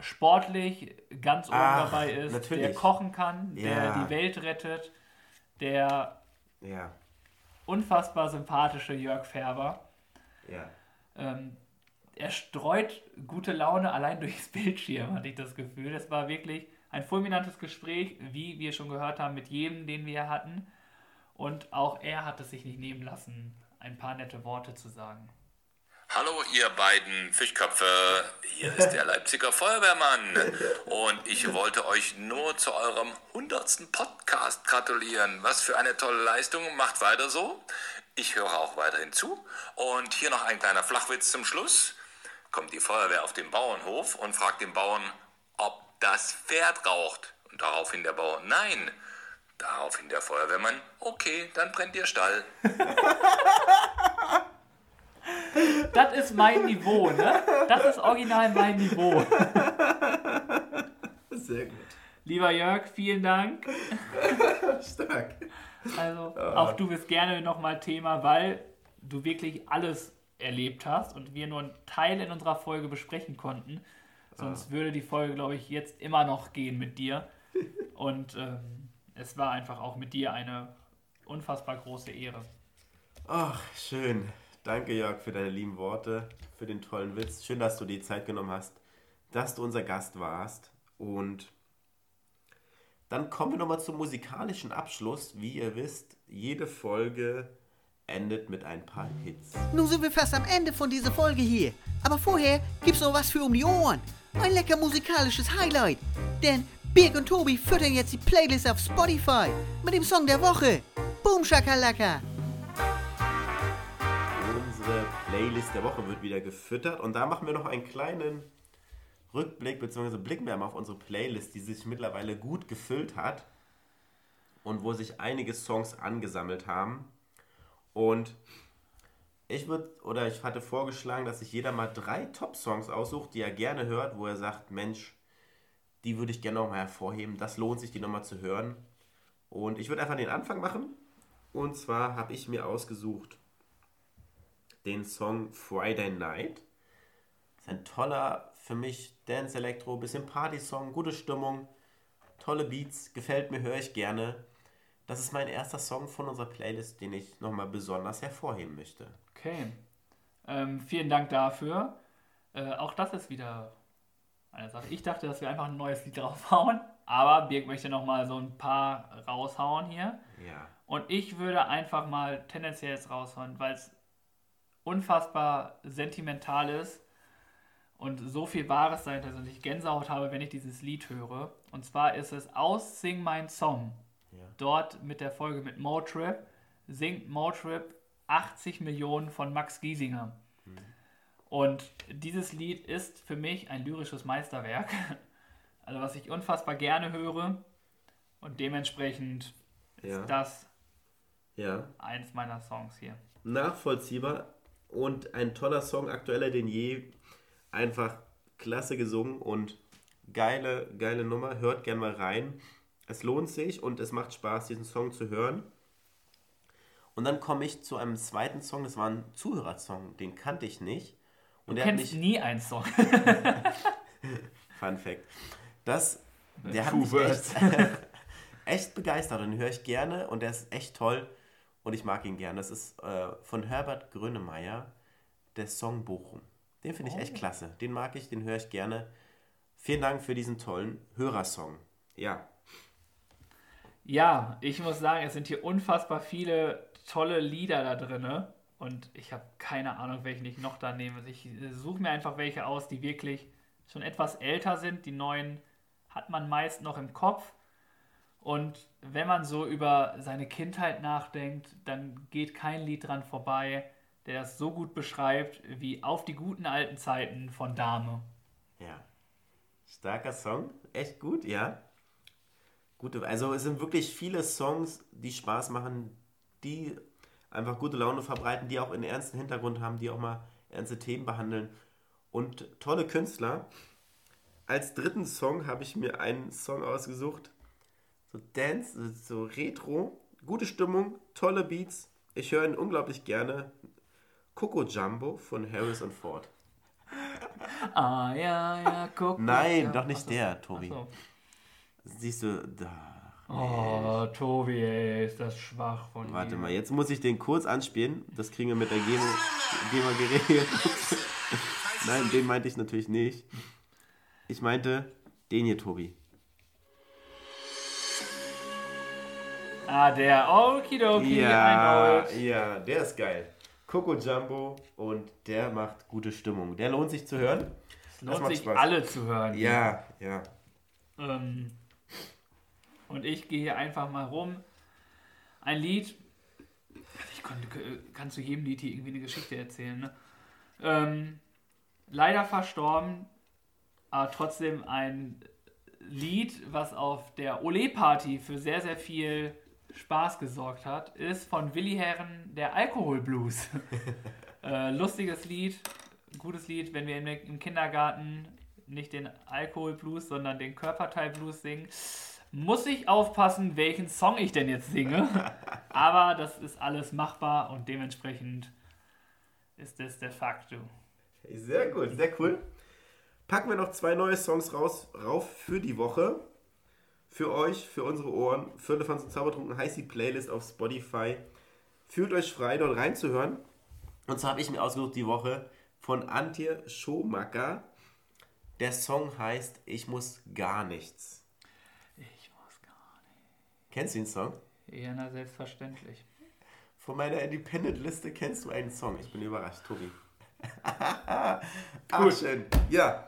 sportlich ganz oben Ach, dabei ist, der natürlich. kochen kann, der Ja. die Welt rettet, der Ja. unfassbar sympathische Jörg Färber. Ja. Ähm, er streut gute Laune allein durchs Bildschirm, hatte ich das Gefühl. Das war wirklich ein fulminantes Gespräch, wie wir schon gehört haben, mit jedem, den wir hatten. Und auch er hat es sich nicht nehmen lassen, ein paar nette Worte zu sagen. Hallo ihr beiden Fischköpfe, hier ist der Leipziger Feuerwehrmann und ich wollte euch nur zu eurem 100. Podcast gratulieren. Was für eine tolle Leistung, macht weiter so. Ich höre auch weiterhin zu und hier noch ein kleiner Flachwitz zum Schluss. Kommt die Feuerwehr auf den Bauernhof und fragt den Bauern, ob das Pferd raucht. Und daraufhin der Bauer, nein. Daraufhin der Feuerwehrmann, okay, dann brennt ihr Stall. Das ist mein Niveau, ne? Das ist original mein Niveau. Sehr gut. Lieber Jörg, vielen Dank. Stark. Also, Ah. auch du bist gerne nochmal Thema, weil du wirklich alles erlebt hast und wir nur einen Teil in unserer Folge besprechen konnten. Sonst würde die Folge, glaube ich, jetzt immer noch gehen mit dir. Und ähm, es war einfach auch mit dir eine unfassbar große Ehre. Ach, schön. Danke, Jörg, für deine lieben Worte, für den tollen Witz. Schön, dass du die Zeit genommen hast, dass du unser Gast warst. Und dann kommen wir nochmal zum musikalischen Abschluss. Wie ihr wisst, jede Folge endet mit ein paar Hits. Nun sind wir fast am Ende von dieser Folge hier. Aber vorher gibt's noch was für um die Ohren. Ein lecker musikalisches Highlight. Denn Birg und Tobi füttern jetzt die Playlist auf Spotify mit dem Song der Woche. Boom Shakalaka. Unsere Playlist der Woche wird wieder gefüttert und da machen wir noch einen kleinen Rückblick bzw. blicken wir mal auf unsere Playlist, die sich mittlerweile gut gefüllt hat und wo sich einige Songs angesammelt haben. Und ich würde oder ich hatte vorgeschlagen, dass sich jeder mal drei Top-Songs aussucht, die er gerne hört, wo er sagt, Mensch, die würde ich gerne nochmal hervorheben. Das lohnt sich, die nochmal zu hören. Und ich würde einfach den Anfang machen. Und zwar habe ich mir ausgesucht den Song Friday Night. ist ein toller, für mich Dance Electro, bisschen Party-Song, gute Stimmung, tolle Beats, gefällt mir, höre ich gerne. Das ist mein erster Song von unserer Playlist, den ich nochmal besonders hervorheben möchte. Okay. Ähm, vielen Dank dafür. Äh, auch das ist wieder eine Sache. Ich dachte, dass wir einfach ein neues Lied draufhauen, aber Birg möchte nochmal so ein paar raushauen hier. Ja. Und ich würde einfach mal tendenziell jetzt raushauen, weil es unfassbar sentimental ist und so viel Wahres dahinter ist und ich Gänsehaut habe, wenn ich dieses Lied höre. Und zwar ist es aus Sing Mein Song. Dort mit der Folge mit Motrip singt Motrip 80 Millionen von Max Giesinger. Und dieses Lied ist für mich ein lyrisches Meisterwerk. Also was ich unfassbar gerne höre. Und dementsprechend ist Ja. das Ja. eins meiner Songs hier. Nachvollziehbar und ein toller Song, aktueller denn je. Einfach klasse gesungen und geile, geile Nummer. Hört gern mal rein. Es lohnt sich und es macht Spaß, diesen Song zu hören. Und dann komme ich zu einem zweiten Song, das war ein Zuhörersong, den kannte ich nicht. Und Du kennst nie einen Song. Fun Fact. Das, der hat mich words. echt, echt begeistert und den höre ich gerne und der ist echt toll und ich mag ihn gern. Das ist äh, von Herbert Grönemeyer, der Song Bochum. Den finde ich echt Oh. klasse. Den mag ich, den höre ich gerne. Vielen Dank für diesen tollen Hörersong. Ja, Ja, ich muss sagen, es sind hier unfassbar viele tolle Lieder da drin. Und ich habe keine Ahnung, welchen ich noch da nehme. Ich suche mir einfach welche aus, die wirklich schon etwas älter sind. Die neuen hat man meist noch im Kopf. Und wenn man so über seine Kindheit nachdenkt, dann geht kein Lied dran vorbei, der das so gut beschreibt wie Auf die guten alten Zeiten von Dame. Ja. Starker Song. Echt gut, ja. Gute, also es sind wirklich viele Songs, die Spaß machen, die einfach gute Laune verbreiten, die auch einen ernsten Hintergrund haben, die auch mal ernste Themen behandeln. Und tolle Künstler. Als dritten Song habe ich mir einen Song ausgesucht. So Dance, so Retro, gute Stimmung, tolle Beats. Ich höre ihn unglaublich gerne. Coco Jumbo von Harris und Ford. Ah, ja, ja, guck. Nein, ja. doch nicht der, Tobi. So. Siehst du, da. Oh, Tobi, ey, ist das schwach von Warte dir. mal, jetzt muss ich den kurz anspielen. Das kriegen wir mit der GEMA, GEMA geregelt. Nein, den meinte ich natürlich nicht. Ich meinte den hier, Tobi. Ah, der. Okidoki, Ja, ja, der ist geil. Coco Jumbo und der macht gute Stimmung. Der lohnt sich zu hören. Es lohnt Das macht sich Spaß. alle zu hören. Ja, ja. Ähm, und ich gehe hier einfach mal rum. Ein Lied. Ich kann, kann zu jedem Lied hier irgendwie eine Geschichte erzählen. Ne? Ähm, leider verstorben, aber trotzdem ein Lied, was auf der Ole-Party für sehr, sehr viel Spaß gesorgt hat, ist von Willi Herren der Alkoholblues. äh, lustiges Lied, gutes Lied, wenn wir im, im Kindergarten nicht den Alkoholblues, sondern den Körperteilblues singen. Muss ich aufpassen, welchen Song ich denn jetzt singe. Aber das ist alles machbar und dementsprechend ist das de facto. Sehr gut, sehr cool. Packen wir noch zwei neue Songs raus, rauf für die Woche. Für euch, für unsere Ohren. Für Elefants und Zaubertrunken heißt die Playlist auf Spotify. Fühlt euch frei, dort reinzuhören. Und zwar habe ich mir ausgesucht die Woche von Antje Schomacker. Der Song heißt Ich muss gar nichts. Ich muss gar nicht. Kennst du den Song? Ja, na, selbstverständlich. Von meiner Independent-Liste kennst du einen Song. Ich bin überrascht, Tobi. ah, schön. Ja,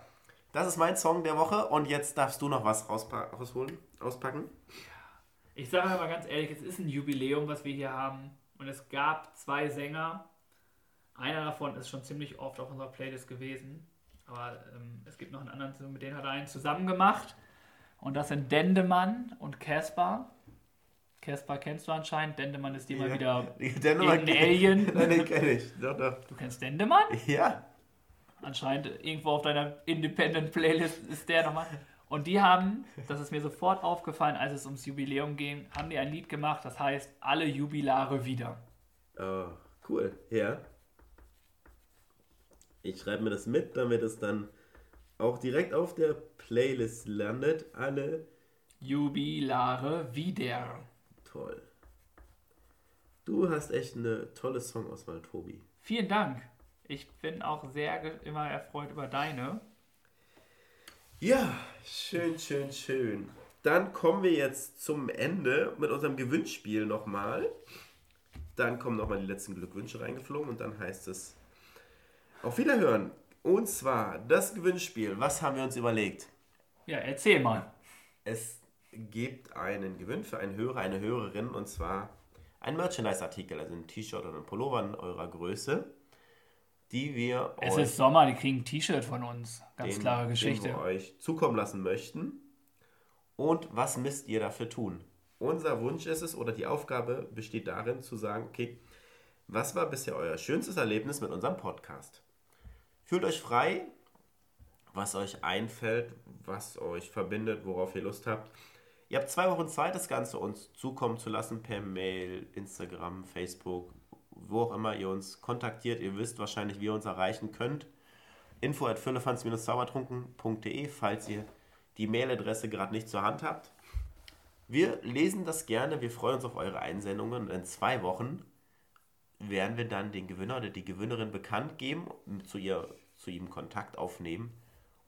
das ist mein Song der Woche. Und jetzt darfst du noch was rauspa rausholen, auspacken. Ich sage mal ganz ehrlich, es ist ein Jubiläum, was wir hier haben. Und es gab zwei Sänger. Einer davon ist schon ziemlich oft auf unserer Playlist gewesen. Aber ähm, es gibt noch einen anderen, mit denen hat er einen zusammen gemacht. Und das sind Dendemann und Caspar. Caspar kennst du anscheinend. Dendemann ist die mal Ja, wieder Dendemann irgendein Alien. Nein, den kenn ich. Doch, doch. Du kennst Dendemann? Ja. Anscheinend irgendwo auf deiner Independent Playlist ist der nochmal. Und die haben, das ist mir sofort aufgefallen, als es ums Jubiläum ging, haben die ein Lied gemacht, das heißt Alle Jubilare wieder. Oh, cool. Ja. Ich schreibe mir das mit, damit es dann auch direkt auf der Playlist landet. Alle Jubilare wieder. Toll. Du hast echt eine tolle Songauswahl, Tobi. Vielen Dank. Ich bin auch sehr immer erfreut über deine. Ja, schön, schön, schön. Dann kommen wir jetzt zum Ende mit unserem Gewinnspiel nochmal. Dann kommen nochmal die letzten Glückwünsche reingeflogen und dann heißt es auf Wiederhören. Und zwar das Gewinnspiel. Was haben wir uns überlegt? Ja, erzähl mal. Es gibt einen Gewinn für einen Hörer, eine Hörerin und zwar ein Merchandise-Artikel, also ein T-Shirt oder ein Pullover in eurer Größe, die wir Es ist Sommer, die kriegen ein T-Shirt von uns. Ganz den- klare Den Geschichte. wir euch zukommen lassen möchten. Und was müsst ihr dafür tun? Unser Wunsch ist es oder die Aufgabe besteht darin zu sagen, okay, was war bisher euer schönstes Erlebnis mit unserem Podcast? Fühlt euch frei, was euch einfällt, was euch verbindet, worauf ihr Lust habt. Ihr habt zwei Wochen Zeit, das Ganze uns zukommen zu lassen per Mail, Instagram, Facebook, wo auch immer ihr uns kontaktiert. Ihr wisst wahrscheinlich, wie ihr uns erreichen könnt info at zaubertrunken.de, falls ihr die Mailadresse gerade nicht zur Hand habt. Wir lesen das gerne, wir freuen uns auf eure Einsendungen und in zwei Wochen werden wir dann den Gewinner oder die Gewinnerin bekannt geben, und zu, ihr, zu ihm Kontakt aufnehmen,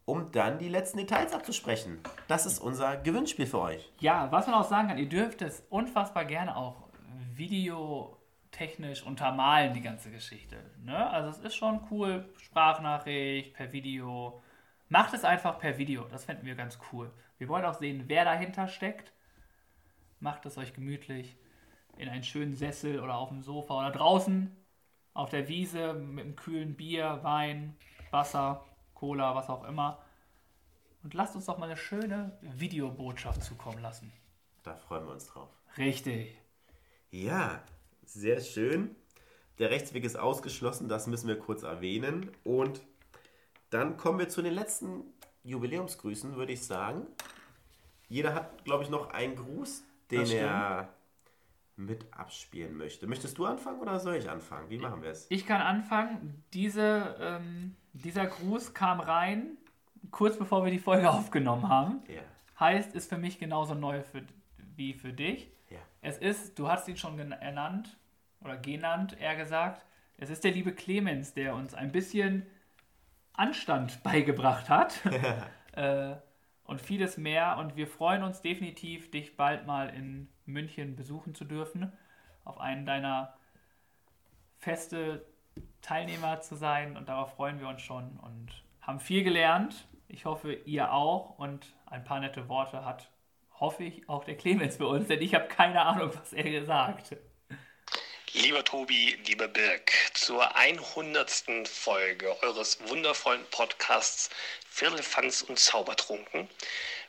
um dann die letzten Details abzusprechen. Das ist unser Gewinnspiel für euch. Ja, was man auch sagen kann, ihr dürft es unfassbar gerne auch videotechnisch untermalen, die ganze Geschichte. Ne? Also es ist schon cool, Sprachnachricht, per Video, macht es einfach per Video. Das fänden wir ganz cool. Wir wollen auch sehen, wer dahinter steckt. Macht es euch gemütlich in einen schönen Sessel oder auf dem Sofa oder draußen auf der Wiese mit einem kühlen Bier, Wein, Wasser, Cola, was auch immer. Und lasst uns doch mal eine schöne Videobotschaft zukommen lassen. Da freuen wir uns drauf. Richtig. Ja, sehr schön. Der Rechtsweg ist ausgeschlossen, das müssen wir kurz erwähnen. Und dann kommen wir zu den letzten Jubiläumsgrüßen, würde ich sagen. Jeder hat, glaube ich, noch einen Gruß, den er mit abspielen möchte. Möchtest du anfangen oder soll ich anfangen? Wie machen wir es? Ich kann anfangen. Diese, ähm, dieser Gruß kam rein, kurz bevor wir die Folge aufgenommen haben. Ja. Heißt, ist für mich genauso neu für, wie für dich. Ja. Es ist, du hast ihn schon gen- ernannt oder genannt, eher gesagt. Es ist der liebe Clemens, der uns ein bisschen Anstand beigebracht hat. äh, und vieles mehr. Und wir freuen uns definitiv, dich bald mal in München besuchen zu dürfen. Auf einen deiner feste Teilnehmer zu sein. Und darauf freuen wir uns schon und haben viel gelernt. Ich hoffe, ihr auch. Und ein paar nette Worte hat, hoffe ich, auch der Clemens für uns, denn ich habe keine Ahnung, was er gesagt Lieber Tobi, lieber Birg, zur 100. Folge eures wundervollen Podcasts Firlefanz und Zaubertrunken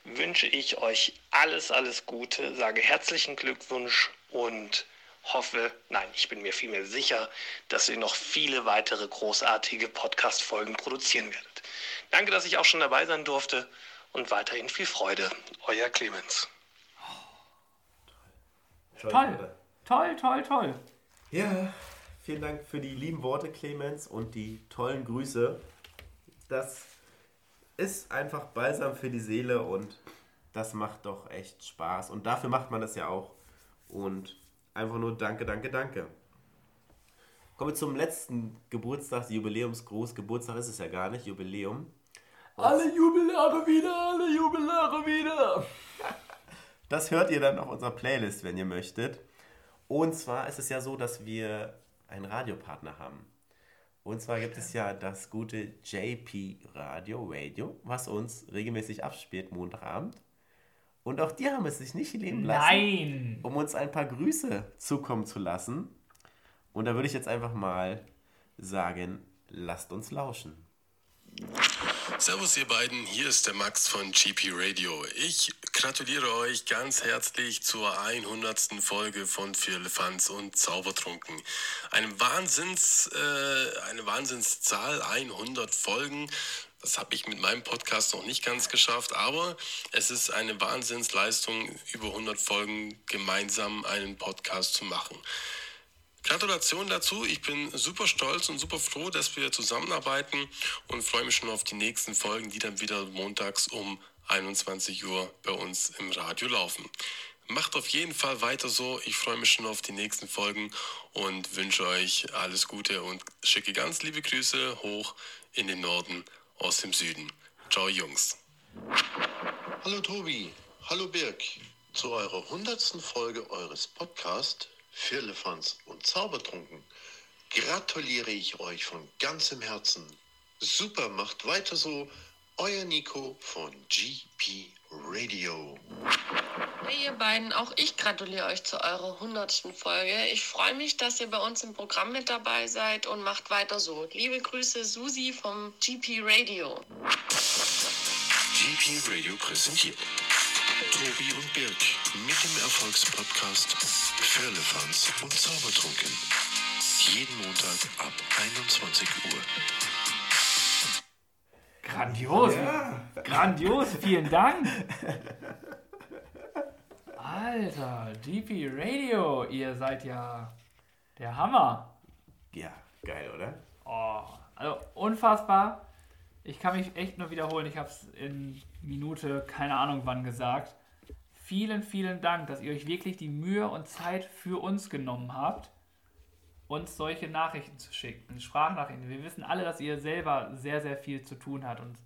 wünsche ich euch alles, alles Gute, sage herzlichen Glückwunsch und hoffe, nein, ich bin mir vielmehr sicher, dass ihr noch viele weitere großartige Podcast-Folgen produzieren werdet. Danke, dass ich auch schon dabei sein durfte und weiterhin viel Freude. Euer Clemens. Toll, toll, toll, toll. Ja, vielen Dank für die lieben Worte, Clemens, und die tollen Grüße. Das ist einfach Balsam für die Seele und das macht doch echt Spaß. Und dafür macht man das ja auch. Und einfach nur danke, danke, danke. Kommen wir zum letzten Geburtstag, Jubiläumsgruß. Geburtstag ist es ja gar nicht, Jubiläum. Alle Jubiläre wieder, alle Jubiläre wieder. Das hört ihr dann auf unserer Playlist, wenn ihr möchtet. Und zwar ist es ja so, dass wir einen Radiopartner haben. Und zwar gibt es ja das gute JP Radio Radio, was uns regelmäßig abspielt Montagabend. Und auch die haben es sich nicht leben lassen, Nein. um uns ein paar Grüße zukommen zu lassen. Und da würde ich jetzt einfach mal sagen, lasst uns lauschen. Servus ihr beiden, hier ist der Max von GP Radio. Ich gratuliere euch ganz herzlich zur 100. Folge von Firlefanz und Zaubertrunken. Eine, Wahnsinns, äh, eine Wahnsinnszahl, 100 Folgen. Das habe ich mit meinem Podcast noch nicht ganz geschafft, aber es ist eine Wahnsinnsleistung, über 100 Folgen gemeinsam einen Podcast zu machen. Gratulation dazu. Ich bin super stolz und super froh, dass wir zusammenarbeiten und freue mich schon auf die nächsten Folgen, die dann wieder montags um 21 Uhr bei uns im Radio laufen. Macht auf jeden Fall weiter so. Ich freue mich schon auf die nächsten Folgen und wünsche euch alles Gute und schicke ganz liebe Grüße hoch in den Norden aus dem Süden. Ciao Jungs. Hallo Tobi, hallo Birg. Zu eurer hundertsten Folge eures Podcasts Firlefanz und Zaubertrunken gratuliere ich euch von ganzem Herzen. Super, macht weiter so. Euer Nico von GP Radio. Hey ihr beiden, auch ich gratuliere euch zu eurer 100. Folge. Ich freue mich, dass ihr bei uns im Programm mit dabei seid und macht weiter so. Liebe Grüße, Susi vom GP Radio. GP Radio präsentiert Tobi und Birg mit dem Erfolgspodcast Firlefanz und Zaubertrunken. Jeden Montag ab 21 Uhr. Grandios. Ja. Grandios, vielen Dank. Alter, GP Radio, ihr seid ja der Hammer. Ja, geil, oder? Oh, also unfassbar. Ich kann mich echt nur wiederholen. Ich habe es in Minute, keine Ahnung wann gesagt. Vielen, vielen Dank, dass ihr euch wirklich die Mühe und Zeit für uns genommen habt, uns solche Nachrichten zu schicken, Sprachnachrichten. Wir wissen alle, dass ihr selber sehr, sehr viel zu tun habt. Und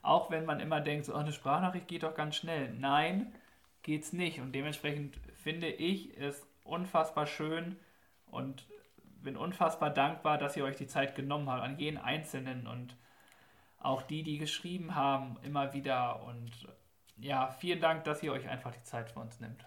auch wenn man immer denkt, so, oh, eine Sprachnachricht geht doch ganz schnell. Nein, geht's nicht. Und dementsprechend finde ich es unfassbar schön und bin unfassbar dankbar, dass ihr euch die Zeit genommen habt, an jeden Einzelnen und auch die, die geschrieben haben, immer wieder. Und ja, vielen Dank, dass ihr euch einfach die Zeit für uns nimmt.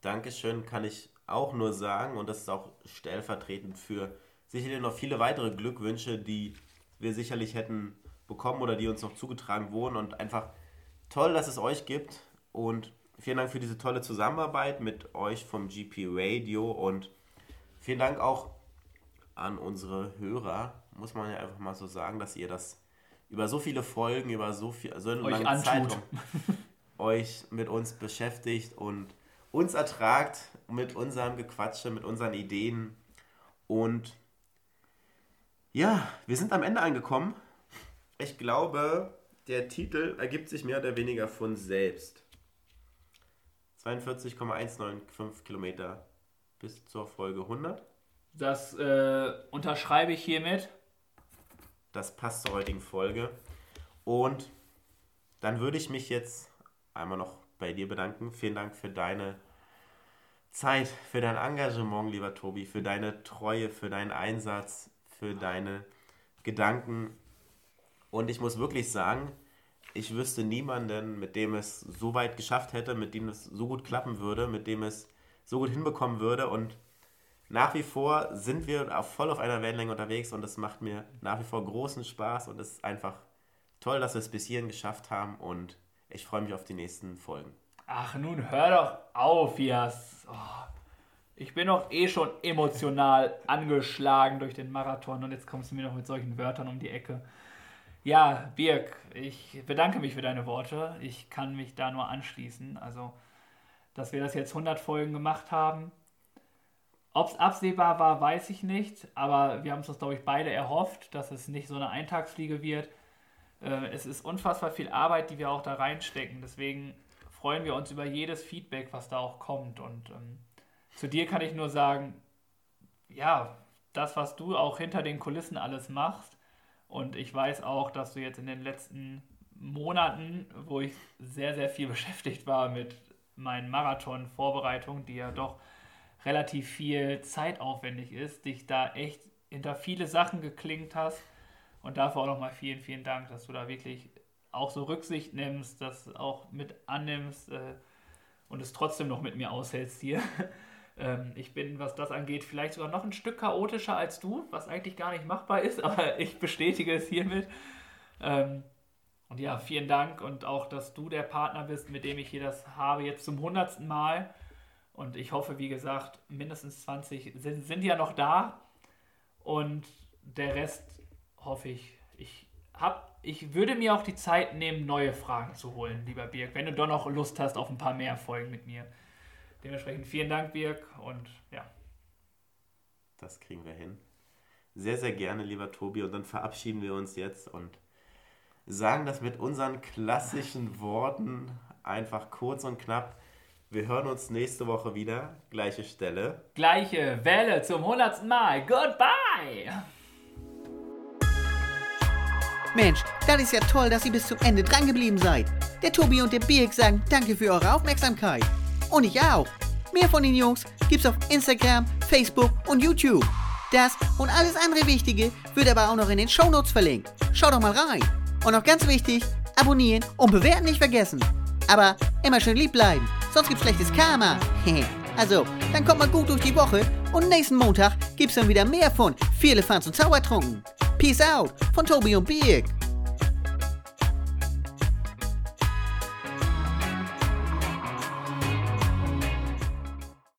Dankeschön kann ich auch nur sagen. Und das ist auch stellvertretend für sicherlich noch viele weitere Glückwünsche, die wir sicherlich hätten bekommen oder die uns noch zugetragen wurden. Und einfach toll, dass es euch gibt. Und vielen Dank für diese tolle Zusammenarbeit mit euch vom GP Radio. Und vielen Dank auch an unsere Hörer, muss man ja einfach mal so sagen, dass ihr das über so viele Folgen, über so viel, so einen Euch antut. Zeitraum euch mit uns beschäftigt und uns ertragt mit unserem Gequatsche, mit unseren Ideen. Und ja, wir sind am Ende angekommen. Ich glaube, der Titel ergibt sich mehr oder weniger von selbst. 42,195 Kilometer bis zur Folge 100. Das äh, unterschreibe ich hiermit. Das passt zur heutigen Folge. Und dann würde ich mich jetzt einmal noch bei dir bedanken. Vielen Dank für deine Zeit, für dein Engagement, lieber Tobi, für deine Treue, für deinen Einsatz, für deine Gedanken. Und ich muss wirklich sagen, ich wüsste niemanden, mit dem es so weit geschafft hätte, mit dem es so gut klappen würde, mit dem es so gut hinbekommen würde. Und nach wie vor sind wir auf- voll auf einer Wellenlänge unterwegs und es macht mir nach wie vor großen Spaß und es ist einfach toll, dass wir es bis hierhin geschafft haben und ich freue mich auf die nächsten Folgen. Ach, nun hör doch auf, Jas. Oh, ich bin doch eh schon emotional angeschlagen durch den Marathon und jetzt kommst du mir noch mit solchen Wörtern um die Ecke. Ja, Birk, ich bedanke mich für deine Worte. Ich kann mich da nur anschließen. Also, dass wir das jetzt 100 Folgen gemacht haben. Ob es absehbar war, weiß ich nicht. Aber wir haben es uns, glaube ich, beide erhofft, dass es nicht so eine Eintagsfliege wird. Äh, es ist unfassbar viel Arbeit, die wir auch da reinstecken. Deswegen freuen wir uns über jedes Feedback, was da auch kommt. Und ähm, zu dir kann ich nur sagen, ja, das, was du auch hinter den Kulissen alles machst. Und ich weiß auch, dass du jetzt in den letzten Monaten, wo ich sehr, sehr viel beschäftigt war mit meinen Marathon-Vorbereitungen, die ja doch relativ viel zeitaufwendig ist, dich da echt hinter viele Sachen geklingt hast. Und dafür auch nochmal vielen, vielen Dank, dass du da wirklich auch so Rücksicht nimmst, das auch mit annimmst äh, und es trotzdem noch mit mir aushältst hier. ähm, ich bin, was das angeht, vielleicht sogar noch ein Stück chaotischer als du, was eigentlich gar nicht machbar ist, aber ich bestätige es hiermit. Ähm, und ja, vielen Dank und auch, dass du der Partner bist, mit dem ich hier das habe, jetzt zum hundertsten Mal. Und ich hoffe, wie gesagt, mindestens 20 sind, sind ja noch da. Und der Rest hoffe ich. Ich, hab, ich würde mir auch die Zeit nehmen, neue Fragen zu holen, lieber Birk, wenn du doch noch Lust hast auf ein paar mehr Folgen mit mir. Dementsprechend vielen Dank, Birk. Und ja. Das kriegen wir hin. Sehr, sehr gerne, lieber Tobi. Und dann verabschieden wir uns jetzt und sagen das mit unseren klassischen Worten einfach kurz und knapp. Wir hören uns nächste Woche wieder. Gleiche Stelle. Gleiche Welle zum hundertsten Mal. Goodbye! Mensch, das ist ja toll, dass ihr bis zum Ende dran geblieben seid. Der Tobi und der Birk sagen danke für eure Aufmerksamkeit. Und ich auch. Mehr von den Jungs gibt's auf Instagram, Facebook und YouTube. Das und alles andere Wichtige wird aber auch noch in den Shownotes verlinkt. Schaut doch mal rein. Und noch ganz wichtig, abonnieren und bewerten nicht vergessen. Aber immer schön lieb bleiben, sonst gibt's schlechtes Karma. also, dann kommt mal gut durch die Woche und nächsten Montag gibt's dann wieder mehr von Viele Fans und Zaubertrunken. Peace out von Tobi und Birk.